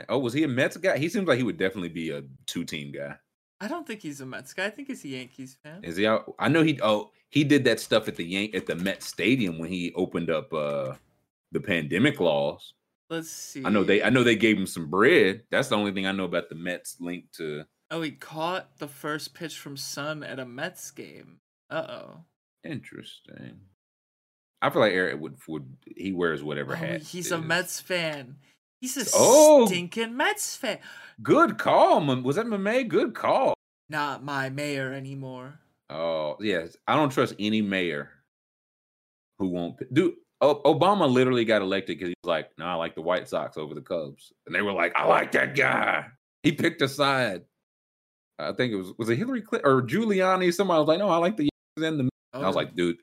oh, was he a Mets guy? He seems like he would definitely be a two team guy. I don't think he's a Mets guy. I think he's a Yankees fan. Is he out? I know he. Oh, he did that stuff at the Yank at the Met Stadium when he opened up uh the pandemic laws. Let's see. I know they. I know they gave him some bread. That's the only thing I know about the Mets linked to. Oh, he caught the first pitch from Sun at a Mets game. Uh oh. Interesting. I feel like Eric would would he wears whatever Oh, hat. he's a. Mets fan. He's a Oh! stinking Mets fan. Good call. Was that Mame? Good call. Not my mayor anymore. Oh yes, I don't trust any mayor who won't do. Obama literally got elected because he's like, "No, I like the White Sox over the Cubs," and they were like, "I like that guy." He picked a side. I think it was was it Hillary Clinton or Giuliani. Somebody was like, "No, I like the Yankees and the." Oh, I was oh. like, "Dude,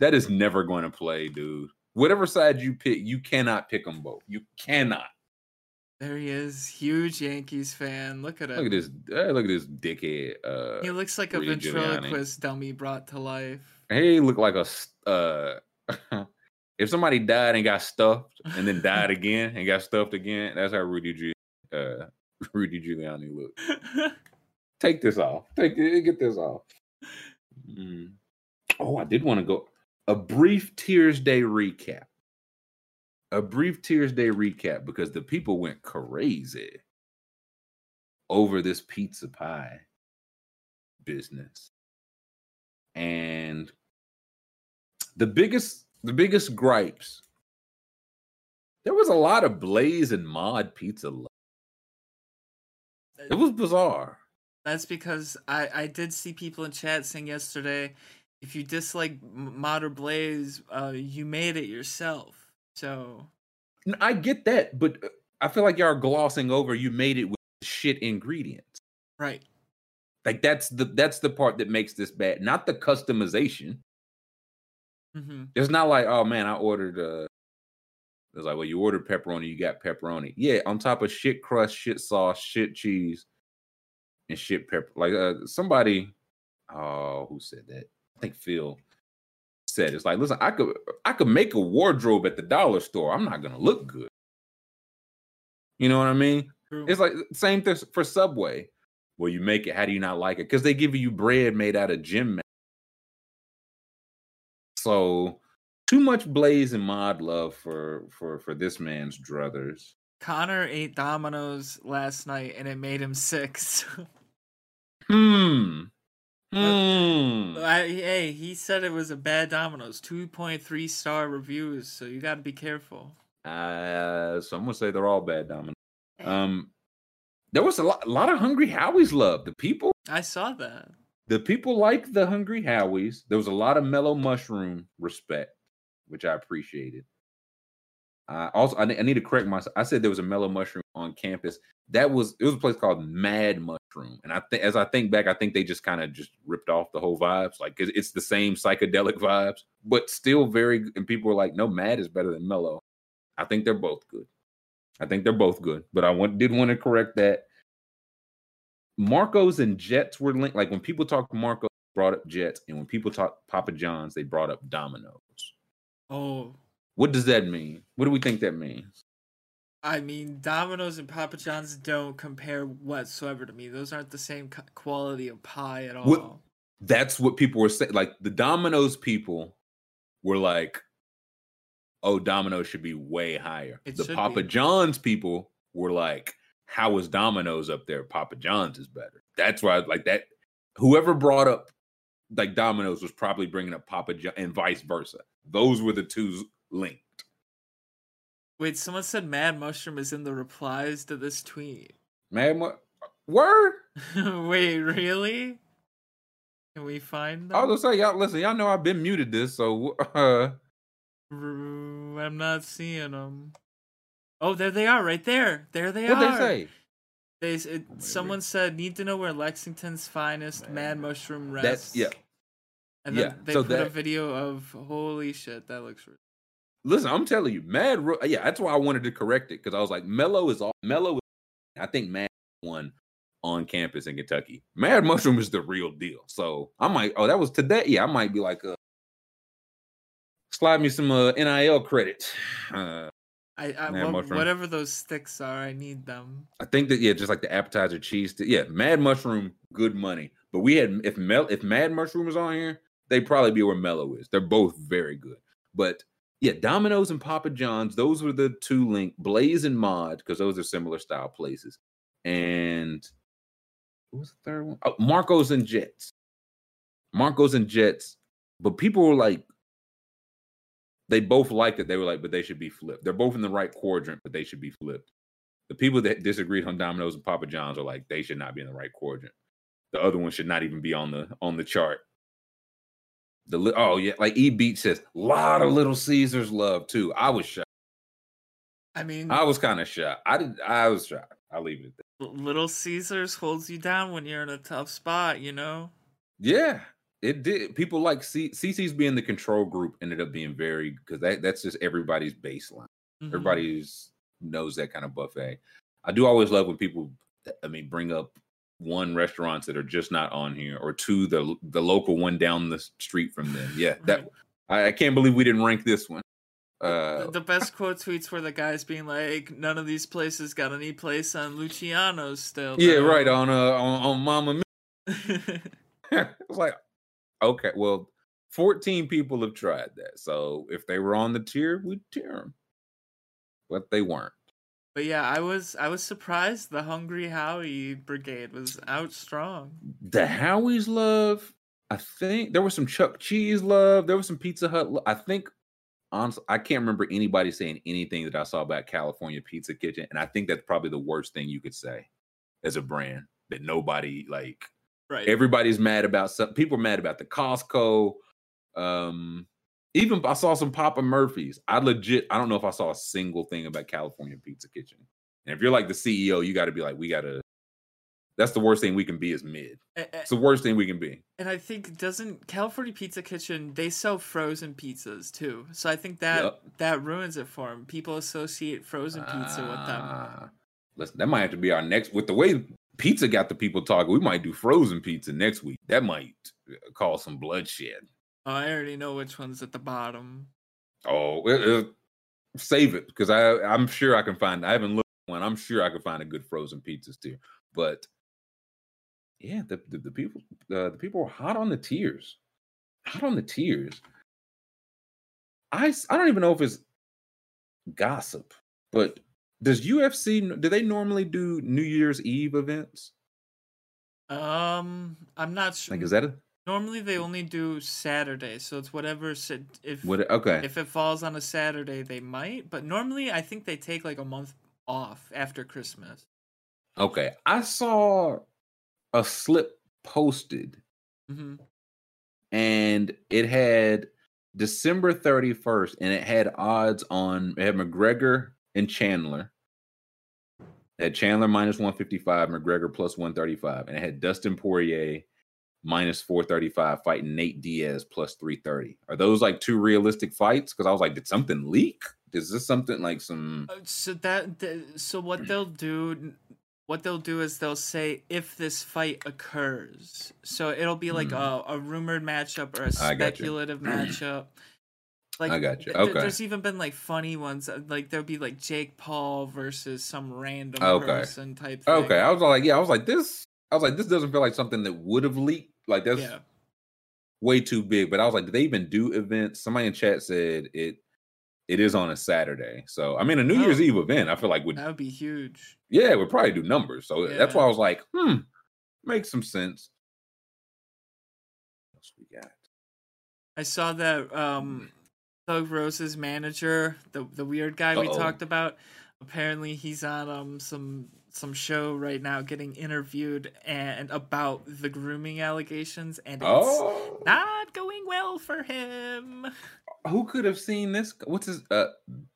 that is never going to play, dude. Whatever side you pick, you cannot pick them both. You cannot." there he is, huge Yankees fan. Look at him. Look at this. uh, look at this dickhead. Uh, He looks like a Rudy Giuliani. ventriloquist dummy brought to life. He looked like a. uh if somebody died and got stuffed and then died again and got stuffed again, that's how Rudy uh Rudy Giuliani looked. Take this off. Take get this off. Mm. Oh, I did want to go a brief Tiersday recap. A brief Tiersday recap because the people went crazy over this pizza pie business. And the biggest the biggest gripes there was a lot of blaze and mod pizza love. Uh, it was bizarre That's because I I did see people in chat saying yesterday, if you dislike Mod or Blaze, uh, you made it yourself. So I get that but uh, i feel like y'all are glossing over you made it with shit ingredients. Right, like that's the that's the part that makes this bad not the customization. Hmm it's not like oh man i ordered uh it's like well you ordered pepperoni you got pepperoni. Yeah on top of shit crust shit sauce shit cheese and shit pepper like uh somebody oh who said that think phil said it's like listen i could i could make a wardrobe at the dollar store i'm not gonna look good you know what i mean true. it's like same thing for subway well you make it how do you not like it because they give you bread made out of gym mat. so too much blaze and mod love for for for this man's druthers Connor ate Domino's last night and it made him sick. so- Hmm. Hmm. I, hey, he said it was a bad Domino's. 2.3 star reviews, so you got to be careful. Uh, some would say they're all bad, Domino's. Um, there was a lot, a lot of Hungry Howie's love. The people, I saw that. the people like the Hungry Howie's. There was a lot of mellow mushroom respect, which I appreciated. I also, I, I need to correct myself. I said there was a mellow mushroom on campus. That was it was a place called Mad Mushroom, and I think as I think back, I think they just kind of just ripped off the whole vibes. Like it- it's the same psychedelic vibes, but still very. And people were like, "No, Mad is better than Mellow." I think they're both good. I think they're both good, but I want, did want to correct that. Marcos and Jets were linked. Like when people talk Marcos, brought up Jets, and when people talk Papa John's, they brought up Domino's. Oh, What does that mean? What do we think that means? I mean, Domino's and Papa John's don't compare whatsoever to me. Those aren't the same quality of pie at all. What- That's what people were saying. Like the Domino's people were like, "Oh, Domino's should be way higher." It the Papa be. John's people were like, "How is Domino's up there? Papa John's is better." That's why, like that. Whoever brought up like Domino's was probably bringing up Papa John and vice versa. Those were the two linked. Wait, someone said Mad Mushroom is in the replies to this tweet. Man, what word? Wait, really? Can we find them? I was gonna say, y'all listen. Y'all know I've been muted this, so uh, I'm not seeing them. Oh, there they are, right there. There they are. what they say? They it, Oh, someone said need to know where Lexington's finest Mad Mushroom rests. That's yeah. And then yeah, they so put a video of holy shit, that looks. Listen, I'm telling you, Mad. Ro- yeah, that's why I wanted to correct it because I was like, Mellow is all Mellow. Is, I think Mad won on campus in Kentucky. Mad Mushroom is the real deal. So I might. Oh, that was today. Yeah, I might be like, uh, slide me some uh, nil credit. Uh, I, I Mushroom. whatever those sticks are, I need them. I think that yeah, just like the appetizer cheese. Yeah, Mad Mushroom, good money. But we had if Mel if Mad Mushroom was on here, they'd probably be where Mellow is. They're both very good. But yeah, Domino's and Papa John's, those were the two link. Blaze and Mod, because those are similar style places. And what was the third one? Oh, Marcos and Jets. Marcos and Jets. But people were like, they both liked it. They were like, but they should be flipped. They're both in the right quadrant, but they should be flipped. The people that disagreed on Domino's and Papa John's are like, they should not be in the right quadrant. The other one should not even be on the on the chart. The oh yeah, like E Beat says, a lot of Little Caesars love too. I was shocked. I mean, I was kind of shocked. I did. I was shocked. I'll leave it that. Little Caesars holds you down when you're in a tough spot, you know. Yeah, it did. People like C- CC's being the control group ended up being very because that that's just everybody's baseline. Mhm. Everybody's knows that kind of buffet. I do always love when people, I mean, bring up one restaurants that are just not on here, or two the the local one down the street from them. Yeah, that I, I can't believe we didn't rank this one. Uh, the best quote tweets were the guys being like, "None of these places got any place on Luciano's still." yeah, right on uh on, on Mama. It's like, okay, well, fourteen people have tried that, so if they were on the tier, we'd tier them, but they weren't. But yeah, I was I was surprised the Hungry Howie Brigade was out strong. the Howie's love. I think there was some Chuck Cheese love. There was some Pizza Hut. lo- I think, honestly, I can't remember anybody saying anything that I saw about California Pizza Kitchen, and I think that's probably the worst thing you could say as a brand that nobody like. Right. Everybody's mad about some. People are mad about the Costco. Um, even I saw some Papa Murphy's. I legit. I don't know if I saw a single thing about California Pizza Kitchen. And if you're like the CEO, you got to be like, we got to. That's the worst thing we can be is mid. A- It's the worst thing we can be. And I think doesn't California Pizza Kitchen they sell frozen pizzas too. So I think that Yup. that ruins it for them. People associate frozen pizza with them. Ah, Listen, that might have to be our next. With the way pizza got the people talking, we might do frozen pizza next week. That might uh, cause some bloodshed. Oh, I already know which one's at the bottom. Oh, uh, uh, save it because I I'm sure I can find. I haven't looked at one. I'm sure I can find a good frozen pizzas too. But yeah, the the, the people uh, the people were hot on the tears, hot on the tears. I I don't even know if it's gossip, but Does UFC do they normally do New Year's Eve events? Um, I'm not sure. Like, is that a Normally they only do Saturday, so it's whatever. If what? Okay, if it falls on a Saturday, they might. But normally, I think they take like a month off after Christmas. okay. I saw a slip posted, hmm and it had December thirty first, and it had odds on it had McGregor and Chandler. It had Chandler minus one fifty five, McGregor plus one thirty five, and it had Dustin Poirier minus 435 fighting Nate Diaz plus 330. Are those like two realistic fights? Because I was like, did something leak? Is this something like some Uh, So that so what they'll do, what they'll do is they'll say if this fight occurs. So it'll be like a, a rumored matchup or a Hmm. Speculative matchup. Like I got you. th- th- Okay. There's even been like funny ones. uh, Like there'll be like Jake Paul versus some random Okay. person type. Thing. Okay, I was like, yeah, I was like, this I was like, this doesn't feel like something that would have leaked. Like that's Yeah. way too big. But I was like, did they even do events? Somebody in chat said it it is on a Saturday. So I mean a New Year's Oh. Eve event, I feel like would That would be huge. yeah, it would probably do numbers. So that's why I was like, hmm, makes some sense. What else we got? I saw that um Thug Rose's manager, the the weird guy we Uh-oh. talked about, apparently he's on um some some show right now getting interviewed and about the grooming allegations and it's Oh, not going well for him. who could have seen this? What's his uh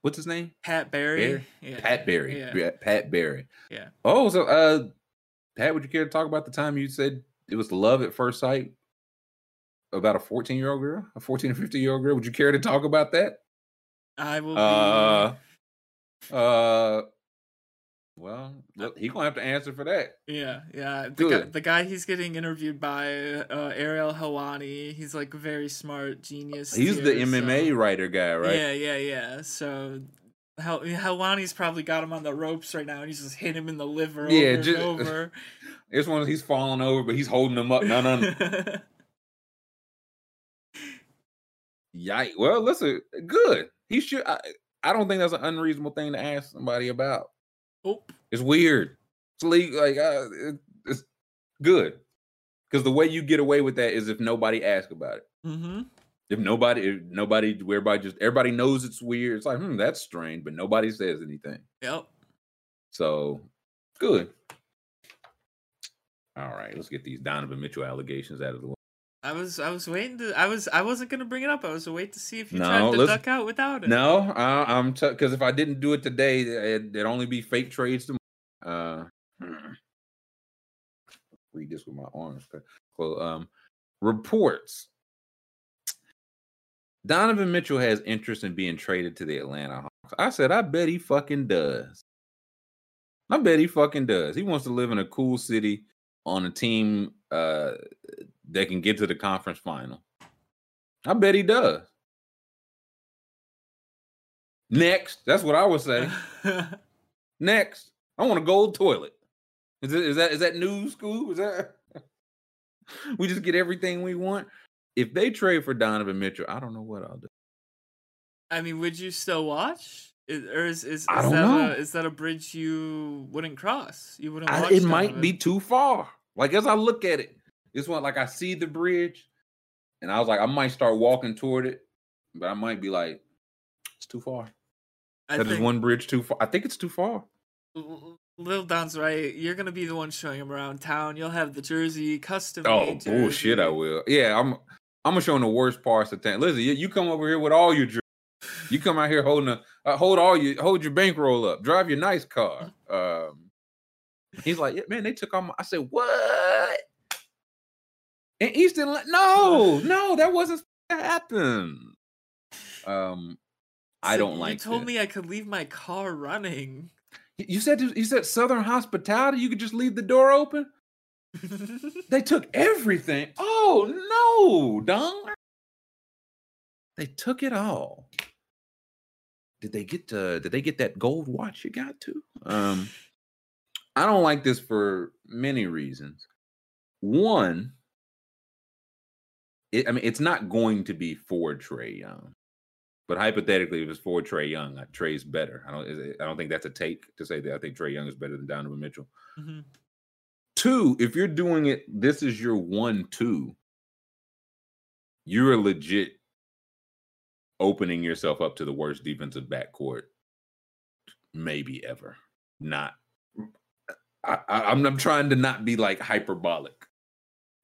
what's his name? Pat Barry. Barry? Yeah. Pat Barry. Yeah. Yeah, Pat Barry. Yeah. Oh, so uh Pat, would you care to talk about the time you said it was love at first sight about a 14 year old girl, a 14 or 15 year old girl? Would you care to talk about that? I will be Uh uh well, look, he gonna have to answer for that. Yeah, yeah. The guy, the guy he's getting interviewed by, uh, Ariel Helwani, he's like very smart genius. He's the MMA so- writer guy, right? Yeah, yeah, yeah. So Hel- Helwani's probably got him on the ropes right now, and he's just hitting him in the liver Yeah, over ju- and over. This one he's falling over, but he's holding him up. No, no, no. Yikes. Well, listen, good. He should. I, I don't think that's an unreasonable thing to ask somebody about. Oh, It's weird. It's legal. Like uh, it, it's good because the way you get away with that is if nobody asks about it. mm-hmm. If nobody, if nobody, everybody just everybody knows it's weird. It's like, hmm, that's strange, but nobody says anything. Yep. So good. All right, let's get these Donovan Mitchell allegations out of the way. I was, I was waiting to, I was, I wasn't gonna bring it up. I was waiting to see if you No, tried to duck out without it. No, uh, I'm because if I didn't do it today, it, it'd only be fake trades tomorrow. Uh, hmm. read this with my arms. Well, um, reports. Donovan Mitchell has interest in being traded to the Atlanta Hawks. I said, I bet he fucking does. I bet he fucking does. He wants to live in a cool city on a team uh, that can get to the conference final. I bet he does. Next, that's what I would say. Next, I want a gold toilet. Is, it, is that is that new school? Is that we just get everything we want? If they trade for Donovan Mitchell, I don't know what I'll do. I mean, would you still watch? Is, or is is, is that know. a is that a bridge you wouldn't cross? You wouldn't. I- it might be too far. Like as I look at it, it's one like I see the bridge, and I was like, I might start walking toward it, but I might be like, it's too far. I That is one bridge too far. I think it's too far. L- Lil Don's right. You're gonna be the one showing him around town. You'll have the jersey custom. Oh made bullshit! I will. Yeah, I'm. I'm gonna show him the worst parts of town. Listen, you, you come over here with all your. dr- You come out here holding a uh, hold all your hold your bankroll up. Drive your nice car. Um, he's like, yeah, man, they took all my. I said, what? And Easton, no, no, that wasn't supposed to happen. Um, I don't like. you told me I could leave my car running. You said you said Southern Hospitality. You could just leave the door open. They took everything. Oh no, Don. They took it all. Did they get to did they get that gold watch you got to? Um I don't like this for many reasons. One, it, I mean, it's not going to be for Trae Young. But hypothetically, if it's for Trae Young, Trae's better. I don't. I don't think that's a take to say that. I think Trae Young is better than Donovan Mitchell. Mhm. Two, if you're doing it, this is your one-two. You're legit opening yourself up to the worst defensive backcourt, maybe ever. Not. I, I, I'm, I'm trying to not be like hyperbolic,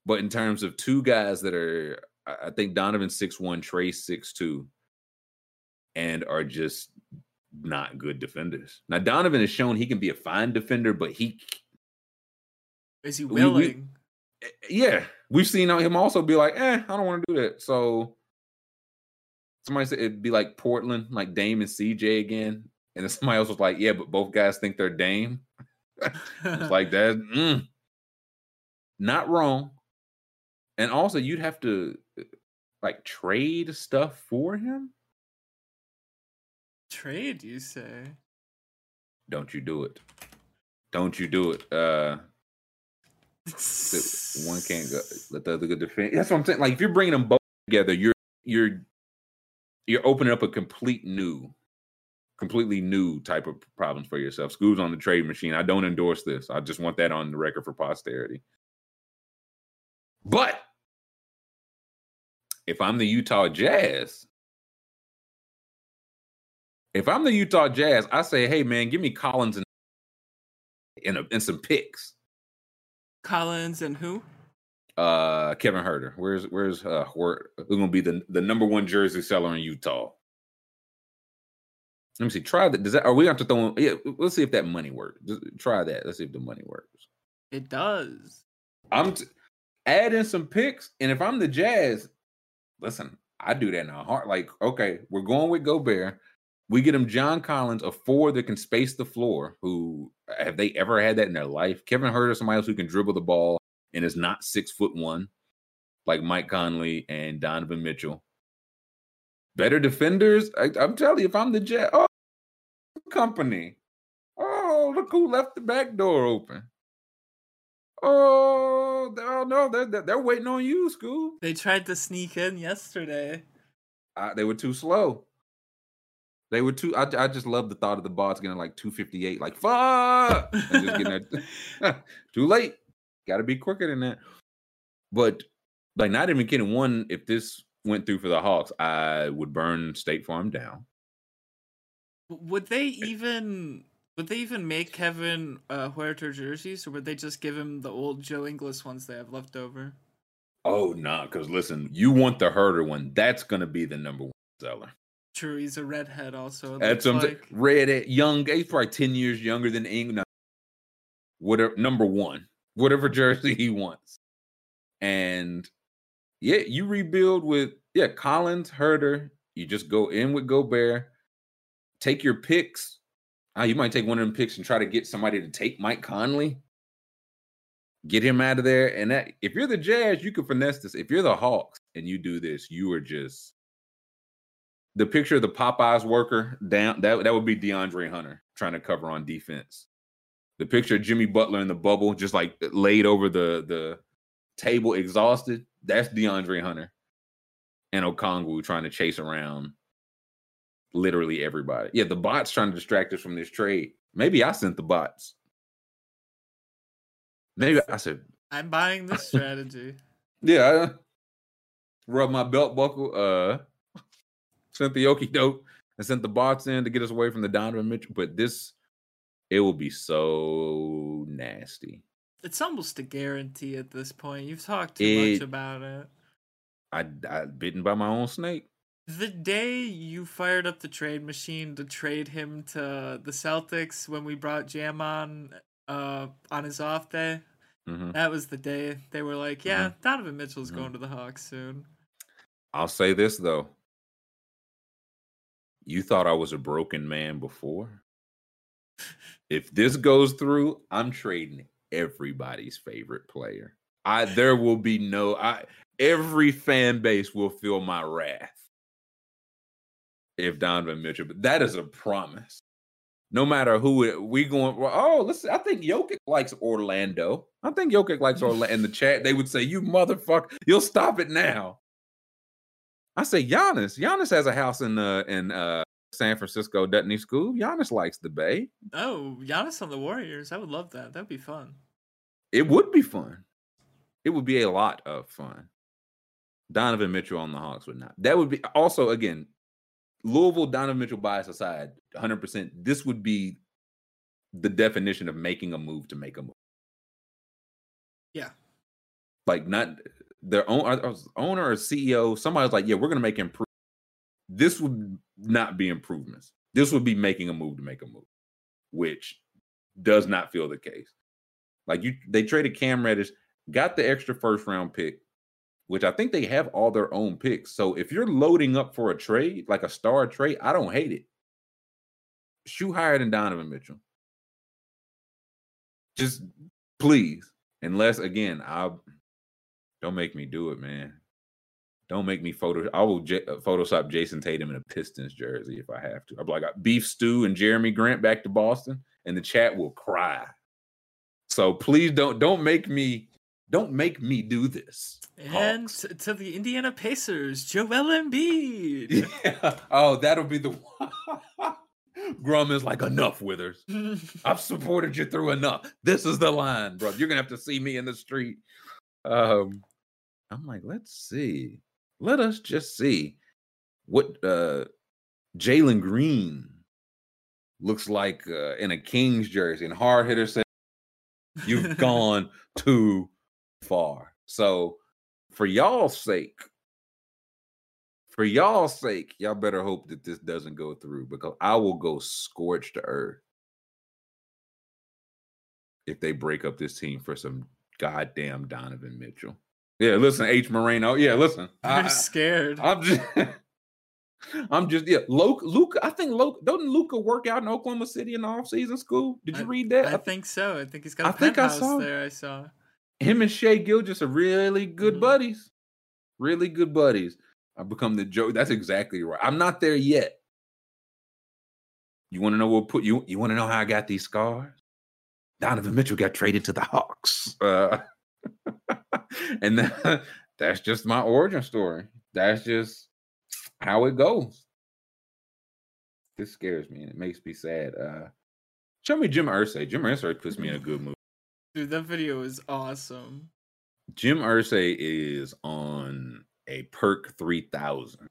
but in terms of two guys that are, I think Donovan six one, Trae six two, and are just not good defenders. Now Donovan has shown he can be a fine defender, but he Is he We- we- willing? yeah, we've seen him also be like, eh, I don't want to do that. So somebody said it'd be like Portland, like Dame and CJ again. And then somebody else was like, yeah, but both guys think they're Dame. It's like that. mm, not wrong. And also, you'd have to uh, like trade stuff for him. trade, you say? Don't you do it. Don't you do it. Uh, one can't go let the other go defend. That's what I'm saying. Like if you're bringing them both together, you're you're you're opening up a complete new, completely new type of problems for yourself. Scoob's on the trade machine. I don't endorse this. I just want that on the record for posterity. But if I'm the Utah Jazz, if I'm the Utah Jazz, I say, hey man, give me Collins and and, a, and some picks. Collins and who? uh Kevin Huerter. Where's where's uh where who's gonna be the the number one jersey seller in Utah? Let me see. Try that. Does that are we going to throw in, yeah, let's see if that money works. Just try that. Let's see if the money works. It does. I'm t- add in some picks, and if I'm the Jazz, listen, I do that in a heart. Like, okay, we're going with Gobert. We get him John Collins, a four that can space the floor. Who uh, have they ever had that in their life? Kevin Huerter, somebody else who can dribble the ball and is not six foot one, like Mike Conley and Donovan Mitchell. Better defenders. I, I'm telling you, if I'm the Jazz, oh, company. Oh, look who left the back door open. Oh, oh no, they're, they're waiting on you, Scoob. They tried to sneak in yesterday. Uh, they were too slow. They were too. I, I just love the thought of the bots getting like 258, like fuck, and just getting there. too late. Got to be quicker than that. But like, not even kidding. One, if this went through for the Hawks, I would burn State Farm down. Would they even would they even make Kevin uh, Huerter jerseys, or would they just give him the old Joe Ingles ones they have left over? Oh no, because listen, you want the Huerter one. That's gonna be the number one seller. True, he's a redhead also. That's what I'm like. Red young, he's probably 10 years younger than Ingles. Whatever number one, whatever jersey he wants. And yeah, you rebuild with yeah, Collins, Huerter. You just go in with Gobert, take your picks. Ah, you might take one of them picks and try to get somebody to take Mike Conley. Get him out of there. And that if you're the Jazz, you can finesse this. If you're the Hawks and you do this, you are just the picture of the Popeyes worker down that that would be DeAndre Hunter trying to cover on defense. The picture of Jimmy Butler in the bubble, just like laid over the the table, exhausted. That's DeAndre Hunter and Okongwu trying to chase around literally everybody. Yeah, the bots trying to distract us from this trade. Maybe I sent the bots. Maybe I said, I'm buying this strategy. yeah, I rub my belt buckle. Uh, sent the okie doke and sent the bots in to get us away from the Donovan Mitchell. But this, it will be so nasty. It's almost a guarantee at this point. You've talked too It- much about it. I I bitten by my own snake. The day you fired up the trade machine to trade him to the Celtics when we brought Jam on uh on his off day, Mhm. that was the day they were like, "Yeah, Donovan Mitchell's Mhm. going to the Hawks soon." I'll say this though. You thought I was a broken man before. If this goes through, I'm trading everybody's favorite player. I there will be no I every fan base will feel my wrath if Donovan Mitchell, but that is a promise. No matter who it, we going, well, oh, listen, I think Jokic likes Orlando. I think Jokic likes Orlando. In the chat, they would say, "You motherfucker, you'll stop it now." I say Giannis. Giannis has a house in uh in uh San Francisco, doesn't he? Scoob. Giannis likes the Bay. Oh, Giannis on the Warriors. I would love that. That'd be fun. It would be fun. It would be a lot of fun. Donovan Mitchell on the Hawks would not. That would be also again Louisville. Donovan Mitchell bias aside, 100. percent This would be the definition of making a move to make a move. Yeah. Like not their own owner or CEO. Somebody's like, yeah, we're gonna make improve. This would not be improvements. This would be making a move to make a move, which does not feel the case. Like you, they traded Cam Reddish, got the extra first round pick, which I think they have all their own picks. So if you're loading up for a trade, like a star trade, I don't hate it. Shoot higher than Donovan Mitchell. Just please, unless again, I don't make me do it, man. Don't make me photo. I will j- uh, Photoshop Jayson Tatum in a Pistons jersey if I have to. I'm like beef stew and Jerami Grant back to Boston, and the chat will cry. So please don't don't make me don't make me do this. And Hawks. to the Indiana Pacers, Joel Embiid. Yeah. Oh, that'll be the one. Grum is like enough, Withers. I've supported you through enough. This is the line, bro. You're gonna have to see me in the street. Um, I'm like, let's see. Let us just see what uh Jalen Green looks like uh, in a Kings jersey. And hard hitter said, "You've gone too far." So, for y'all's sake, for y'all's sake, y'all better hope that this doesn't go through because I will go scorched to earth if they break up this team for some goddamn Donovan Mitchell. Yeah, listen, H Moreno. Yeah, listen. I'm I, scared. I'm just I'm just yeah. Luke, Luke, I think Luke doesn't Luka work out in Oklahoma City in the offseason Scoob? Did you I- read that? I think so. I think he's got a I think I saw- there. I saw. Him and Shai Gilgeous are really good Mhm. buddies. Really good buddies. I become the joke. That's exactly right. I'm not there yet. You want to know what put you? You want to know how I got these scars? Donovan Mitchell got traded to the Hawks, uh, and that, that's just my origin story. That's just how it goes. This scares me and it makes me sad. Uh, show me Jim Irsay. Jim Irsay puts me in a good mood. Dude, that video is awesome. Jim Irsay is on a perk 3000.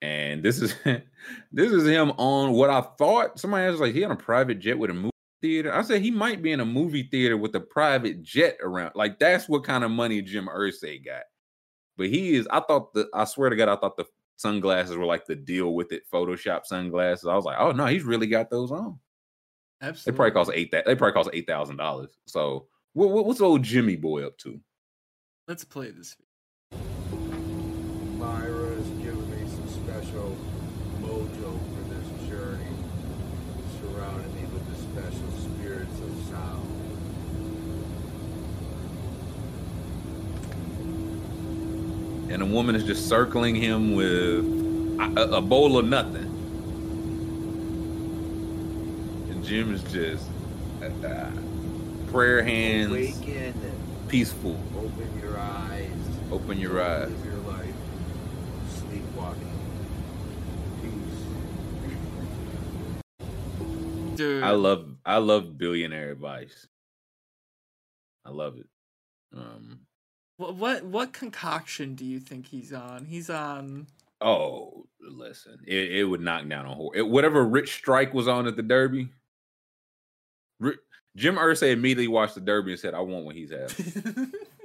And this is this is him on what I thought somebody was like he on a private jet with a movie theater. I said he might be in a movie theater with a private jet around. Like that's what kind of money Jim Irsay got. But he is I thought the I swear to God I thought the sunglasses were like the deal with it Photoshop sunglasses. I was like, "Oh no, he's really got those on." They Absolutely. probably cost eight that they probably cost eight thousand dollars. So what, what, what's old Jimmy boy up to? Let's play this. Myra has given me some special mojo for this journey, surrounding me with the special spirits of sound. and a woman is just circling him with a, a bowl of nothing. And Jim is just uh, prayer hands, Awaken peaceful. open your eyes. Open your eyes. Live your life. Sleepwalking. Peace. Dude, I love I love billionaire advice. I love it. Um what, what what concoction do you think he's on? He's on. oh listen, it, it would knock down a whole it, whatever Rich Strike was on at the Derby. Jim Irsay immediately watched the Derby and said, "I want what he's having."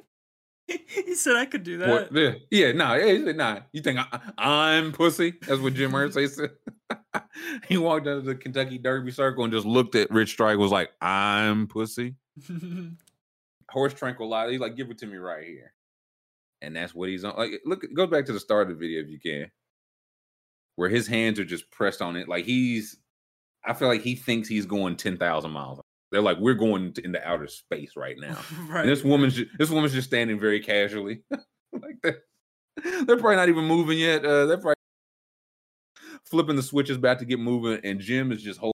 he said I could do that. yeah, yeah, nah, yeah, he said, nah. You think I, I'm pussy? That's what Jim Irsay said. he walked out of the Kentucky Derby circle and just looked at Rich Strike, was like, I'm pussy. Horse tranquilizer. He's like, give it to me right here. And that's what he's on. Like, look, go back to the start of the video if you can, where his hands are just pressed on it. Like he's, I feel like he thinks he's going 10,000 miles. They're like, we're going to, into outer space right now. right. And this woman's ju- this woman's just standing very casually, like that. They're probably not even moving yet. Uh, they're probably flipping the switches about to get moving, and Jim is just holding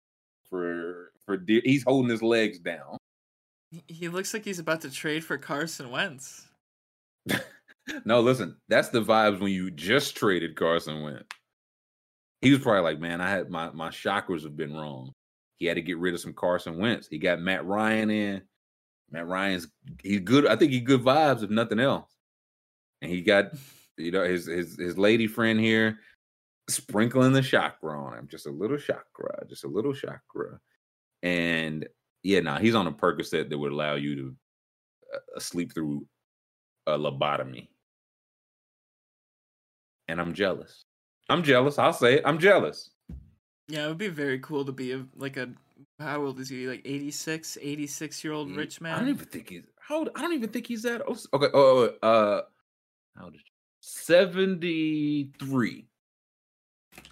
for for dear. He's holding his legs down. He- he looks like he's about to trade for Carson Wentz. No, listen, that's the vibes when you just traded Carson Wentz. He was probably like, man, I had my my chakras have been wrong. He had to get rid of some Carson Wentz. He got Matt Ryan in. Matt Ryan's he's good. I think he good vibes, if nothing else. And he got, you know, his his his lady friend here sprinkling the chakra on him, just a little chakra, just a little chakra. And yeah, now nah, he's on a Percocet that would allow you to uh, sleep through a lobotomy. And I'm jealous. I'm jealous. I'll say it. I'm jealous. Yeah, it would be very cool to be a, like a how old is he? Like 86, 86 year old He- rich man. I don't even think he's how old. I don't even think he's that old. Okay. Oh, oh, uh, how old is 73.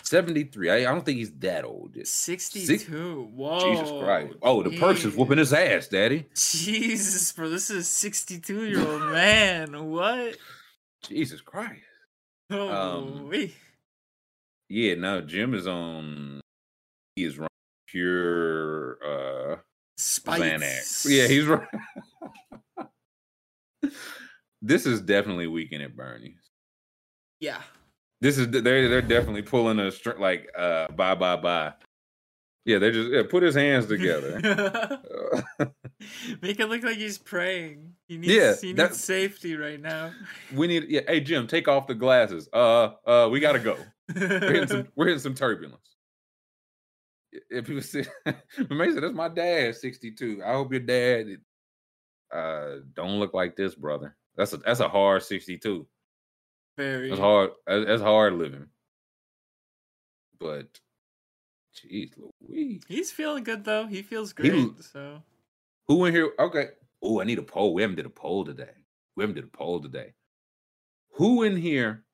73. I, I don't think he's that old. It's 62. Whoa. Jesus Christ. Oh, the perks is whooping his ass, daddy. Jesus, bro, this is a 62 year old man. What? Jesus Christ. Oh, Um, wee. Yeah, no, Jim is on. He is running pure uh Xanax. Yeah, he's right. this is definitely weekend at Bernie's. Yeah. This is they're they're definitely pulling a string like uh bye bye bye. Yeah, they just yeah, put his hands together. Make it look like he's praying. He needs, Yeah, he needs safety right now. we need yeah. Hey Jim, take off the glasses. Uh uh, we gotta go. We're hitting some we're hitting some turbulence. If people say, Mason, that's my dad, sixty two. I hope your dad uh don't look like this, brother. That's a that's a hard sixty two. Very. That's hard. That's that's hard living. But, jeez, Louise. He's feeling good though. He feels great. l- so Who in here? Okay. Oh, I need a poll. We haven't did a poll today. We haven't did a poll today. Who in here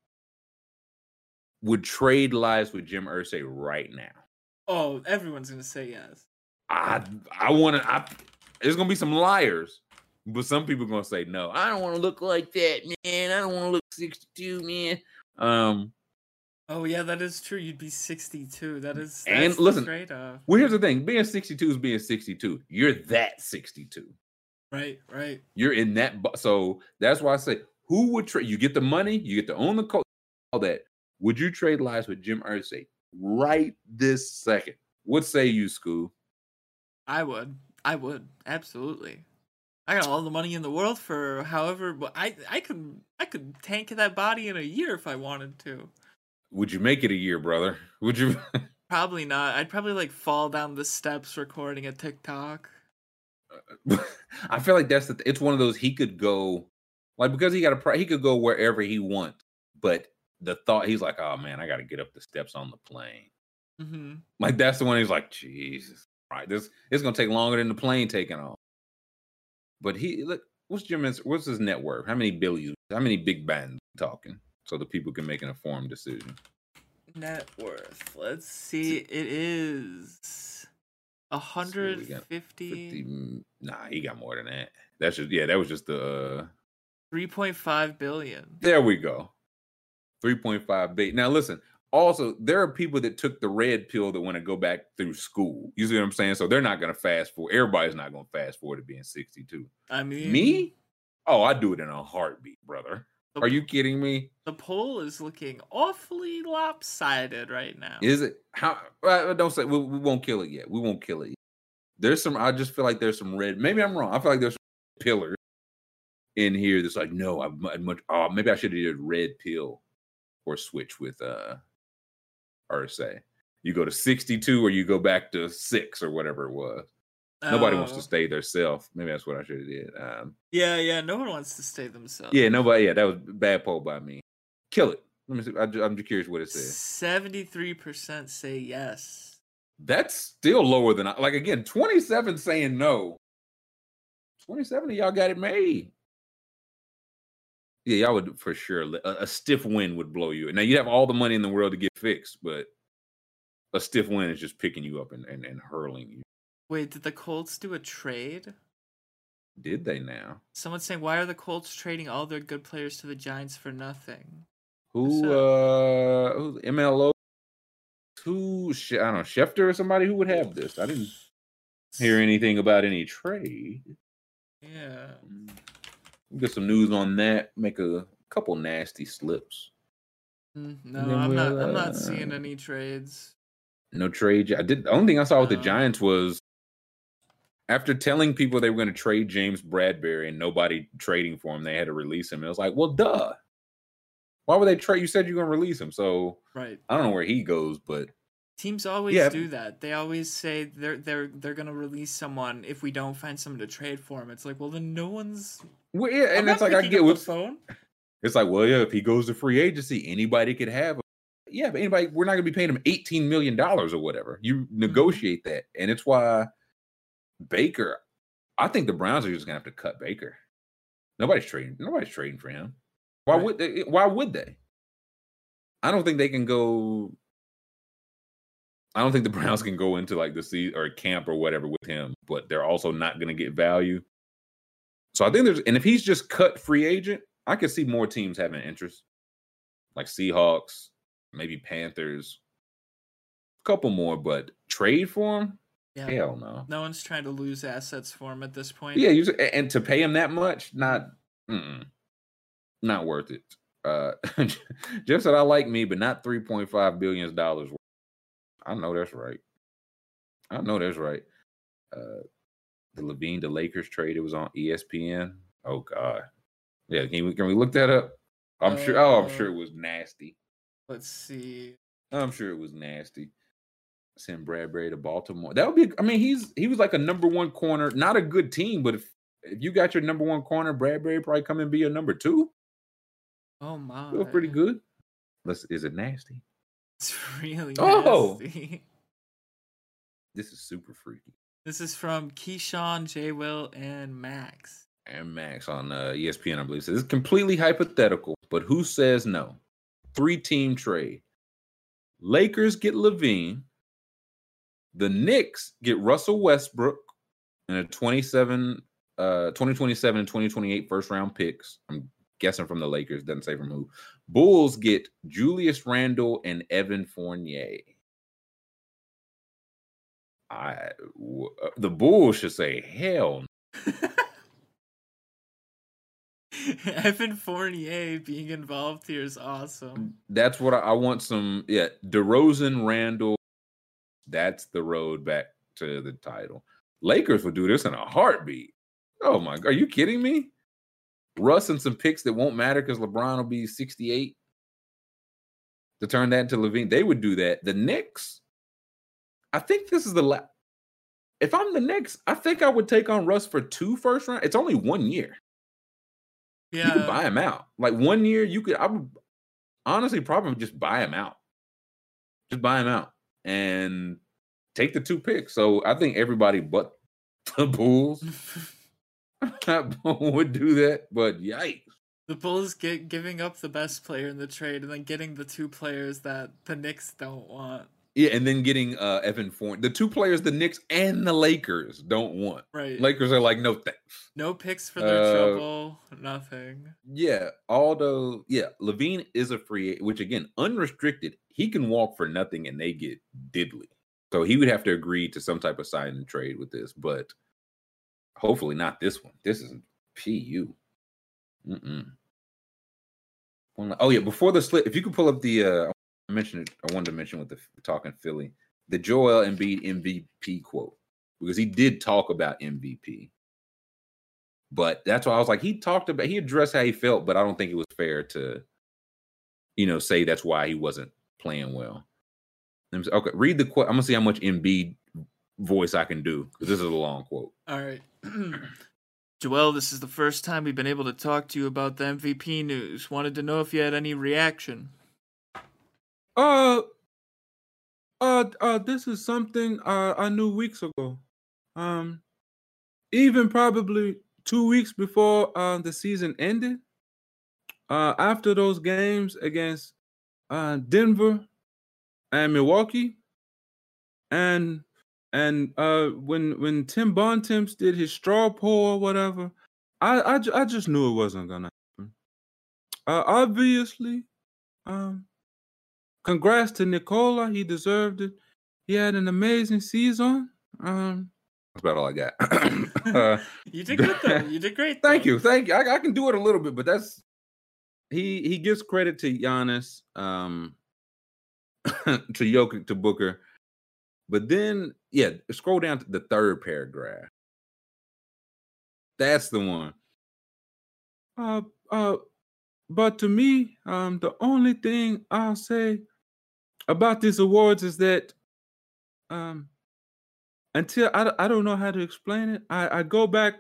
would trade lives with Jim Irsay right now? Oh, everyone's gonna say yes. I I want to. I there's gonna be some liars, but some people are gonna say no. I don't want to look like that, man. I don't want to look 62, man. Um, Oh yeah, that is true. You'd be sixty-two. That is. And listen, trade-off. well, here's the thing: being 62 is being 62. You're that 62. Right, right. You're in that. bu- So that's why I say, who would trade? You get the money, you get to own the coach, all that. Would you trade lives with Jim Irsay right this second? What say you, Scoob? I would. I would absolutely. I got all the money in the world for however. But I I could I could tank that body in a year if I wanted to. Would you make it a year, brother? Would you? Probably not. I'd probably like fall down the steps recording a TikTok. I feel like that's the. It's one of those he could go, like because he got a pri- he could go wherever he wants, but the thought he's like, oh man, I got to get up the steps on the plane. hmm Like that's the one he's like, Jesus, right? This it's gonna take longer than the plane taking off. But he look, what's Jim's what's his net worth? How many billions? How many big bands talking? So the people can make an informed decision. Net worth. Let's see. It is a hundred fifty. 50, nah, he got more than that. That's just yeah, that was just the uh, Three point five billion. There we go. 3.5 bait. Now listen, also there are people that took the red pill that want to go back through school. You see what I'm saying? So they're not gonna fast forward. Everybody's not gonna fast forward to being 62. I mean, Me? Oh, I do it in a heartbeat, brother. the- Are you kidding me? The poll is looking awfully lopsided right now. Is it how well, don't say we, we won't kill it yet. We won't kill it. Yet. There's some I just feel like there's some red. Maybe I'm wrong. I feel like there's some pillars in here that's like, no, I'm much oh, maybe I should have did red pill or switch with uh Irsay. You go to 62 or you go back to six or whatever it was. Nobody wants to Oh. stay their self. Maybe that's what I should have did. Um, Yeah, yeah. No one wants to stay themselves. yeah, nobody. Yeah, that was bad poll by me. Kill it. Let me see. I, I'm just curious what it says. Seventy-three percent say yes. That's still lower than I like. Again, 27 saying no. 27 of y'all got it made. Yeah, y'all would for sure. A, a stiff win would blow you. Now you have all the money in the world to get fixed, but a stiff win is just picking you up and, and, and hurling you. Wait, did the Colts do a trade? Did they now? Someone's saying, why are the Colts trading all their good players to the Giants for nothing? Who What's uh who's MLO? Who I don't know, Schefter or somebody who would have this? I didn't hear anything about any trade. Yeah. We'll get some news on that. Make a couple nasty slips. Mm, No, I'm not. we'll, I'm uh, not seeing any trades. No trade. I did. The only thing I saw with the Giants was after telling people they were going to trade James Bradberry and nobody trading for him, they had to release him. It was like, well, duh. Why would they trade? You said you're going to release him, so Right. I don't know where he goes, but Teams always Yeah. do that. They always say they're they're they're gonna release someone if we don't find someone to trade for him. It's like, well, then no one's. well, yeah, I'm and that's like I get the phone. it's like. Well, yeah, if he goes to free agency, anybody could have him. Yeah, but anybody, we're not going to be paying him eighteen million dollars or whatever. You Mm-hmm. negotiate that, and it's why Baker. I think the Browns are just going to have to cut Baker. Nobody's trading. Nobody's trading for him. Why Right. would they? Why would they? I don't think they can go. I don't think the Browns can go into like the sea or camp or whatever with him, but they're also not going to get value. So I think there's, and if he's just cut free agent, I could see more teams having interest, like Seahawks, maybe Panthers, a couple more, but trade for him, Yeah. hell no. No one's trying to lose assets for him at this point. Yeah, and to pay him that much, not, not worth it. Uh, Jeff said, "I like me, but not three point five billion dollars." I know that's right. I know that's right. Uh, the LaVine to Lakers trade. It was on ESPN. Oh God, yeah. Can we can we look that up? I'm sure. Oh, I'm sure Uh, it was nasty. Let's see. I'm sure it was nasty. Send Bradberry to Baltimore. That would be. I mean, he's he was like a number one corner. Not a good team, but if if you got your number one corner, Bradberry probably come and be your number two. Oh my. Feel pretty good. Let's. Is it nasty? It's really Oh! nasty. This is super freaky. This is from Keyshawn, J. Will, and Max. And Max on uh, ESPN, I believe, says it's completely hypothetical, but who says no? Three team trade. Lakers get LaVine. The Knicks get Russell Westbrook and a 27, uh, 2027 and 2028 first round picks. I'm guessing from the Lakers, doesn't say from who. Bulls get Julius Randle and Evan Fournier. I w- uh, the Bulls should say hell Evan Fournier being involved here is awesome. That's what I, I want. Some yeah, DeRozan, Randle. That's the road back to the title. Lakers would do this in a heartbeat. Oh my god, are you kidding me? Russ and some picks that won't matter because LeBron will be 68 to turn that into LaVine. They would do that. The Knicks, I think this is the last. If I'm the Knicks, I think I would take on Russ for two first round. It's only one year. Yeah. You could buy him out. Like one year, you could. I would honestly probably just buy him out. Just buy him out and take the two picks. So I think everybody but the Bulls would do that. But yikes! The Bulls get giving up the best player in the trade and then getting the two players that the Knicks don't want. Yeah, and then getting uh Evan Fournier, the two players the Knicks and the Lakers don't want. Right. Lakers are like, no thanks. no picks for their Uh, trouble. Nothing. Yeah, although yeah, LaVine is a free, which again, unrestricted, he can walk for nothing and they get diddly. So he would have to agree to some type of sign and trade with this, but hopefully not this one. This is PU. Mm-mm. Oh yeah, before the slip, if you could pull up the uh I mentioned it, I wanted to mention with the talking Philly, the Joel Embiid MVP quote, because he did talk about MVP. But that's why I was like, he talked about he addressed how he felt, but I don't think it was fair to, you know, say that's why he wasn't playing well. Okay, read the quote. I'm gonna see how much Embiid voice I can do because this is a long quote. All right. Joel, this is the first time we've been able to talk to you about the MVP news. Wanted to know if you had any reaction. Uh, uh, uh, this is something uh, I knew weeks ago. Um, even probably two weeks before uh, the season ended. Uh, after those games against uh, Denver and Milwaukee, and and uh, when when Tim Bontemps did his straw poll or whatever, I I, I just knew it wasn't gonna happen. Uh, obviously, um, congrats to Nikola. He deserved it. He had an amazing season. Um, that's about all I got. uh, You did good though. You did great. thank you, thank you. I, I can do it a little bit, but that's he he gives credit to Giannis, um, to Jokic, to Booker, but then yeah, scroll down to the third paragraph. That's the one. Uh, uh, but to me, um, the only thing I'll say about these awards is that, um, until I, I don't know how to explain it, I, I go back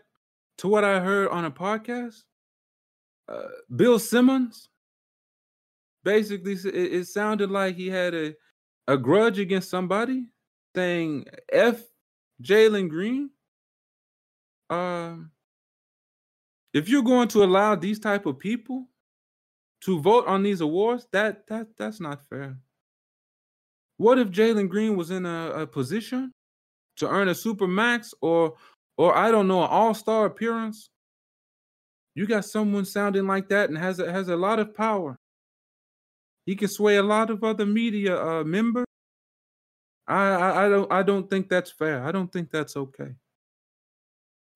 to what I heard on a podcast. Uh, Bill Simmons basically it, it sounded like he had a a grudge against somebody, saying "f Jalen Green." Um, if you're going to allow these type of people to vote on these awards, that that that's not fair. What if Jalen Green was in a, a position to earn a super max or or I don't know, an all-star appearance? You got someone sounding like that and has a, has a lot of power. He can sway a lot of other media uh, members. I, I I don't I don't think that's fair. I don't think that's okay.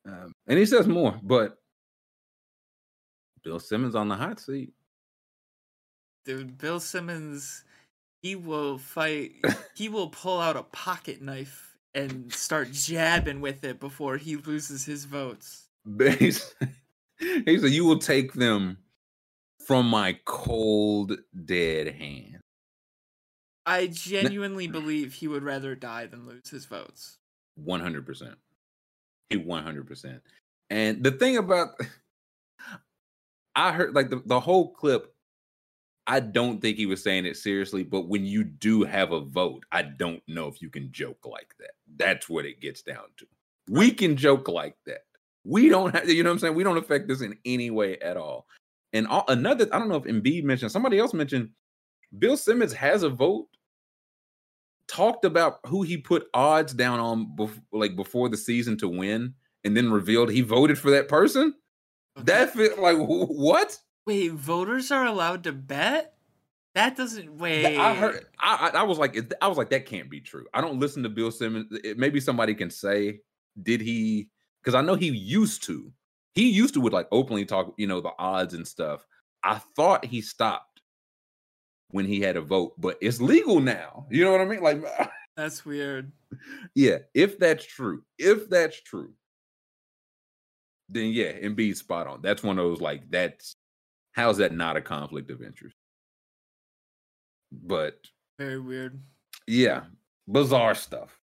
Um, and he says more, but Bill Simmons on the hot seat. Dude, Bill Simmons, he will fight. he will pull out a pocket knife and start jabbing with it before he loses his votes. He said, "You will take them from my cold, dead hand." I genuinely believe he would rather die than lose his votes. One hundred percent. He one hundred percent. And the thing about, I heard like the, the whole clip. I don't think he was saying it seriously, but when you do have a vote, I don't know if you can joke like that. That's what it gets down to. We can joke like that. We don't have, you know what I'm saying? We don't affect this in any way at all. And all, another, I don't know if Embiid mentioned, somebody else mentioned, Bill Simmons has a vote. Talked about who he put odds down on, bef- like before the season to win, and then revealed he voted for that person. Mm-hmm. That fit like wh- what? Wait, voters are allowed to bet? That doesn't wait. I heard. I, I I was like, I was like, that can't be true. I don't listen to Bill Simmons. It, maybe somebody can say, did he? Because I know he used to. He used to would like openly talk, you know, the odds and stuff. I thought he stopped when he had a vote, but it's legal now. You know what I mean? Like, That's weird. yeah. If that's true, if that's true, then yeah, Embiid's spot on. That's one of those like that's how's that not a conflict of interest? But Very weird. yeah, bizarre stuff.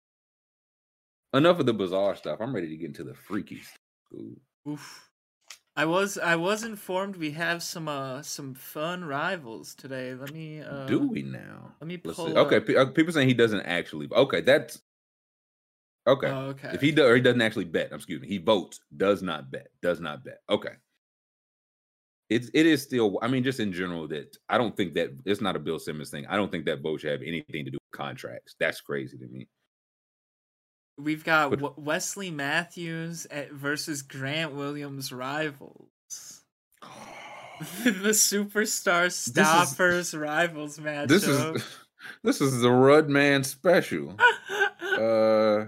Enough of the bizarre stuff. I'm ready to get into the freaky stuff. Ooh. Oof. I was I was informed we have some uh some fun rivals today. Let me uh Do we now? Let me pull. Okay, uh, people saying he doesn't actually. Okay, that's okay. Oh, okay. If he does, or he doesn't actually bet. Excuse me. He votes, does not bet, does not bet. Okay. It's it is still. I mean, just in general, that I don't think that it's not a Bill Simmons thing. I don't think that vote should have anything to do with contracts. That's crazy to me. We've got Wesley Matthews at, versus Grant Williams rivals. the superstar stoppers rivals matchup. This is this is the Rudman special. Uh,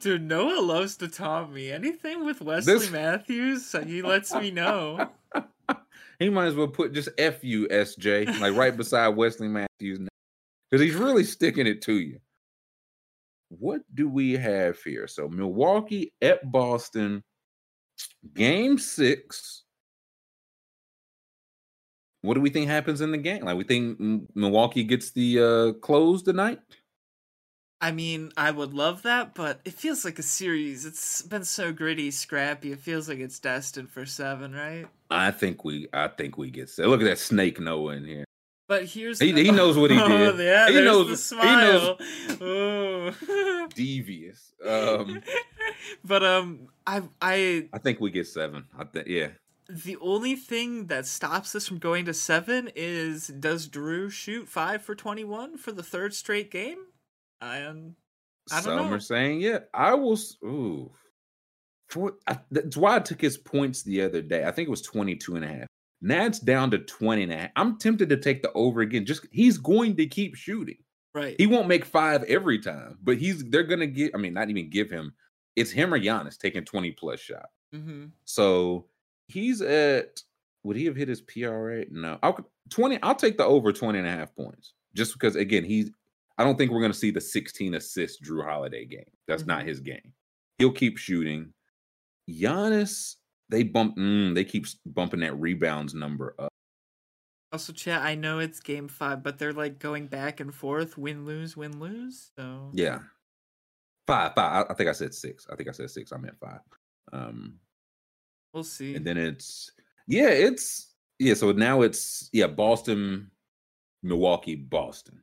Dude, Noah loves to taunt me. Anything with Wesley This- Matthews, he lets me know. he might as well put just F U S J like right beside Wesley Matthews, because he's really sticking it to you. What do we have here? So Milwaukee at Boston, game six. What do we think happens in the game? Like we think Milwaukee gets the uh close tonight? I mean, I would love that, but it feels like a series. It's been so gritty, scrappy. It feels like it's destined for seven, right? I think we I think we get. Look at that snake Noah in here. But here's He- the- he knows what he Oh, did. yeah, He knows- the he knows- smile. Devious. Um but um, I I I think we get seven. I think yeah. the only thing that stops us from going to seven is does Jrue shoot five for twenty one for the third straight game? And I don't Some know. are saying, yeah, I will. Ooh, for, I, that's why I took his points the other day. I think it was 22 and a half. Now it's down to 20 and a half. I'm tempted to take the over again. Just he's going to keep shooting. right. He won't make five every time, but he's they're gonna get, I mean, not even give him. It's him or Giannis taking 20 plus shot. mm-hmm. So he's at would he have hit his PRA? No. I'll 20. I'll take the over 20 and a half points. Just because again, he's I don't think we're gonna see the 16 assist Jrue Holiday game. That's not his game. He'll keep shooting. Giannis, they bump mm, they keep bumping that rebounds number up. Also, chat. I know it's game five, but they're like going back and forth, win lose, win lose. So Yeah. Five, five. I, I think I said six. I think I said six. I meant five. Um, we'll see. and then it's yeah, it's yeah. So now it's yeah, Boston, Milwaukee, Boston.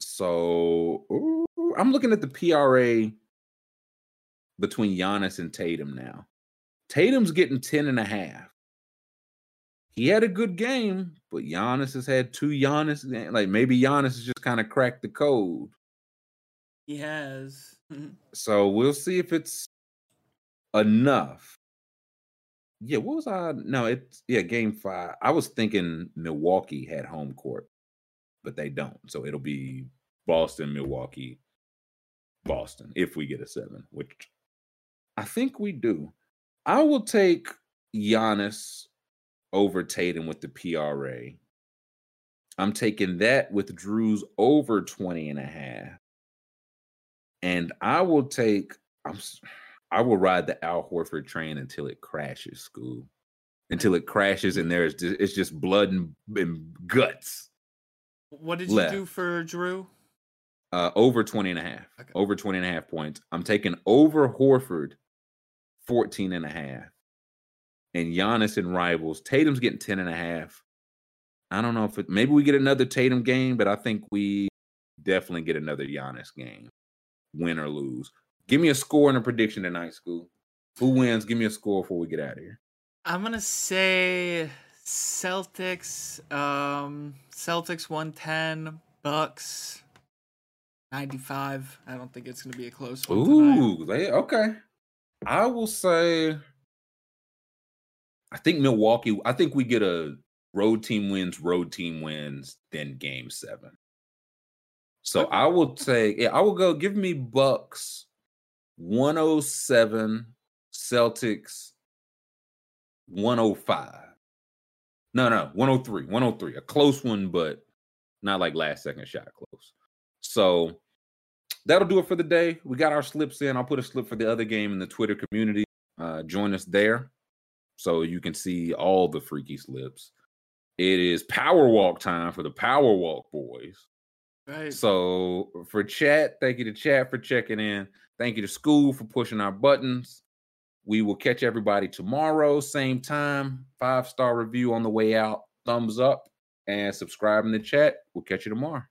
So ooh, I'm looking at the PRA between Giannis and Tatum now. Tatum's getting 10 and a half. He had a good game, but Giannis has had two Giannis. Like maybe Giannis has just kind of cracked the code. he has. Mm-hmm. So we'll see if it's enough. Yeah, what was I? No, it's yeah, game five. I was thinking Milwaukee had home court, but they don't. So it'll be Boston, Milwaukee, Boston if we get a seven, which I think we do. I will take Giannis over Tatum with the PRA. I'm taking that with Jrue's over 20 and a half. And I will take I'm I will ride the Al Horford train until it crashes, Scoob. Until it crashes and there's ju- it's just blood and, and guts. What did you do for Jrue? Uh over 20 and a half. Okay. Over 20 and a half points. I'm taking over Horford 14 and a half. And Giannis and rivals. Tatum's getting 10 and a half. I don't know if it maybe we get another Tatum game, but I think we definitely get another Giannis game. Win or lose. Give me a score and a prediction tonight, Scoob. Who wins? Give me a score before we get out of here. I'm gonna say Celtics. Um, Celtics 110, Bucks 95. I don't think it's gonna be a close one. Ooh, they, okay. I will say, I think Milwaukee. I think we get a road team wins, road team wins, then game seven. So I will say, yeah, I will go. Give me Bucks 107, Celtics 105. No, no, 103, 103. A close one, but not like last second shot close. So that'll do it for the day. We got our slips in. I'll put a slip for the other game in the Twitter community. Uh, join us there so you can see all the freaky slips. It is power walk time for the power walk boys. Right. So for chat, thank you to chat for checking in. Thank you to Scoob for pushing our buttons. We will catch everybody tomorrow, same time. Five star review on the way out. Thumbs up and subscribe in the chat. We'll catch you tomorrow.